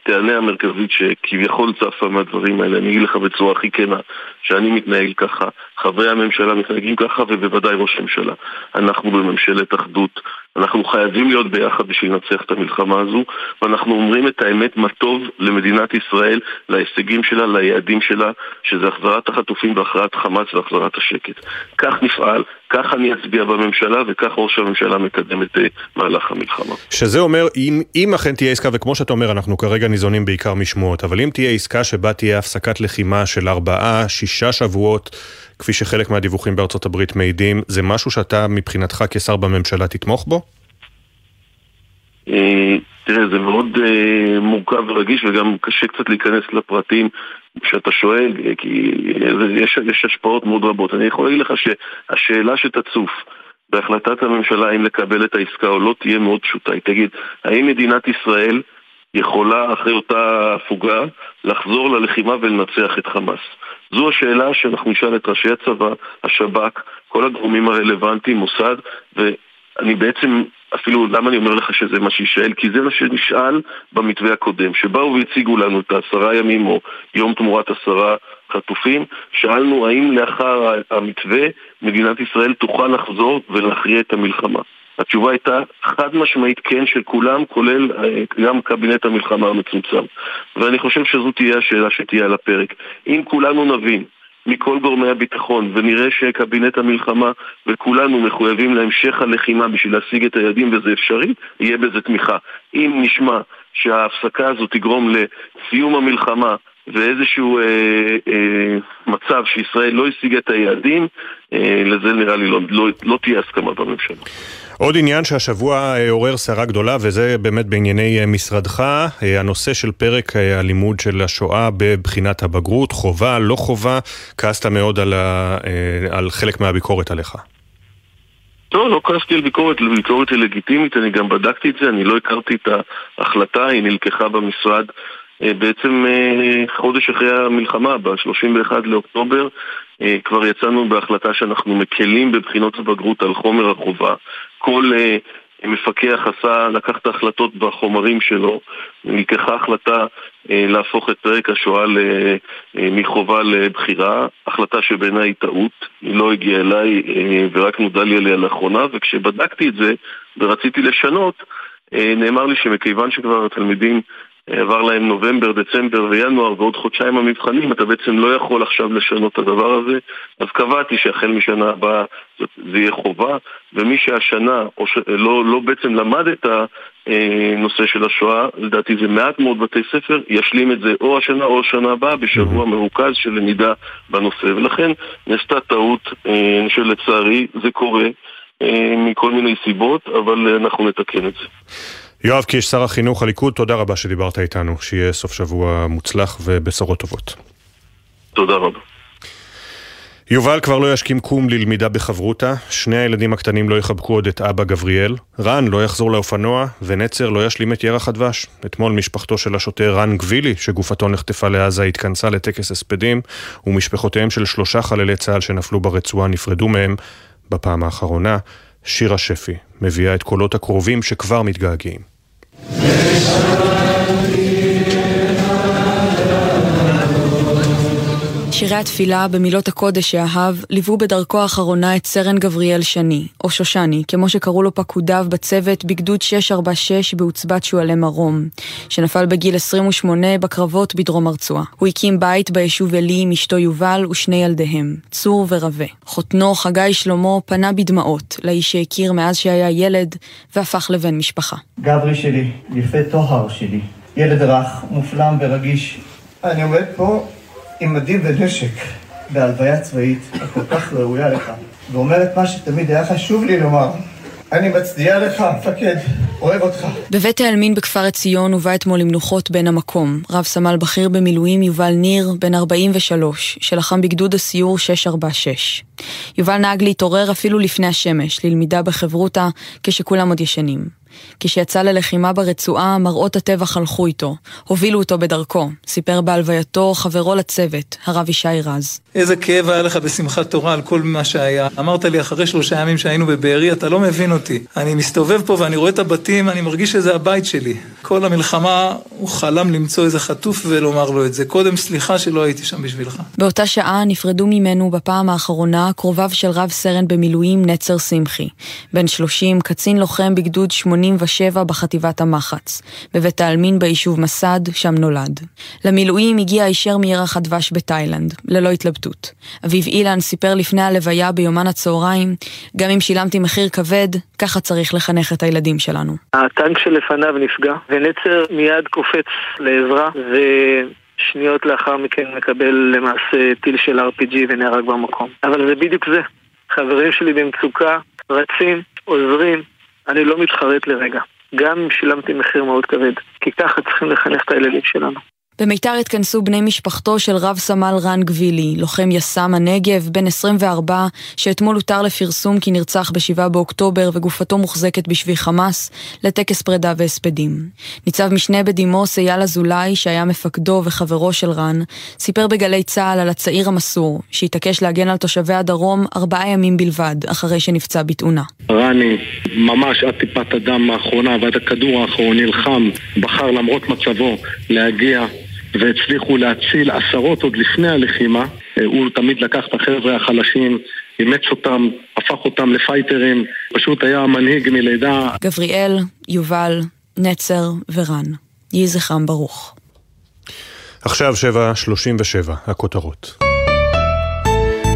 הטענה המרכזית שכביכול צפה מהדברים האלה, אני אגיד לך בצורה הכי כנה, שאני מתנהל ככה, חברי הממשלה מתנהגים ככה, ובוודאי ראש הממשלה. אנחנו בממשלת אחדות, אנחנו חייבים להיות ביחד בשביל לנצח את המלחמה הזו, ואנחנו אומרים את האמת מה טוב למדינת ישראל, להישגים שלה, ליעדים שלה, שזה החזרת החטופים והכרעת חמאס והחזרת השקט. כך נפעל, כך אני אצביע בממשלה, וכך ראש הממשלה מקדם את אה, מהלך המלחמה. שזה אומר, אם, אם אכן תהיה עסקה, וכמו שאתה אומר, אנחנו כרגע ניזונים בעיקר משמועות, אבל אם תהיה עסקה שבה תהיה הפסקת לחימה של ארבעה, שישה שבועות, כפי שחלק מהדיווחים בארצות הברית מעידים, זה משהו שאתה מבחינתך כשר בממשלה תתמוך בו? אה, תראה, זה מאוד uh, מורכב ורגיש וגם קשה קצת להיכנס לפרטים כשאתה שואל, כי יש, יש השפעות מאוד רבות. אני יכול להגיד לך שהשאלה שתצוף בהחלטת הממשלה האם לקבל את העסקה או לא תהיה מאוד פשוטה. היא תגיד, האם מדינת ישראל יכולה אחרי אותה הפוגה לחזור ללחימה ולנצח את חמאס? זו השאלה שאנחנו נשאל את ראשי הצבא, השב"כ, כל הגורמים הרלוונטיים, מוסד, ואני בעצם, אפילו למה אני אומר לך שזה מה שישאל? כי זה מה שנשאל במתווה הקודם, שבאו והציגו לנו את העשרה ימים או יום תמורת עשרה חטופים, שאלנו האם לאחר המתווה מדינת ישראל תוכל לחזור ולהכריע את המלחמה. התשובה הייתה חד משמעית כן של כולם, כולל אה, גם קבינט המלחמה המצומצם. ואני חושב שזו תהיה השאלה שתהיה על הפרק. אם כולנו נבין מכל גורמי הביטחון ונראה שקבינט המלחמה וכולנו מחויבים להמשך הלחימה בשביל להשיג את היעדים וזה אפשרי, יהיה בזה תמיכה. אם נשמע שההפסקה הזו תגרום לסיום המלחמה ואיזשהו אה, אה, מצב שישראל לא השיגה את היעדים, אה, לזה נראה לי לא, לא, לא תהיה הסכמה בממשלה. עוד עניין שהשבוע אה, עורר סערה גדולה, וזה באמת בענייני אה, משרדך, אה, הנושא של פרק הלימוד של השואה בבחינת הבגרות, חובה, לא חובה, כעסת מאוד על, ה, על חלק מהביקורת עליך. לא, לא כעסתי על ביקורת, ביקורת היא לגיטימית, אני גם בדקתי את זה, אני לא הכרתי את ההחלטה, היא נלקחה במשרד בעצם חודש אחרי המלחמה, ב-31 לאוקטובר, כבר יצאנו בהחלטה שאנחנו מקלים בבחינות הבגרות על חומר החובה. כל uh, מפקח עשה, לקח את ההחלטות בחומרים שלו, נלקחה החלטה uh, להפוך את פרק השואה uh, מחובה לבחירה, החלטה שבעיניי היא טעות, היא לא הגיעה אליי uh, ורק נודע לי עליה לאחרונה, וכשבדקתי את זה ורציתי לשנות, uh, נאמר לי שמכיוון שכבר התלמידים עבר להם נובמבר, דצמבר וינואר ועוד חודשיים המבחנים, אתה בעצם לא יכול עכשיו לשנות את הדבר הזה, אז קבעתי שהחל משנה הבאה זה יהיה חובה, ומי שהשנה או ש... לא, לא בעצם למד את הנושא של השואה, לדעתי זה מעט מאוד בתי ספר, ישלים את זה או השנה או השנה הבאה בשבוע מרוכז של למידה בנושא, ולכן נעשתה טעות אה, שלצערי זה קורה אה, מכל מיני סיבות, אבל אנחנו נתקן את זה. יואב קיש, שר החינוך, הליכוד, תודה רבה שדיברת איתנו. שיהיה סוף שבוע מוצלח ובשורות טובות. תודה רבה. יובל כבר לא ישכים קום ללמידה בחברותה, שני הילדים הקטנים לא יחבקו עוד את אבא גבריאל, רן לא יחזור לאופנוע, ונצר לא ישלים את ירח הדבש. אתמול משפחתו של השוטר רן גבילי, שגופתו נחטפה לעזה, התכנסה לטקס הספדים, ומשפחותיהם של שלושה חללי צה"ל שנפלו ברצועה נפרדו מהם בפעם האחרונה. שירה שפי מביאה את קולות הקרובים שכבר מתגעגעים. Yes, שירי התפילה במילות הקודש שאהב ליוו בדרכו האחרונה את סרן גבריאל שני, או שושני, כמו שקראו לו פקודיו בצוות בגדוד 646 בעוצבת שועלי מרום, שנפל בגיל 28 בקרבות בדרום הרצועה. הוא הקים בית ביישוב עלי עם אשתו יובל ושני ילדיהם, צור ורבה. חותנו, חגי שלמה, פנה בדמעות לאיש שהכיר מאז שהיה ילד והפך לבן משפחה. גברי שלי, יפה טוהר שלי, ילד רך, מופלם ורגיש. אני עומד פה עם מדים ונשק בהלוויה צבאית הכל כך ראויה לך, ואומרת מה שתמיד היה חשוב לי לומר. אני מצדיע לך, מפקד, אוהב אותך. בבית העלמין בכפר עציון הובא אתמול למנוחות בן המקום, רב סמל בכיר במילואים יובל ניר, בן 43, שלחם בגדוד הסיור 646. יובל נהג להתעורר אפילו לפני השמש, ללמידה בחברותה, כשכולם עוד ישנים. כשיצא ללחימה ברצועה, מראות הטבח הלכו איתו, הובילו אותו בדרכו, סיפר בהלווייתו חברו לצוות, הרב ישי רז. איזה כאב היה לך בשמחת תורה על כל מה שהיה. אמרת לי אחרי שלושה ימים שהיינו בבארי, אתה לא מבין אותי. אני מסתובב פה ואני רואה את הבתים, אני מרגיש שזה הבית שלי. כל המלחמה, הוא חלם למצוא איזה חטוף ולומר לו את זה. קודם סליחה שלא הייתי שם בשבילך. באותה שעה נפרדו ממנו בפעם האחרונה קרוביו של רב סרן במילואים נצר שמחי. בן 30, קצין לוחם בגדוד 87 בחטיבת המחץ. בבית העלמין ביישוב מסד, שם נולד. למילואים הגיע הישר מירח הדבש בתאילנד, ללא התלבטות. אביו אילן סיפר לפני הלוויה ביומן הצהריים, גם אם שילמתי מחיר כבד, ככה צריך לחנך את הילדים שלנו. הטנק שלפניו נפגע, ונצר מיד קופץ לעזרה, ו... שניות לאחר מכן מקבל למעשה טיל של RPG ונהרג במקום. אבל זה בדיוק זה. חברים שלי במצוקה, רצים, עוזרים, אני לא מתחרט לרגע. גם אם שילמתי מחיר מאוד כבד. כי ככה צריכים לחנך את הילדים שלנו. במיתר התכנסו בני משפחתו של רב סמל רן גבילי, לוחם יס"מ הנגב, בן 24, שאתמול הותר לפרסום כי נרצח ב-7 באוקטובר וגופתו מוחזקת בשבי חמאס, לטקס פרידה והספדים. ניצב משנה בדימוס אייל אזולאי, שהיה מפקדו וחברו של רן, סיפר בגלי צה"ל על הצעיר המסור, שהתעקש להגן על תושבי הדרום ארבעה ימים בלבד, אחרי שנפצע בתאונה. רני, ממש עד טיפת הדם האחרונה ועד הכדור האחרון, נלחם, בחר למרות מצבו להגיע והצליחו להציל עשרות עוד לפני הלחימה. הוא תמיד לקח את החבר'ה החלשים, אימץ אותם, הפך אותם לפייטרים, פשוט היה מנהיג מלידה. גבריאל, יובל, נצר ורן. יהי זכרם ברוך. עכשיו 7.37, הכותרות.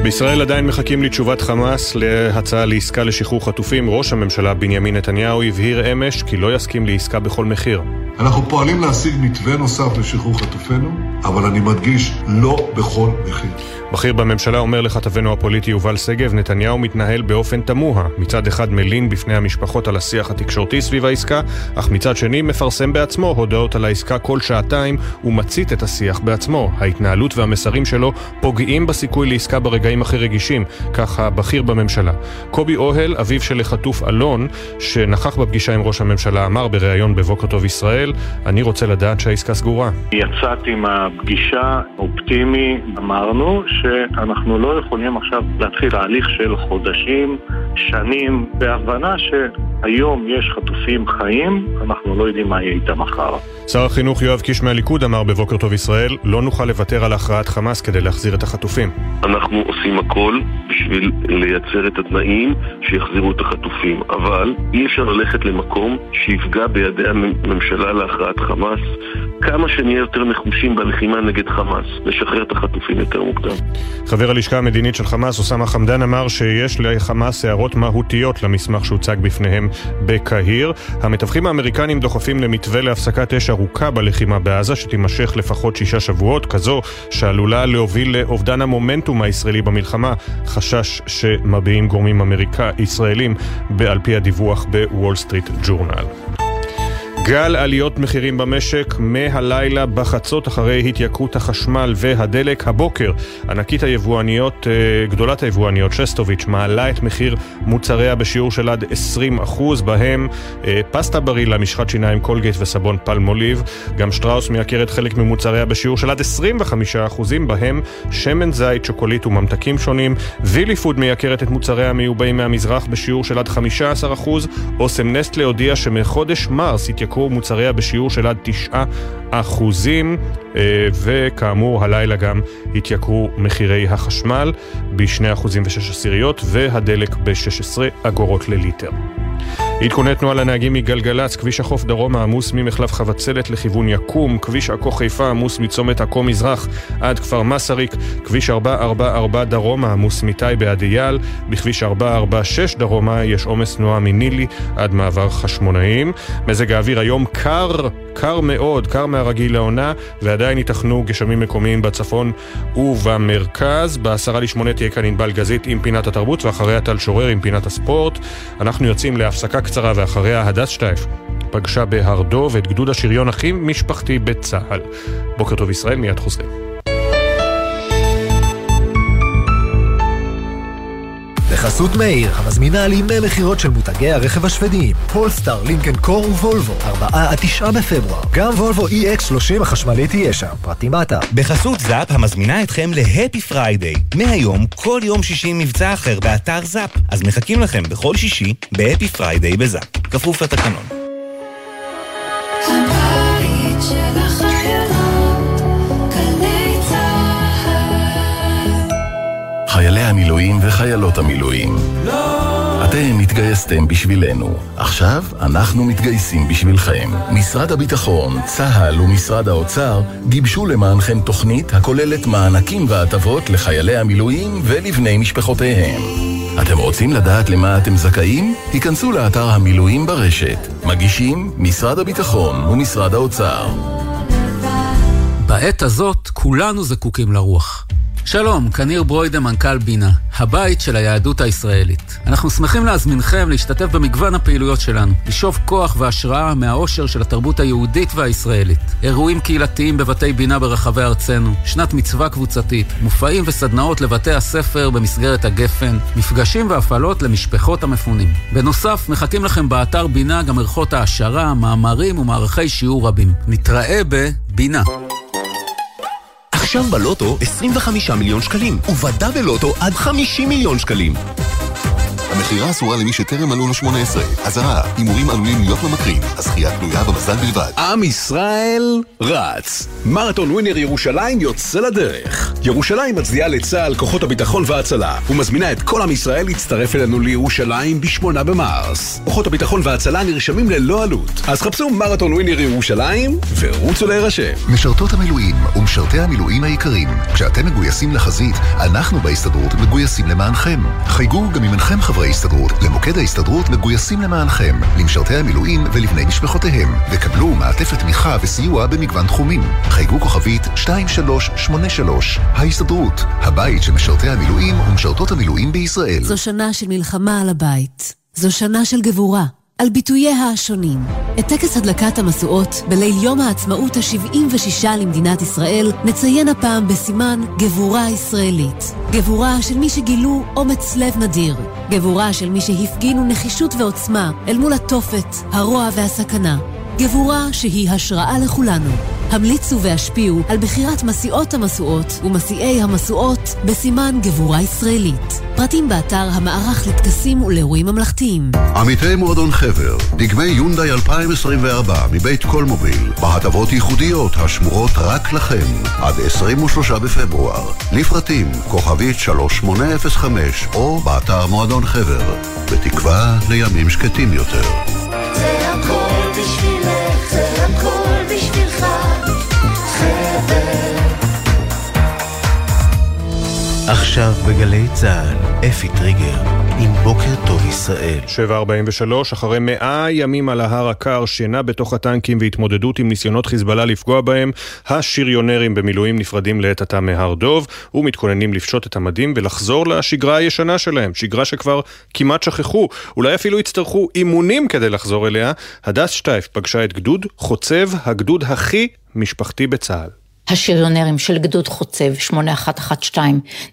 בישראל עדיין מחכים לתשובת חמאס להצעה לעסקה לשחרור חטופים. ראש הממשלה בנימין נתניהו הבהיר אמש כי לא יסכים לעסקה בכל מחיר. אנחנו פועלים להשיג מתווה נוסף לשחרור חטופינו, אבל אני מדגיש, לא בכל מחיר. בכיר בממשלה אומר לכתבנו הפוליטי יובל שגב, נתניהו מתנהל באופן תמוה. מצד אחד מלין בפני המשפחות על השיח התקשורתי סביב העסקה, אך מצד שני מפרסם בעצמו הודעות על העסקה כל שעתיים ומצית את השיח בעצמו. ההתנהלות והמסרים שלו פוגעים בסיכוי לעסקה ברגעים הכי רגישים, כך הבכיר בממשלה. קובי אוהל, אביו של החטוף אלון, שנכח בפגישה עם ראש הממשלה, אמר בריאיון בבוקר טוב ישראל, אני רוצה לדעת שהעסקה סגורה. יצאתי מהפגישה אופטימי, אמרנו שאנחנו לא יכולים עכשיו להתחיל תהליך של חודשים, שנים, בהבנה שהיום יש חטופים חיים, אנחנו לא יודעים מה יהיה איתם מחר. שר החינוך יואב קיש מהליכוד אמר בבוקר טוב ישראל, לא נוכל לוותר על הכרעת חמאס כדי להחזיר את החטופים. אנחנו עושים הכל בשביל לייצר את התנאים שיחזירו את החטופים, אבל אי אפשר ללכת למקום שיפגע בידי הממשלה להכרעת חמאס. כמה שנהיה יותר נחושים בלחימה נגד חמאס, לשחרר את החטופים יותר מוקדם. חבר הלשכה המדינית של חמאס, אוסאמה חמדאן, אמר שיש לחמאס הערות מהותיות למסמך שהוצג בפניהם בקהיר. המתווכים האמריקנים דוחפים למתווה להפסקת אש ארוכה בלחימה בעזה, שתימשך לפחות שישה שבועות, כזו שעלולה להוביל לאובדן המומנטום הישראלי במלחמה, חשש שמביעים גורמים אמריקה ישראלים, על פי הדיווח בוול סטריט ג'ורנל. גל עליות מחירים במשק מהלילה בחצות אחרי התייקרות החשמל והדלק הבוקר. ענקית היבואניות, גדולת היבואניות, שסטוביץ', מעלה את מחיר מוצריה בשיעור של עד 20%, בהם פסטה ברילה, משחת שיניים קולגייט וסבון פלמוליב. גם שטראוס מייקרת חלק ממוצריה בשיעור של עד 25%, בהם שמן זית, שוקולית וממתקים שונים. וילי פוד מייקרת את מוצריה המיובאים מהמזרח בשיעור של עד 15%. אוסם נסטלה הודיע שמחודש מרס התייקרו מוצריה בשיעור של עד 9 אחוזים, וכאמור הלילה גם התייקרו מחירי החשמל ב-2 אחוזים ו-6 עשיריות והדלק ב-16 אגורות לליטר. עדכוני תנועה לנהגים מגלגלצ, כביש החוף דרום העמוס ממחלף חבצלת לכיוון יקום, כביש עכו חיפה עמוס מצומת עכו מזרח עד כפר מסריק, כביש 444 דרום העמוס מטייבה עד אייל, בכביש 446 דרומה יש עומס תנועה מנילי עד מעבר חשמונאים. מזג האוויר היום קר, קר מאוד, קר מהרגיל לעונה, ועדיין ייתכנו גשמים מקומיים בצפון ובמרכז. בעשרה לשמונה תהיה כאן ענבל גזית עם פינת התרבות, ואחריה טל שורר עם פינת הספורט. אנחנו יוצאים להפסקה קצרה ואחריה הדס שטייף פגשה בהר דוב את גדוד השריון הכי משפחתי בצה"ל. בוקר טוב ישראל, מיד חוזרים. בחסות מאיר, המזמינה אל ימי מכירות של מותגי הרכב השוודים. פולסטאר, לינק אנד קו וולבו, 4 עד 9 בפברואר. גם וולבו EX30 החשמלי תהיה שם, פרטים באתר. בחסות זאפ, המזמינה אתכם ל Happy Friday. מהיום, כל יום שישי מבצע אחר באתר זאפ. אז מחכים לכם בכל שישי ב Happy Friday בזאפ. כפוף לתקנון. חיילי המילואים וחיילות המילואים. אתם התגייסתם בשבילנו. עכשיו אנחנו מתגייסים בשבילכם. משרד הביטחון, צה"ל ומשרד האוצר גיבשו למענכם תוכנית הכוללת מענקים והטבות לחיילי המילואים ולבני משפחותיהם. אתם רוצים לדעת למה אתם זכאים? היכנסו לאתר המילואים ברשת. מגישים משרד הביטחון ומשרד האוצר. בעת הזאת כולנו זקוקים לרוח. שלום, כניר ברוידה, מנכ"ל בינה. הבית של היהדות הישראלית. אנחנו שמחים להזמינכם להשתתף במגוון הפעילויות שלנו, לשאוב כוח והשראה מהאושר של התרבות היהודית והישראלית. אירועים קהילתיים בבתי בינה ברחבי ארצנו, שנת מצווה קבוצתית, מופעים וסדנאות לבתי הספר במסגרת הגפן, מפגשים והפעלות למשפחות המפונים. בנוסף, מחכים לכם באתר בינה גם ערכות העשרה, מאמרים ומערכי שיעור רבים. נתראה בבינה. עכשיו בלוטו 25 מיליון שקלים, ובדה בלוטו עד 50 מיליון שקלים. המכירה אסורה למי שטרם מלאו לו 18. אזהרה, הימורים עלולים להיות ממכרים, הזכייה תלויה במזל בלבד. עם ישראל רץ. מרתון ווינר ירושלים יוצא לדרך. ירושלים מצדיעה לצה"ל, כוחות הביטחון וההצלה, ומזמינה את כל עם ישראל להצטרף אלינו לירושלים ב-8 במרס. כוחות הביטחון וההצלה נרשמים ללא עלות. אז חפשו מרתון ווינר ירושלים ורוצו להירשם. משרתות המילואים ומשרתי המילואים היקרים, כשאתם מגויסים לחזית, אנחנו בהסתדרות מגויסים למענכם. חייגו גם אם אינכם חברי ההסתדרות, למוקד ההסתדרות מגויסים למענכם, למשרתי המילואים ולבני משפחותיהם, וקבלו מעטפת תמיכה וסיוע במגוון תחומים. חייגו כוכבית 2383, ההסתדרות, הבית של משרתי המילואים ומשרתות המילואים בישראל. זו שנה של מלחמה על הבית. זו שנה של גבורה. על ביטוייה השונים. את טקס הדלקת המשואות בליל יום העצמאות ה-76 למדינת ישראל נציין הפעם בסימן גבורה ישראלית. גבורה של מי שגילו אומץ לב נדיר. גבורה של מי שהפגינו נחישות ועוצמה אל מול התופת, הרוע והסכנה. גבורה שהיא השראה לכולנו. המליצו והשפיעו על בחירת מסיעות המשואות ומסיעי המשואות בסימן גבורה ישראלית. פרטים באתר המערך לטקסים ולאירועים ממלכתיים. עמיתי מועדון חבר, דגמי יונדאי 2024 מבית קולמוביל, בהטבות ייחודיות השמורות רק לכם, עד 23 בפברואר. לפרטים, כוכבית 3805, או באתר מועדון חבר, בתקווה לימים שקטים יותר. זה הכל עכשיו בגלי צה"ל, אפי טריגר, עם בוקר טוב ישראל. 743, אחרי מאה ימים על ההר הקר, שינה בתוך הטנקים והתמודדות עם ניסיונות חיזבאללה לפגוע בהם, השריונרים במילואים נפרדים לעת עתה מהר דוב, ומתכוננים לפשוט את המדים ולחזור לשגרה הישנה שלהם, שגרה שכבר כמעט שכחו, אולי אפילו יצטרכו אימונים כדי לחזור אליה. הדס שטייף פגשה את גדוד חוצב, הגדוד הכי משפחתי בצה"ל. השריונרים של גדוד חוצב 8112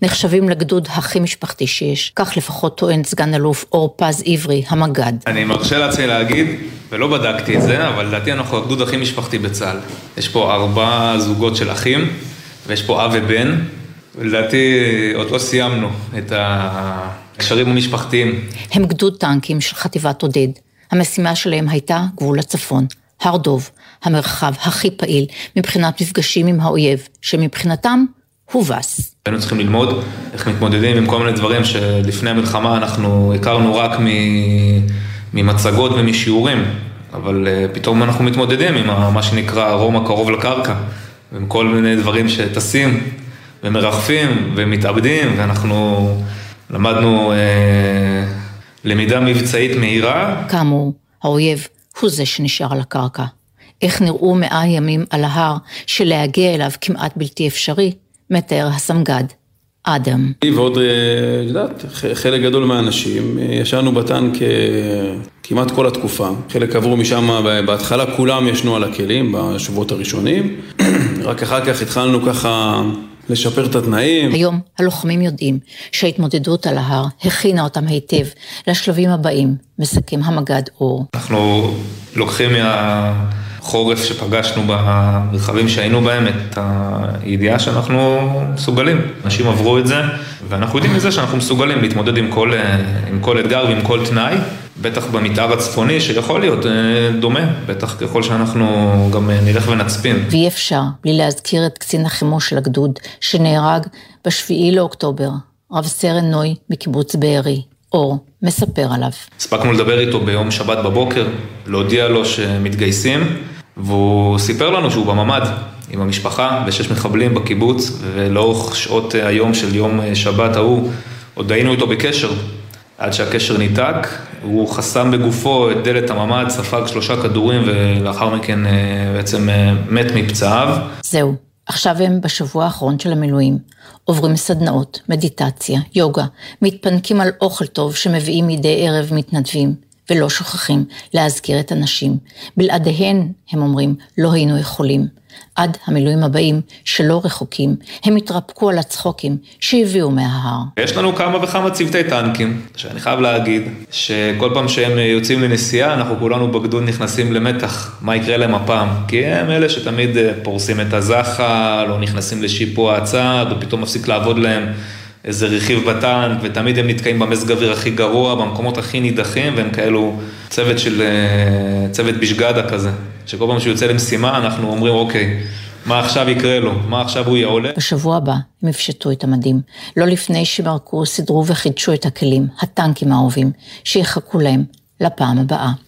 נחשבים לגדוד הכי משפחתי שיש, כך לפחות טוען סגן אלוף אור פז עברי, המג"ד. אני מרשה לעצמי להגיד, ולא בדקתי את זה, אבל לדעתי אנחנו הגדוד הכי משפחתי בצה"ל. יש פה ארבע זוגות של אחים, ויש פה אב ובן, ולדעתי עוד לא סיימנו את הקשרים המשפחתיים. הם גדוד טנקים של חטיבת עודד. המשימה שלהם הייתה גבול הצפון, הר דוב, המרחב הכי פעיל מבחינת מפגשים עם האויב, שמבחינתם הובס. היינו צריכים ללמוד איך מתמודדים עם כל מיני דברים שלפני המלחמה אנחנו הכרנו רק ממצגות ומשיעורים, אבל אה, פתאום אנחנו מתמודדים עם מה שנקרא רום הקרוב לקרקע, ועם כל מיני דברים שטסים ומרחפים ומתאבדים, ואנחנו למדנו אה, למידה מבצעית מהירה. כאמור, האויב הוא זה שנשאר על הקרקע. איך נראו מאה ימים על ההר שלהגיע אליו כמעט בלתי אפשרי, מתאר הסמג"ד, אדם. אני ועוד, את יודעת, חלק גדול מהאנשים, ישנו בטנק כמעט כל התקופה. חלק עברו משם, בהתחלה כולם ישנו על הכלים בשבועות הראשונים, רק אחר כך התחלנו ככה לשפר את התנאים. היום הלוחמים יודעים שההתמודדות על ההר הכינה אותם היטב לשלבים הבאים, מסכם המג"ד אור. אנחנו לוקחים מהחורף שפגשנו במרחבים שהיינו בהם את הידיעה שאנחנו מסוגלים. אנשים עברו את זה, ואנחנו יודעים מזה שאנחנו מסוגלים להתמודד עם כל, עם כל אתגר ועם כל תנאי, בטח במתאר הצפוני שיכול להיות דומה, בטח ככל שאנחנו גם נלך ונצפין. ואי אפשר בלי להזכיר את קצין החימוש של הגדוד שנהרג בשביעי לאוקטובר, רב סרן נוי מקיבוץ בארי. אור מספר עליו. הספקנו לדבר איתו ביום שבת בבוקר, להודיע לו שמתגייסים, והוא סיפר לנו שהוא בממ"ד עם המשפחה ושש מחבלים בקיבוץ, ולאורך שעות היום של יום שבת ההוא עוד היינו איתו בקשר. עד שהקשר ניתק, הוא חסם בגופו את דלת הממ"ד, ספג שלושה כדורים ולאחר מכן בעצם מת מפצעיו. זהו, עכשיו הם בשבוע האחרון של המילואים. עוברים סדנאות, מדיטציה, יוגה, מתפנקים על אוכל טוב שמביאים מדי ערב מתנדבים, ולא שוכחים להזכיר את הנשים. בלעדיהן, הם אומרים, לא היינו יכולים. עד המילואים הבאים, שלא רחוקים, הם התרפקו על הצחוקים שהביאו מההר. יש לנו כמה וכמה צוותי טנקים, שאני חייב להגיד, שכל פעם שהם יוצאים לנסיעה, אנחנו כולנו בגדוד נכנסים למתח, מה יקרה להם הפעם? כי הם אלה שתמיד אה, פורסים את הזחל, או נכנסים לשיפוע הצד, או פתאום מפסיק לעבוד להם. איזה רכיב בטנק, ותמיד הם נתקעים במזג אוויר הכי גרוע, במקומות הכי נידחים, והם כאלו צוות של, אה, צוות בשגדה כזה, שכל פעם שהוא יוצא למשימה, אנחנו אומרים, אוקיי, מה עכשיו יקרה לו? מה עכשיו הוא יעולה? בשבוע הבא הם יפשטו את המדים. לא לפני שמרקו, סידרו וחידשו את הכלים, הטנקים האהובים, שיחכו להם לפעם הבאה.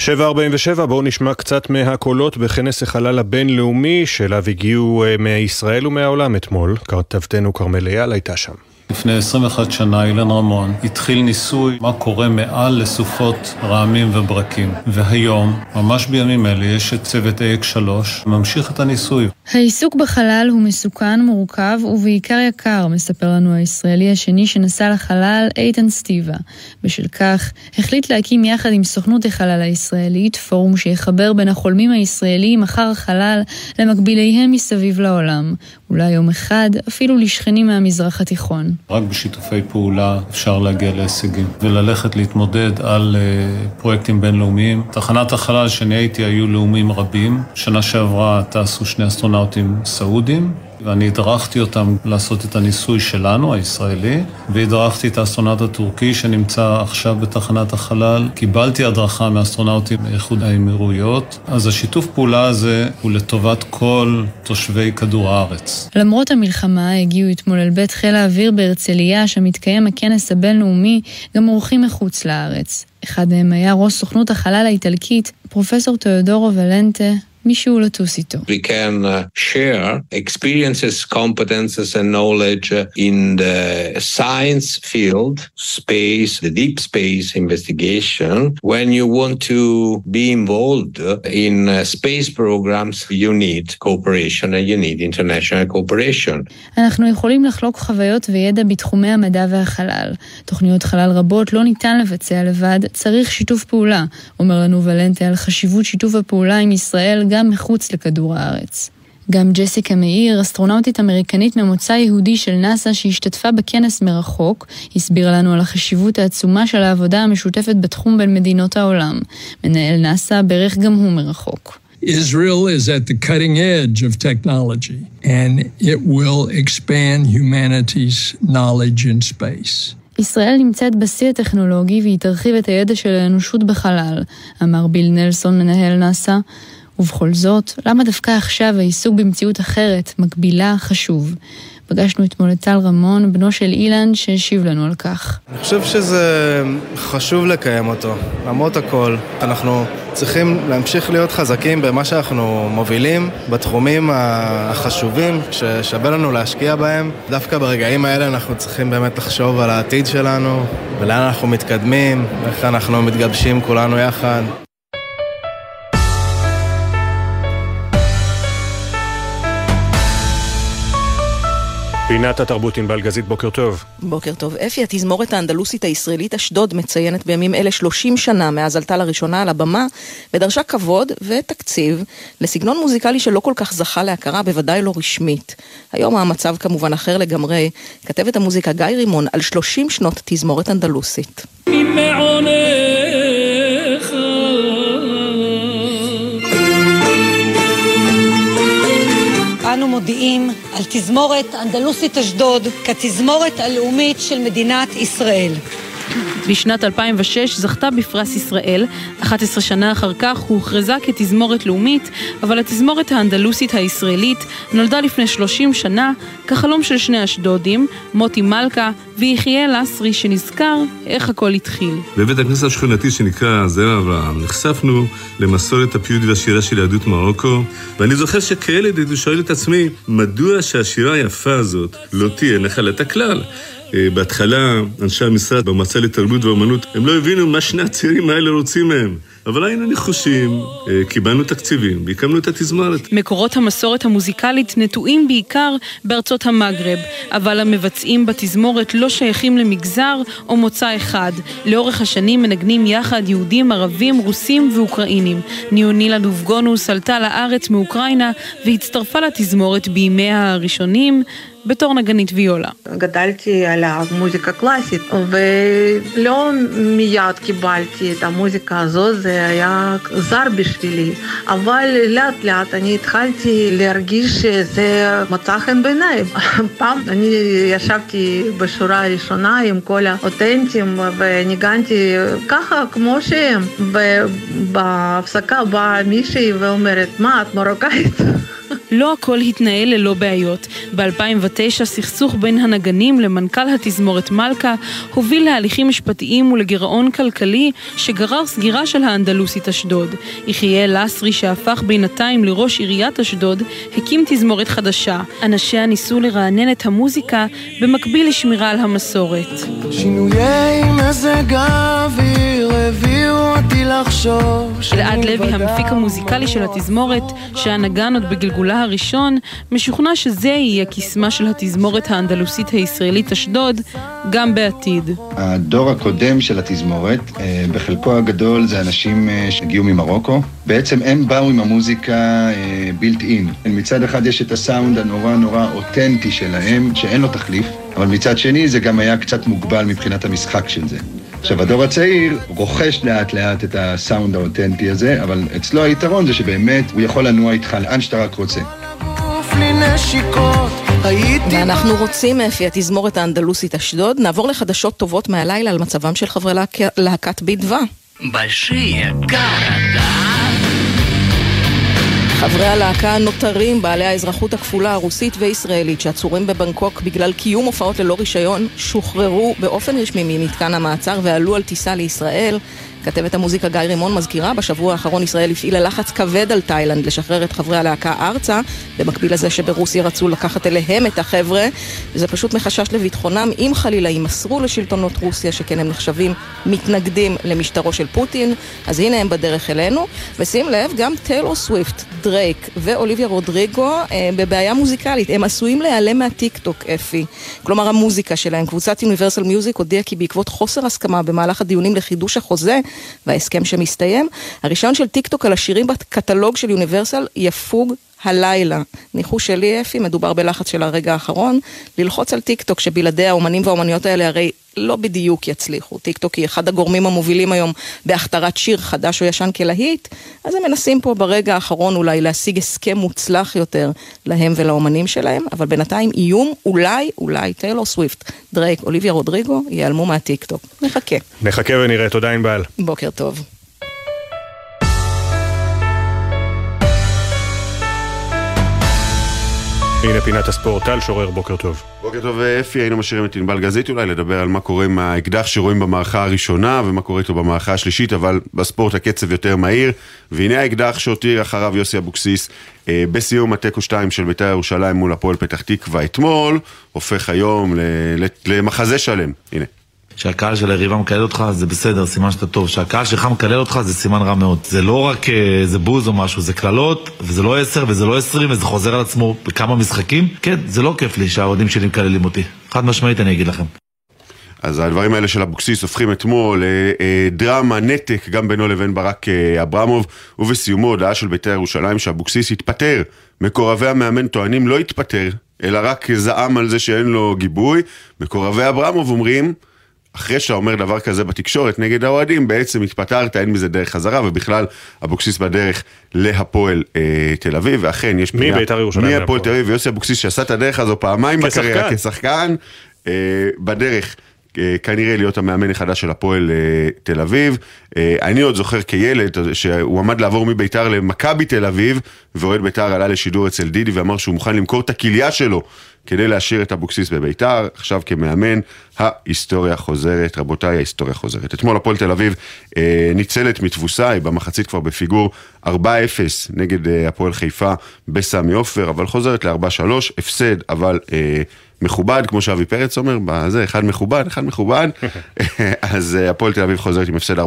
747, בואו נשמע קצת מהקולות בכנס החלל הבינלאומי שאליו הגיעו אה, מישראל ומהעולם אתמול. כתבתנו כרמל אייל הייתה שם. לפני 21 שנה אילן רמון התחיל ניסוי מה קורה מעל לסופות רעמים וברקים. והיום, ממש בימים אלה, יש את צוות AX3 ממשיך את הניסוי. העיסוק בחלל הוא מסוכן, מורכב ובעיקר יקר, מספר לנו הישראלי השני שנסע לחלל, איתן סטיבה. בשל כך, החליט להקים יחד עם סוכנות החלל הישראלית פורום שיחבר בין החולמים הישראלים אחר החלל למקביליהם מסביב לעולם. אולי יום אחד אפילו לשכנים מהמזרח התיכון. רק בשיתופי פעולה אפשר להגיע להישגים וללכת להתמודד על uh, פרויקטים בינלאומיים. תחנת החלל שאני הייתי היו לאומים רבים. שנה שעברה טסו שני אסטרונאוטים סעודים, ואני הדרכתי אותם לעשות את הניסוי שלנו, הישראלי, והדרכתי את האסטרונאוט הטורקי שנמצא עכשיו בתחנת החלל. קיבלתי הדרכה מאסטרונאוטים מאיחוד האמירויות, אז השיתוף פעולה הזה הוא לטובת כל תושבי כדור הארץ. למרות המלחמה הגיעו אתמול אל בית חיל האוויר בהרצליה, שם מתקיים הכנס הבינלאומי, גם אורחים מחוץ לארץ. אחד מהם היה ראש סוכנות החלל האיטלקית, פרופסור תיאודורו ולנטה, מישהו לטוס איתו. We can uh, share experiences, competences and knowledge in the science field, space, the deep space investigation. When you want to be involved in uh, space programs, you need cooperation and you need international cooperation. אנחנו יכולים לחלוק חוויות וידע בתחומי המדע והחלל. תוכניות חלל רבות לא ניתן לבצע לבד, צריך שיתוף פעולה, אומר לנו ולנטה על חשיבות שיתוף הפעולה עם ישראל גם מחוץ לכדור הארץ. גם ג'סיקה מאיר, אסטרונאוטית אמריקנית ממוצא יהודי של נאס"א שהשתתפה בכנס מרחוק, הסבירה לנו על החשיבות העצומה של העבודה המשותפת בתחום בין מדינות העולם. מנהל נאס"א בירך גם הוא מרחוק. Israel is at the cutting edge of technology, and it will expand humanity's knowledge in space. ישראל נמצאת בשיא הטכנולוגי והיא תרחיב את הידע של האנושות בחלל, אמר ביל נלסון, מנהל נאס"א. ובכל זאת, למה דווקא עכשיו העיסוק במציאות אחרת, מקבילה, חשוב? פגשנו אתמול את טל רמון, בנו של אילן, שהשיב לנו על כך. אני חושב שזה חשוב לקיים אותו, למרות הכל. אנחנו צריכים להמשיך להיות חזקים במה שאנחנו מובילים, בתחומים החשובים ששווה לנו להשקיע בהם. דווקא ברגעים האלה אנחנו צריכים באמת לחשוב על העתיד שלנו, ולאן אנחנו מתקדמים, איך אנחנו מתגבשים כולנו יחד. פינת התרבות עם בלגזית, בוקר טוב. בוקר טוב. אפי, התזמורת האנדלוסית הישראלית אשדוד מציינת בימים אלה 30 שנה מאז עלתה לראשונה על הבמה ודרשה כבוד ותקציב לסגנון מוזיקלי שלא כל כך זכה להכרה, בוודאי לא רשמית. היום המצב כמובן אחר לגמרי. כתבת המוזיקה גיא רימון על 30 שנות תזמורת אנדלוסית. אנו מודיעים על תזמורת אנדלוסית אשדוד כתזמורת הלאומית של מדינת ישראל. בשנת 2006 זכתה בפרס ישראל, 11 שנה אחר כך הוכרזה כתזמורת לאומית, אבל התזמורת האנדלוסית הישראלית נולדה לפני 30 שנה כחלום של שני אשדודים, מוטי מלכה ויחיאל אסרי, שנזכר איך הכל התחיל. בבית הכנסת השכונתי שנקרא זרע אברהם נחשפנו למסורת הפיוט והשירה של יהדות מרוקו, ואני זוכר שכילד הייתי שואל את עצמי, מדוע שהשירה היפה הזאת לא תהיה נחלת הכלל? בהתחלה, אנשי המשרד במועצה לתרבות ואומנות, הם לא הבינו מה שני הצעירים האלה רוצים מהם. אבל היינו נחושים, אה, קיבלנו תקציבים והקמנו את התזמורת. מקורות המסורת המוזיקלית נטועים בעיקר בארצות המגרב, אבל המבצעים בתזמורת לא שייכים למגזר או מוצא אחד. לאורך השנים מנגנים יחד יהודים, ערבים, רוסים ואוקראינים. ניונילה דובגונוס עלתה לארץ מאוקראינה והצטרפה לתזמורת בימיה הראשונים. בתור נגנית ויולה. גדלתי על המוזיקה קלאסית, ולא מיד קיבלתי את המוזיקה הזו, זה היה זר בשבילי. אבל לאט לאט אני התחלתי להרגיש שזה מצא חן בעיניי. פעם אני ישבתי בשורה הראשונה עם כל האותנטים וניגנתי ככה כמו שהם. ובהפסקה באה מישהי ואומרת, מה, את מרוקאית? לא הכל התנהל ללא בעיות. ב-2009 סכסוך בין הנגנים למנכ"ל התזמורת מלכה הוביל להליכים משפטיים ולגירעון כלכלי שגרר סגירה של האנדלוסית אשדוד. יחיאל לסרי שהפך בינתיים לראש עיריית אשדוד הקים תזמורת חדשה. אנשיה ניסו לרענן את המוזיקה במקביל לשמירה על המסורת. שינויי מזג האוויר הביאו אותי לחשוב אלעד לוי, המפיק המוזיקלי של התזמורת, שהנגן עוד בגלגולה הראשון, משוכנע שזה יהיה קסמה של התזמורת האנדלוסית הישראלית אשדוד, גם בעתיד. הדור הקודם של התזמורת, אה, בחלקו הגדול זה אנשים אה, שהגיעו ממרוקו. בעצם הם באו עם המוזיקה בילט אין. מצד אחד יש את הסאונד הנורא נורא אותנטי שלהם, שאין לו תחליף, אבל מצד שני זה גם היה קצת מוגבל מבחינת המשחק של זה. עכשיו, הדור הצעיר רוכש לאט לאט את הסאונד האותנטי הזה, אבל אצלו היתרון זה שבאמת הוא יכול לנוע איתך לאן שאתה רק רוצה. ואנחנו רוצים, מאפי התזמורת האנדלוסית אשדוד, נעבור לחדשות טובות מהלילה על מצבם של חברי להקת בידווה. Большие города. חברי הלהקה הנותרים, בעלי האזרחות הכפולה הרוסית וישראלית, שעצורים בבנקוק בגלל קיום הופעות ללא רישיון, שוחררו באופן רשמי ממתקן המעצר ועלו על טיסה לישראל. כתבת המוזיקה גיא רימון מזכירה, בשבוע האחרון ישראל הפעילה לחץ כבד על תאילנד לשחרר את חברי הלהקה ארצה, במקביל לזה שברוסיה רצו לקחת אליהם את החבר'ה, וזה פשוט מחשש לביטחונם, אם חלילה יימסרו לשלטונות רוסיה, שכן הם נחשבים מתנגדים למשטרו של פוטין, אז הנה הם בדרך אלינו, ושים לב, גם טיילור סוויפט, דרייק ואוליביה רודריגו אה, בבעיה מוזיקלית, הם עשויים להיעלם מהטיק טוק, אפי. כלומר המוזיקה שלהם. קבוצת יוניברסל מיוזיק הודיעה כי בעקבות חוסר הסכמה במהלך הדיונים לחידוש החוזה, וההסכם שמסתיים. הרישיון של טיקטוק על השירים בקטלוג של יוניברסל יפוג הלילה. ניחוש שלי, אפי, מדובר בלחץ של הרגע האחרון, ללחוץ על טיקטוק שבלעדי האומנים והאומניות האלה הרי לא בדיוק יצליחו. טיקטוק היא אחד הגורמים המובילים היום בהכתרת שיר חדש או ישן כלהיט, אז הם מנסים פה ברגע האחרון אולי להשיג הסכם מוצלח יותר להם ולאומנים שלהם, אבל בינתיים איום, אולי, אולי טיילור סוויפט, דרייק, אוליביה רודריגו, ייעלמו מהטיקטוק. נחכה. נחכה ונראה, תודה ענבל. בוקר טוב. הנה פינת הספורט, טל שורר, בוקר טוב. בוקר טוב אפי, היינו משאירים את ענבל גזית אולי לדבר על מה קורה עם האקדח שרואים במערכה הראשונה ומה קורה איתו במערכה השלישית, אבל בספורט הקצב יותר מהיר. והנה האקדח שהותיר אחריו יוסי אבוקסיס אה, בסיום התיקו 2 של בית"ר ירושלים מול הפועל פתח תקווה אתמול, הופך היום למחזה שלם. הנה. שהקהל של היריבה מקלל אותך, זה בסדר, סימן שאתה טוב. שהקהל שלך מקלל אותך, זה סימן רע מאוד. זה לא רק איזה בוז או משהו, זה קללות, וזה לא עשר, וזה לא עשרים, וזה חוזר על עצמו בכמה משחקים. כן, זה לא כיף לי שהאוהדים שלי מקללים אותי. חד משמעית אני אגיד לכם. אז הדברים האלה של אבוקסיס הופכים אתמול לדרמה, נתק, גם בינו לבין ברק אברמוב, ובסיומו הודעה של בית"ר ירושלים שאבוקסיס התפטר. מקורבי המאמן טוענים לא התפטר, אלא רק זעם על זה שאין לו גיבוי. מקורבי אברמוב אומרים... אחרי שאתה אומר דבר כזה בתקשורת נגד האוהדים, בעצם התפטרת, אין מזה דרך חזרה, ובכלל אבוקסיס בדרך להפועל אה, תל אביב, ואכן יש פנייה... מבית"ר ירושלים מהפועל תל אביב, ויוסי אבוקסיס שעשה את הדרך הזו פעמיים בקריירה כשחקן, אה, בדרך. אה, כנראה להיות המאמן החדש של הפועל אה, תל אביב. אה, אני עוד זוכר כילד שהוא עמד לעבור מביתר למכבי תל אביב, ואוהד ביתר עלה לשידור אצל דידי ואמר שהוא מוכן למכור את הכליה שלו כדי להשאיר את אבוקסיס בביתר, עכשיו כמאמן, ההיסטוריה חוזרת, רבותיי, ההיסטוריה חוזרת. אתמול הפועל תל אביב ניצלת מתבוסה, היא במחצית כבר בפיגור 4-0 נגד הפועל חיפה בסמי עופר, אבל חוזרת ל-4-3, הפסד, אבל... מכובד, כמו שאבי פרץ אומר, בזה, אחד מכובד, אחד מכובד, אז אה, הפועל תל אביב חוזרת עם הפסד 4-3.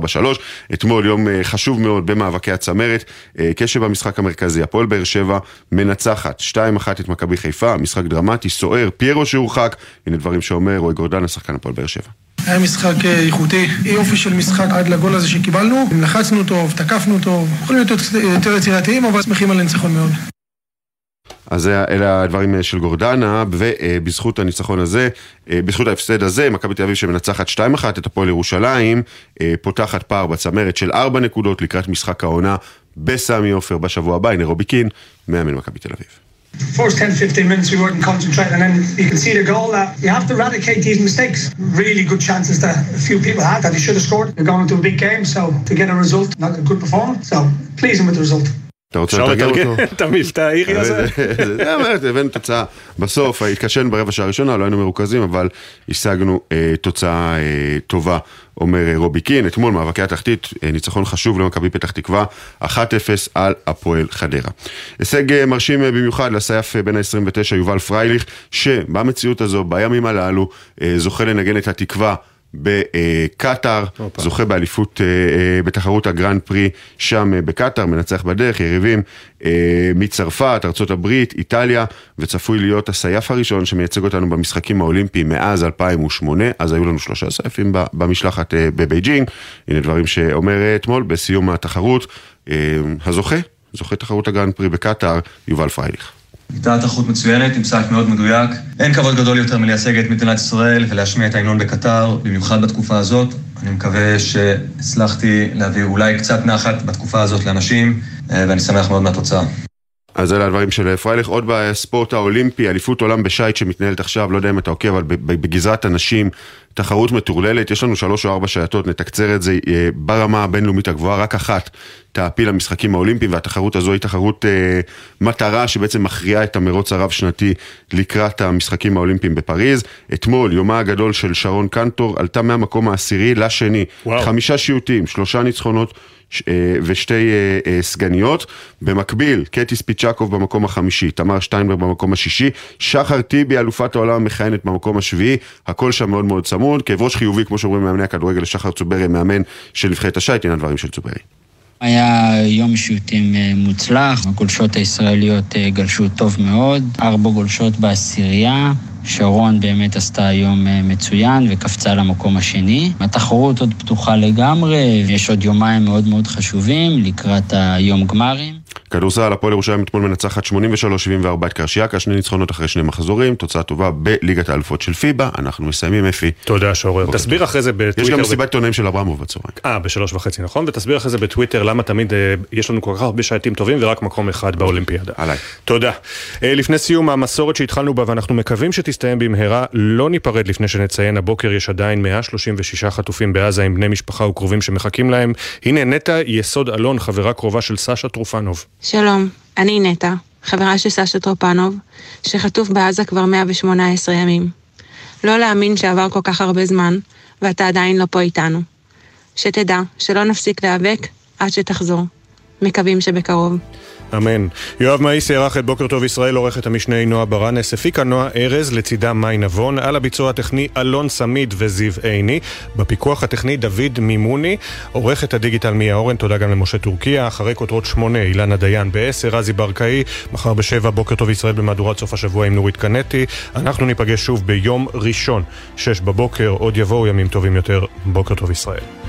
אתמול יום אה, חשוב מאוד במאבקי הצמרת, אה, קשב במשחק המרכזי, הפועל באר שבע מנצחת. 2-1 את מכבי חיפה, משחק דרמטי, סוער, פיירו שהורחק, הנה דברים שאומר רועי גורדן, השחקן הפועל באר שבע. היה משחק איכותי, יופי של משחק עד לגול הזה שקיבלנו, לחצנו טוב, תקפנו טוב, יכולים להיות יותר יצירתיים, אבל שמחים על הניצחון מאוד. אז אלה הדברים אה, של גורדנה, ובזכות הניצחון הזה, אה, בזכות ההפסד הזה, מכבי תל אביב שמנצחת 2-1 את הפועל ירושלים, אה, פותחת פער בצמרת של 4 נקודות לקראת משחק העונה בסמי עופר בשבוע הבא, הנה רובי קין, מאמן מכבי תל אביב. First 10-15 minutes we weren't concentrating and then you can see the goal that you have to eradicate these mistakes. Really good chances that a few people had that they should have scored. They're going into a big game so to get a result, not a good performance. So pleasing with the result. אתה רוצה לתרגם אותו? את המבטא האירי הזה? הבאנו תוצאה. בסוף התקשינו ברבע שעה הראשונה, לא היינו מרוכזים, אבל השגנו אה, תוצאה אה, טובה, אומר אה, רובי קין. אתמול מאבקי התחתית, ניצחון חשוב למכבי פתח תקווה, 1-0 על הפועל חדרה. הישג מרשים במיוחד לסייף בן ה-29 יובל פרייליך, שבמציאות הזו, בימים הללו, זוכה לנגן את התקווה. בקטאר, זוכה באליפות אה, בתחרות הגרנד פרי שם אה, בקטאר, מנצח בדרך, יריבים אה, מצרפת, ארה"ב, איטליה, וצפוי להיות הסייף הראשון שמייצג אותנו במשחקים האולימפיים מאז 2008, אז היו לנו שלושה סייפים במשלחת בבייג'ינג, הנה דברים שאומר אתמול בסיום התחרות, הזוכה, זוכה תחרות הגרנד פרי בקטאר, יובל פרייליך. הייתה תחרות מצוינת, עם סייף מאוד מדויק. אין כבוד גדול יותר מלייצג את מדינת ישראל ולהשמיע את ההמנון בקטאר, במיוחד בתקופה הזאת. אני מקווה שהצלחתי להביא אולי קצת נחת בתקופה הזאת לאנשים, ואני שמח מאוד מהתוצאה. אז אלה הדברים של פרייליך. עוד בספורט האולימפי, אליפות עולם בשייט שמתנהלת עכשיו, לא יודע אם אתה עוקב, אבל בגזרת הנשים, תחרות מטורללת, יש לנו שלוש או ארבע שייטות, נתקצר את זה אה, ברמה הבינלאומית הגבוהה, רק אחת תעפיל למשחקים האולימפיים, והתחרות הזו היא תחרות אה, מטרה שבעצם מכריעה את המרוץ הרב-שנתי לקראת המשחקים האולימפיים בפריז. אתמול, יומה הגדול של שרון קנטור, עלתה מהמקום העשירי לשני. וואו. חמישה שיוטים, שלושה ניצחונות. אה, ושתי אה, סגניות. במקביל, קטי ספיצ'קוב במקום החמישי, תמר שטיינברג במקום השישי, שחר טיבי, אלופת העולם המכהנת במקום השביעי, הכל שם מאוד מאוד צמוד. כאב ראש חיובי, כמו שאומרים מאמני הכדורגל, לשחר צוברי, מאמן של נבחרת השייט, הנה הדברים של צוברי. היה יום שיוטים מוצלח, הגולשות הישראליות גלשו טוב מאוד, ארבע גולשות בעשירייה, שרון באמת עשתה יום אה, מצוין וקפצה למקום השני. התחרות עוד פתוחה לגמרי, ויש עוד יומיים מאוד מאוד חשובים לקראת היום גמרים. כדורסל, הפועל ירושלים אתמול מנצחת 83-74 את קרשיאקה, שני ניצחונות אחרי שני מחזורים, תוצאה טובה בליגת האלופות של פיבה, אנחנו מסיימים אפי. תודה שורר. תסביר אחרי זה בטוויטר. יש גם מסיבת עיתונאים של אברמוב בצהריים. אה, בשלוש וחצי, נכון? ותסביר אחרי זה בטוויטר למה תמיד אה, יש לנו כל כך הרבה שעטים טובים ורק מקום אחד באולימפיאדה. עליי. תודה. אה, לפני סיום המסורת שהתחלנו בה ואנחנו מקווים שתסתיים במהרה, לא ניפרד לפני שנציין, הבוקר יש עדיין 136 חטופים בעזה עם בני משפחה וקרובים שמחכים להם. הנה נטע יסוד אלון, חברה קרובה של סשה טרופנוב. שלום, אני נטע, חברה של סשה טרופנוב, שחטוף בעזה כבר 118 ימים. לא להאמין שעבר כל כך הרבה זמן, ואתה עדיין לא פה איתנו. שתדע שלא נפסיק להיאבק עד שתחזור. מקווים שבקרוב. אמן. יואב מאיס יערך את בוקר טוב ישראל, עורכת המשנה נועה ברנס, הפיקה נועה ארז, לצידה מאי נבון, על הביצוע הטכני אלון סמיד וזיו עיני, בפיקוח הטכני דוד מימוני, עורכת הדיגיטל מיה אורן, תודה גם למשה טורקיה, אחרי כותרות שמונה, אילנה דיין בעשר, רזי ברקאי, מחר בשבע, בוקר טוב ישראל במהדורת סוף השבוע עם נורית קנטי, אנחנו ניפגש שוב ביום ראשון, שש בבוקר, עוד יבואו ימים טובים יותר, בוקר טוב ישראל.